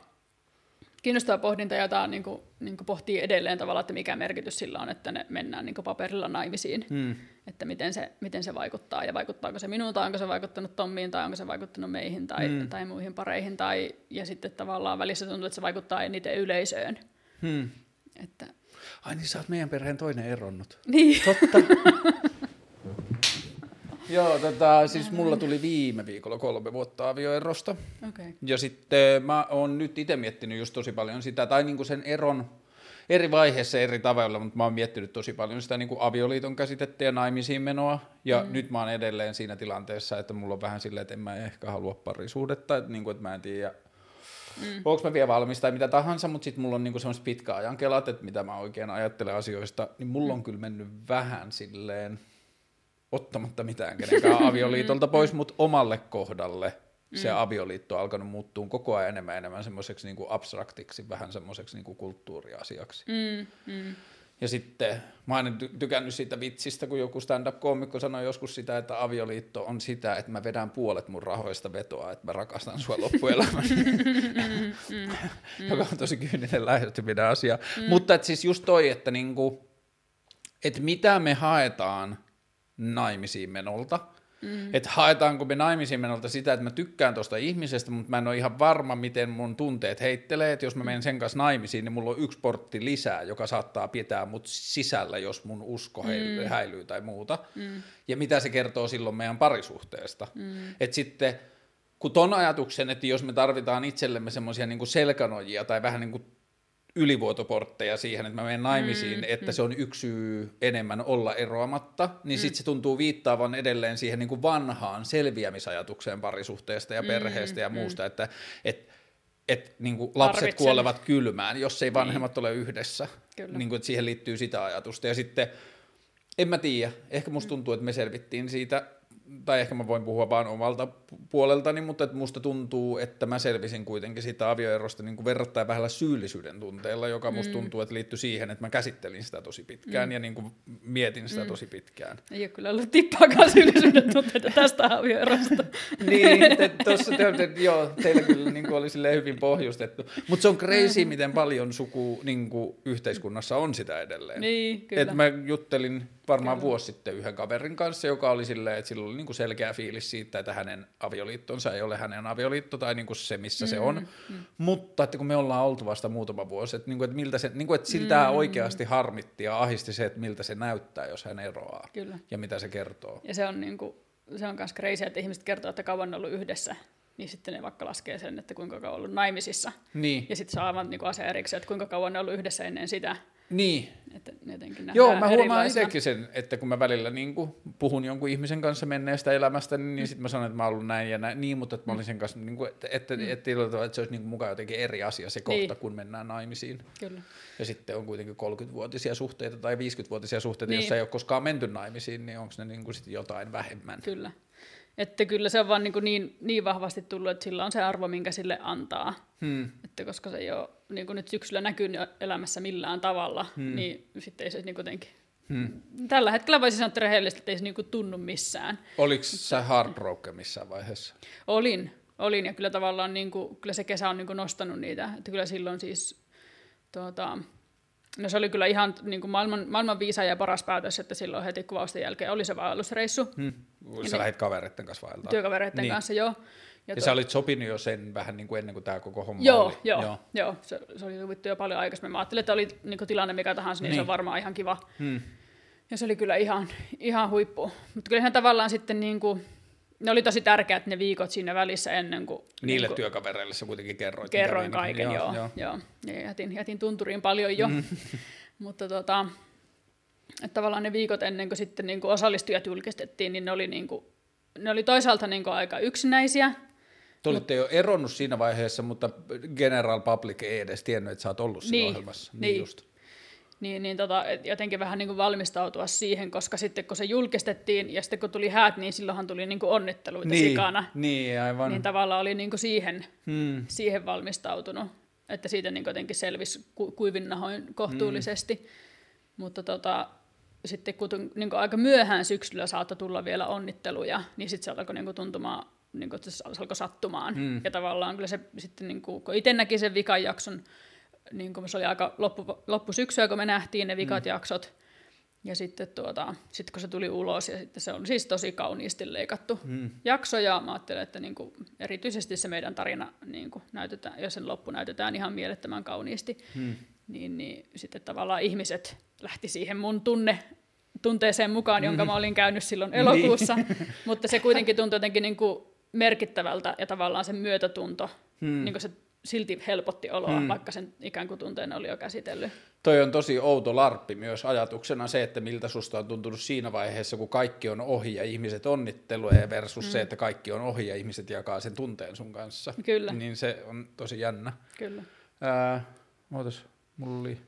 kiinnostava pohdinta, jota niin kuin, niin kuin pohtii edelleen tavallaan, että mikä merkitys sillä on, että ne mennään niin kuin paperilla naimisiin. Hmm. Että miten se, miten se vaikuttaa ja vaikuttaako se minuun tai onko se vaikuttanut Tommiin tai onko se vaikuttanut meihin tai, hmm. tai muihin pareihin. Tai, ja sitten tavallaan välissä tuntuu, että se vaikuttaa eniten yleisöön. Hmm. Että... Ai niin, sä oot meidän perheen toinen eronnut. Niin. Totta. Joo, tota, siis mulla tuli viime viikolla kolme vuotta avioerosta. Okay. Ja sitten mä oon nyt itse miettinyt just tosi paljon sitä, tai niinku sen eron, eri vaiheessa eri tavalla, mutta mä oon miettinyt tosi paljon sitä niin kuin avioliiton käsitettä ja naimisiin menoa, ja mm. nyt mä oon edelleen siinä tilanteessa, että mulla on vähän silleen, että en mä ehkä halua parisuudetta, että, niin kuin, että mä en tiedä, mm. onko mä vielä valmis tai mitä tahansa, mutta sitten mulla on niin semmoiset pitkäajan kelat, että mitä mä oikein ajattelen asioista, niin mulla mm. on kyllä mennyt vähän silleen, ottamatta mitään kenenkään avioliitolta pois, mutta omalle kohdalle se mm. avioliitto on alkanut muuttua koko ajan enemmän enemmän semmoiseksi niin abstraktiksi, vähän semmoiseksi niin kulttuuriasiaksi. Mm, mm. Ja sitten mä oon ty- tykännyt siitä vitsistä, kun joku stand-up-koomikko sanoi joskus sitä, että avioliitto on sitä, että mä vedän puolet mun rahoista vetoa, että mä rakastan sua loppuelämän. Joka on tosi kyyninen lähestyminen asia. Mm. Mutta et siis just toi, että niinku, et mitä me haetaan naimisiin menolta – Mm. Että haetaanko me naimisiin menolta sitä, että mä tykkään tuosta ihmisestä, mutta mä en ole ihan varma, miten mun tunteet heittelee, että jos mä menen sen kanssa naimisiin, niin mulla on yksi portti lisää, joka saattaa pitää mut sisällä, jos mun usko mm. häilyy tai muuta. Mm. Ja mitä se kertoo silloin meidän parisuhteesta. Mm. Että sitten kun ton ajatuksen, että jos me tarvitaan itsellemme semmoisia niin selkänojia tai vähän niin kuin ylivuotoportteja siihen, että mä menen naimisiin, mm, että mm. se on yksi syy enemmän olla eroamatta, niin mm. sitten se tuntuu viittaavan edelleen siihen niin kuin vanhaan selviämisajatukseen parisuhteesta ja mm, perheestä ja mm. muusta, että et, et, niin kuin lapset Tarvitsen. kuolevat kylmään, jos ei vanhemmat niin. ole yhdessä. Kyllä. Niin kuin, että siihen liittyy sitä ajatusta. Ja sitten, en mä tiedä, ehkä musta mm. tuntuu, että me selvittiin siitä tai ehkä mä voin puhua vaan omalta puoleltani, mutta että musta tuntuu, että mä selvisin kuitenkin siitä avioerosta niin kuin verrattain vähällä syyllisyyden tunteella, joka musta mm. tuntuu, että liittyy siihen, että mä käsittelin sitä tosi pitkään mm. ja niin kuin mietin sitä mm. tosi pitkään. Ei ole kyllä ollut tippaakaan syyllisyyden tunteita tästä avioerosta. niin, tuossa te, te, joo, teillä kyllä niin kuin oli hyvin pohjustettu. Mutta se on crazy, mm. miten paljon suku niin kuin yhteiskunnassa on sitä edelleen. Niin, kyllä. Et mä juttelin varmaan kyllä. vuosi sitten yhden kaverin kanssa, joka oli silleen, että sillä oli niin kuin selkeä fiilis siitä, että hänen avioliittonsa ei ole hänen avioliitto tai niin kuin se, missä mm, se on. Mm. Mutta että kun me ollaan oltu vasta muutama vuosi, että, niin kuin, että, miltä se, niin kuin, että siltä mm. oikeasti harmitti ja ahisti se, että miltä se näyttää, jos hän eroaa Kyllä. ja mitä se kertoo. Ja se on, niin kuin, se on myös crazy, että ihmiset kertoo, että kauan on ollut yhdessä niin sitten ne vaikka laskee sen, että kuinka kauan on ollut naimisissa. Niin. Ja sitten saa aivan niin asia erikseen, että kuinka kauan ne on ollut yhdessä ennen sitä. Niin. Että jotenkin Joo, mä huomaan sekin sen, että kun mä välillä niin kuin puhun jonkun ihmisen kanssa menneestä elämästä, niin, niin mm. sitten mä sanon, että mä oon ollut näin ja näin, niin, mutta että mä olin sen kanssa, niin kuin, että, että, mm. että, että, että se olisi niin kuin mukaan jotenkin eri asia se kohta, niin. kun mennään naimisiin. Kyllä. Ja sitten on kuitenkin 30-vuotisia suhteita tai 50-vuotisia suhteita, niin. joissa ei ole koskaan menty naimisiin, niin onko ne niin kuin sitten jotain vähemmän? Kyllä. Että kyllä se on vaan niin, niin, niin vahvasti tullut, että sillä on se arvo, minkä sille antaa. Hmm. Että koska se ei ole niin kuin nyt syksyllä näkynyt elämässä millään tavalla, hmm. niin sitten ei se niin jotenkin... Hmm. Tällä hetkellä voisi sanoa rehellisesti, että ei se niin kuin tunnu missään. Oliko sä heartbroken missään vaiheessa? Olin, olin ja kyllä tavallaan niin kuin, kyllä se kesä on niin kuin nostanut niitä. Että kyllä silloin siis tuota, No se oli kyllä ihan niin kuin maailman, maailman viisa ja paras päätös, että silloin heti kuvausten jälkeen oli se vaellusreissu. Hmm. Sä lähdit kavereiden kanssa vaeltaa. Työkavereiden niin. kanssa, joo. Ja, ja sä olit sopinut jo sen vähän niin kuin ennen kuin tämä koko homma joo, oli. Joo, joo. joo. Se, se oli sovittu jo paljon aikaisemmin. Mä ajattelin, että oli niin kuin tilanne mikä tahansa, niin, niin, se on varmaan ihan kiva. Hmm. Ja se oli kyllä ihan, ihan huippu. Mutta kyllähän tavallaan sitten niin kuin, ne oli tosi tärkeät ne viikot siinä välissä ennen kuin... Niille niin kuin, työkavereille sä kuitenkin kerroit. Kerroin kaiken, joo. joo, joo. joo. Ja jätin, jätin tunturiin paljon jo. Mm. Mutta tota, että tavallaan ne viikot ennen kuin sitten niin kuin osallistujat julkistettiin, niin ne oli, niin kuin, ne oli toisaalta niin kuin aika yksinäisiä. Te olitte jo eronnut siinä vaiheessa, mutta General Public ei edes tiennyt, että sä oot ollut siinä niin, ohjelmassa. Niin, niin. Just. Niin, niin tota, jotenkin vähän niin kuin valmistautua siihen, koska sitten kun se julkistettiin ja sitten kun tuli häät, niin silloinhan tuli niin kuin onnitteluita niin, sikana. Niin, aivan. Niin tavallaan oli niin kuin siihen, hmm. siihen valmistautunut että siitä niin jotenkin selvisi ku, kuivin nahoin kohtuullisesti. Mm. Mutta tota, sitten kun niin aika myöhään syksyllä saattoi tulla vielä onnitteluja, niin sitten se alkoi niin tuntumaan, niin kuin, että se alkoi sattumaan. Mm. Ja tavallaan kyllä se sitten, niin kuin, kun itse näki sen vikan jakson, niin kuin se oli aika loppu, loppusyksyä, kun me nähtiin ne vikat mm. jaksot, ja sitten tuota, sit kun se tuli ulos, ja sitten se on siis tosi kauniisti leikattu mm. jakso, ja mä ajattelen, että niinku, erityisesti se meidän tarina niinku, näytetään, jos sen loppu näytetään ihan mielettömän kauniisti, mm. niin, niin sitten tavallaan ihmiset lähti siihen mun tunne, tunteeseen mukaan, jonka mä olin käynyt silloin niin. elokuussa, mutta se kuitenkin tuntui jotenkin niinku merkittävältä, ja tavallaan se myötätunto, mm. niin se silti helpotti oloa, mm. vaikka sen ikään kuin tunteen oli jo käsitellyt. Toi on tosi outo larppi myös ajatuksena se, että miltä susta on tuntunut siinä vaiheessa, kun kaikki on ohi ja ihmiset onnittelee versus mm. se, että kaikki on ohi ja ihmiset jakaa sen tunteen sun kanssa. Kyllä. Niin se on tosi jännä. Kyllä. Ää, ootas, mulla oli...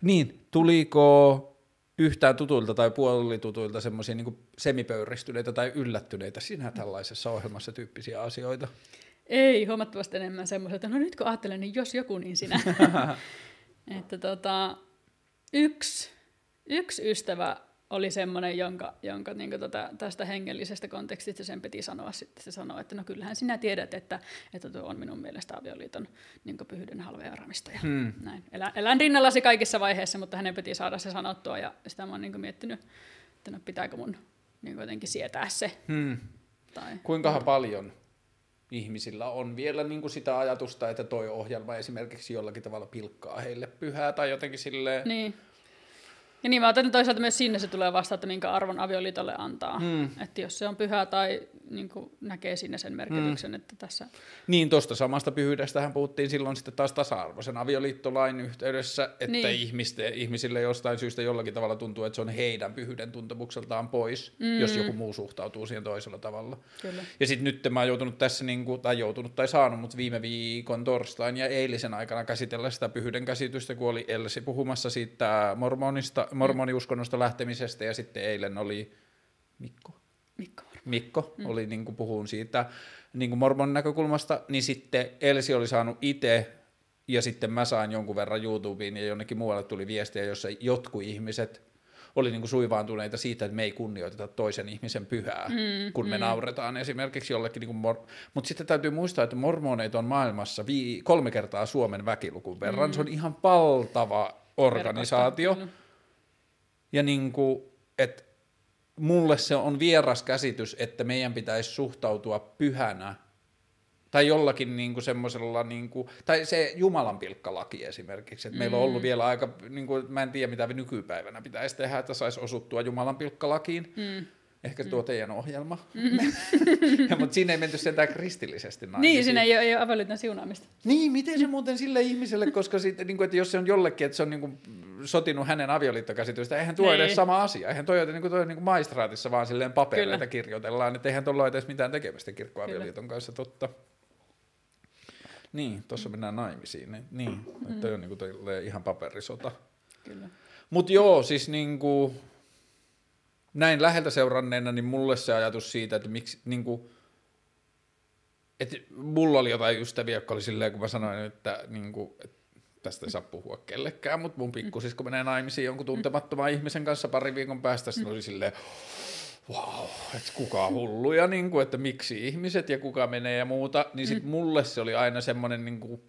Niin, tuliko yhtään tutuilta tai puolitutuilta semmoisia niin semipöyristyneitä tai yllättyneitä sinä tällaisessa ohjelmassa tyyppisiä asioita? Ei, huomattavasti enemmän semmoisia, että no nyt kun ajattelen, niin jos joku, niin sinä. että tota, yksi, yksi ystävä oli semmoinen, jonka, jonka niin tota, tästä hengellisestä kontekstista sen piti sanoa sitten. Se sanoi, että no kyllähän sinä tiedät, että, että tuo on minun mielestä avioliiton niin pyhyyden halveeraamista. Ja hmm. näin. Elän, elän rinnallasi kaikissa vaiheissa, mutta hänen piti saada se sanottua ja sitä mä oon niin miettinyt, että no pitääkö mun niin jotenkin sietää se. Hmm. Tai, Kuinkahan paljon ihmisillä on vielä niin kuin sitä ajatusta, että toi ohjelma esimerkiksi jollakin tavalla pilkkaa heille pyhää tai jotenkin silleen... Niin ja niin mä ajattelin toisaalta myös sinne se tulee vasta, että minkä arvon avioliitolle antaa. Mm. Että jos se on pyhä tai niin kuin näkee sinne sen merkityksen, mm. että tässä... Niin, tuosta samasta pyhyydestähän puhuttiin silloin sitten taas tasa-arvoisen avioliittolain yhteydessä, että niin. ihmiste, ihmisille jostain syystä jollakin tavalla tuntuu, että se on heidän pyhyyden tuntemukseltaan pois, mm. jos joku muu suhtautuu siihen toisella tavalla. Kyllä. Ja sitten nyt mä oon joutunut tässä, niin kuin, tai joutunut tai saanut, mutta viime viikon torstain ja eilisen aikana käsitellä sitä pyhyyden käsitystä, kun oli Elsi puhumassa siitä mormonista, mormoniuskonnosta lähtemisestä ja sitten eilen oli Mikko. Mikko, Mikko mm. oli niin kuin puhun siitä niin kuin mormon näkökulmasta, niin sitten Elsi oli saanut itse ja sitten mä sain jonkun verran YouTubeen ja jonnekin muualle tuli viestiä, jossa jotkut ihmiset oli niin kuin suivaantuneita siitä, että me ei kunnioiteta toisen ihmisen pyhää, mm, kun me mm. nauretaan esimerkiksi jollekin. Niin mor- Mutta sitten täytyy muistaa, että mormoneita on maailmassa vi- kolme kertaa Suomen väkilukun verran. Mm. Se on ihan valtava organisaatio. Ja niin kuin, että mulle se on vieras käsitys, että meidän pitäisi suhtautua pyhänä tai jollakin niin kuin semmoisella, niin kuin, tai se Jumalan pilkkalaki esimerkiksi, että mm. meillä on ollut mm. vielä aika, niin kuin, mä en tiedä mitä nykypäivänä pitäisi tehdä, että saisi osuttua Jumalan pilkkalakiin, mm. Ehkä tuo mm. teidän ohjelma. Mm. Mutta siinä ei menty sentään kristillisesti naimisiin. Niin, siinä ei ole, ei ole avioliiton siunaamista. Niin, miten se muuten sille ihmiselle, koska sit, niin kuin, että jos se on jollekin, että se on niin kuin, sotinut hänen avioliittokäsitystä, eihän tuo niin. edes sama asia. Eihän toi, niin kuin, toi niin kuin maistraatissa vaan silleen papereita Kyllä. kirjoitellaan, että eihän tuolla ole edes mitään tekemistä kirkkoavioliiton kanssa, totta. Niin, tuossa mennään naimisiin. Niin, niin mm. että toi on niin kuin, ihan paperisota. Kyllä. Mutta joo, siis niin kuin, näin läheltä seuranneena, niin mulle se ajatus siitä, että miksi, niin kuin, että mulla oli jotain ystäviä, jotka oli silleen, kun mä sanoin, että, niin kuin, että tästä ei saa puhua kellekään, mutta mun pikkusisko menee naimisiin jonkun tuntemattoman ihmisen kanssa pari viikon päästä, sitten oli silleen, wow, että kuka hulluja, niin kuin, että miksi ihmiset ja kuka menee ja muuta, niin sitten mulle se oli aina semmoinen niin kuin,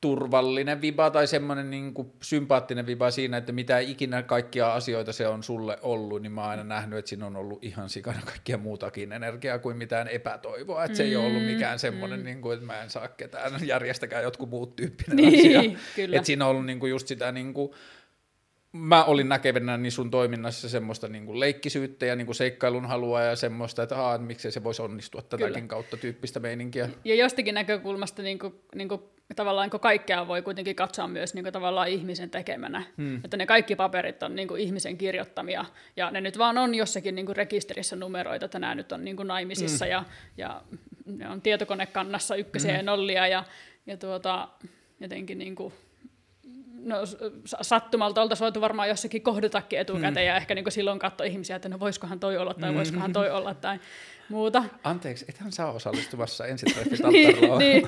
turvallinen viba tai semmoinen niin kuin sympaattinen viba siinä, että mitä ikinä kaikkia asioita se on sulle ollut, niin mä oon aina nähnyt, että siinä on ollut ihan sikana kaikkia muutakin energiaa kuin mitään epätoivoa, että se ei ole ollut mikään mm, semmoinen, mm. niin kuin, että mä en saa ketään, järjestäkään jotkut muut tyyppinen niin, asia. Kyllä. Että siinä on ollut niin kuin just sitä niin kuin, mä olin näkevänä niin sun toiminnassa semmoista niin kuin leikkisyyttä ja niin kuin seikkailun halua ja semmoista, että haa, miksei se voisi onnistua tätäkin Kyllä. kautta tyyppistä meininkiä. Ja jostakin näkökulmasta niin kuin, niin kuin tavallaan kun kaikkea voi kuitenkin katsoa myös niin kuin tavallaan ihmisen tekemänä. Hmm. Että ne kaikki paperit on niin kuin ihmisen kirjoittamia ja ne nyt vaan on jossakin niin kuin rekisterissä numeroita, että nämä nyt on niin kuin naimisissa hmm. ja, ja ne on tietokonekannassa ykkösiä hmm. ja nollia ja, ja tuota, jotenkin niin kuin no, sattumalta oltaisiin voitu varmaan jossakin kohdatakin etukäteen mm. ja ehkä niin silloin katsoa ihmisiä, että no voisikohan toi olla tai mm. voisikohan toi olla tai muuta. Anteeksi, ethän saa osallistumassa niin, niin.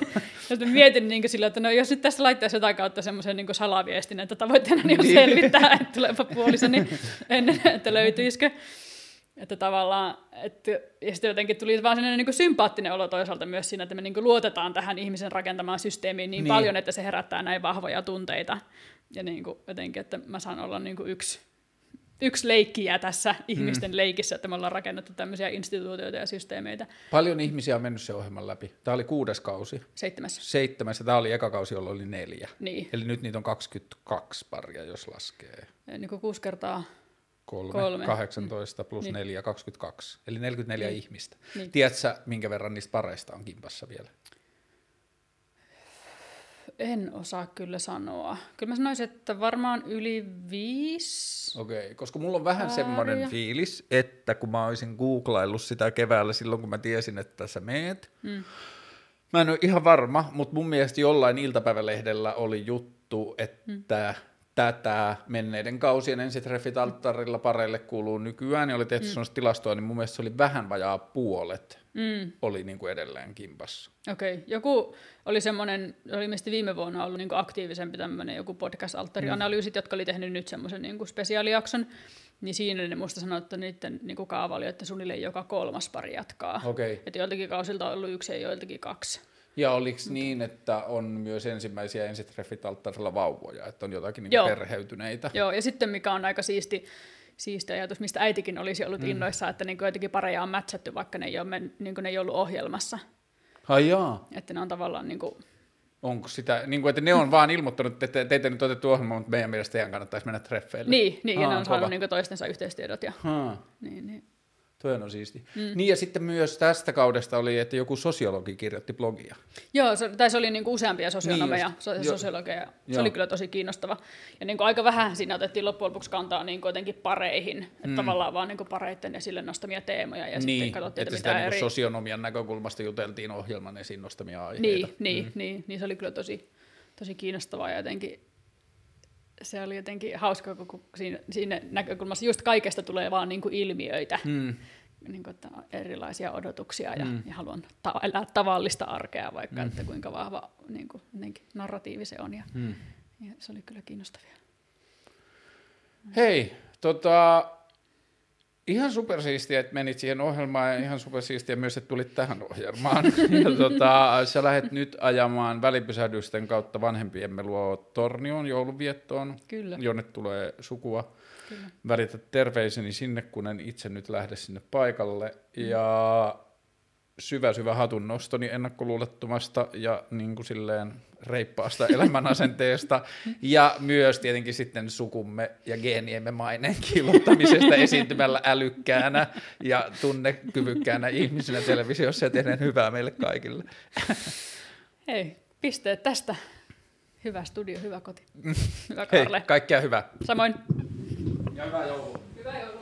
Ja mietin niin sillä, että no, jos nyt tässä laittaisi jotain kautta semmoisen niin salaviestin, että tavoitteena niin on selvittää, että tuleepa puolisoni ennen, että löytyisikö. Että tavallaan, että, ja sitten jotenkin tuli vaan sellainen niin sympaattinen olo toisaalta myös siinä, että me niin luotetaan tähän ihmisen rakentamaan systeemiin niin, niin paljon, että se herättää näin vahvoja tunteita. Ja niin kuin jotenkin, että mä saan olla niin kuin yksi, yksi leikkiä tässä ihmisten mm. leikissä, että me ollaan rakennettu tämmöisiä instituutioita ja systeemeitä. Paljon ihmisiä on mennyt se ohjelman läpi. Tämä oli kuudes kausi. Seitsemäs. Seitsemäs, ja tämä oli eka kausi, jolla oli neljä. Niin. Eli nyt niitä on 22 paria, jos laskee. Niin kuin kuusi kertaa kolme, Kolme. 18 plus Niin. 4, 22. Eli 44 Niin. ihmistä. Niin. Tiedätkö minkä verran niistä pareista on kimpassa vielä? En osaa kyllä sanoa. Kyllä mä sanoisin, että varmaan yli viisi. Okei, okay, koska mulla on vähän Paaria. semmoinen fiilis, että kun mä olisin googlaillut sitä keväällä silloin, kun mä tiesin, että sä meet, Mm. Mä en ole ihan varma, mutta mun mielestä jollain iltapäivälehdellä oli juttu, että mm. Tätä menneiden kausien ensitreffit alttarilla pareille kuuluu nykyään, niin oli tehty mm. sellaista tilastoa, niin mun mielestä se oli vähän vajaa puolet, Mm. oli niin kuin edelleen kimpassa. Okei, okay. joku oli semmoinen, oli mistä viime vuonna ollut niinku aktiivisempi tämmöinen joku podcast-alttarianalyysit, jotka oli tehnyt nyt semmoisen niinku spesiaalijakson, niin siinä ne musta sanoi, että niiden niinku kaava oli, että suunnilleen joka kolmas pari jatkaa. Okay. Että joiltakin kausilta on ollut yksi ja joiltakin kaksi. Ja oliko niin, että on myös ensimmäisiä ensitreffit alttarilla vauvoja, että on jotakin niin Joo. perheytyneitä? Joo, ja sitten mikä on aika siisti, siisti ajatus, mistä äitikin olisi ollut mm. innoissaan, että niinku joitakin pareja on matchattu, vaikka ne ei ole, men, niinku ne ei ollut ohjelmassa. Ai jaa. Että ne on tavallaan niinku, Onko sitä, niin kuin, että ne on vaan ilmoittanut, että teitä nyt otettu ohjelma, mutta meidän mielestä teidän kannattaisi mennä treffeille. niin, niin ja Aa, ne on saanut niinku toistensa yhteistiedot. Ja, Haa. niin, niin. Toi on siisti. Mm. Niin ja sitten myös tästä kaudesta oli, että joku sosiologi kirjoitti blogia. Joo, se, tai se oli niinku useampia sosionomeja, Niin niin so, sosiologeja. Se Joo. oli kyllä tosi kiinnostava. Ja niinku aika vähän siinä otettiin loppujen lopuksi kantaa niinku jotenkin pareihin. Että Mm. tavallaan vaan niinku pareitten esille nostamia teemoja ja sitten niin, katsottiin, että että sitä mitä niin eri... sosionomian näkökulmasta juteltiin ohjelman esiin nostamia aiheita. Niin, niin, mm. niin, niin, se oli kyllä tosi, tosi kiinnostavaa ja jotenkin se oli jotenkin hauska, kun siinä, siinä näkökulmassa just kaikesta tulee vaan niin kuin ilmiöitä, Mm. niin kuin, että on erilaisia odotuksia ja, mm. ja haluan ta- elää tavallista arkea, vaikka mm. että kuinka vahva niin kuin, narratiivi se on ja, Mm. ja se oli kyllä kiinnostavia. Hei, tota, ihan supersiistiä, että menit siihen ohjelmaan ja ihan supersiistiä myös, että tulit tähän ohjelmaan. ja tota, sä lähdet nyt ajamaan välipysähdysten kautta vanhempiemme luo Tornioon joulunviettoon, Kyllä, jonne tulee sukua. kyllä. Välitä terveiseni sinne, kun en itse nyt lähde sinne paikalle. Ja syvä, syvä hatun nostoni ennakkoluulottomasta ja niin kuin silleen reippaasta elämänasenteesta. Ja myös tietenkin sitten sukumme ja geeniemme maineen kiilottamisesta esiintymällä älykkäänä ja tunnekyvykkäänä ihmisenä televisiossa ja tehdään hyvää meille kaikille. Hei, pisteet tästä. Hyvä studio, hyvä koti. Hyvä Hei, Karle. kaikkea hyvää. Samoin. Ja hyvää joulua. Hyvää joulua.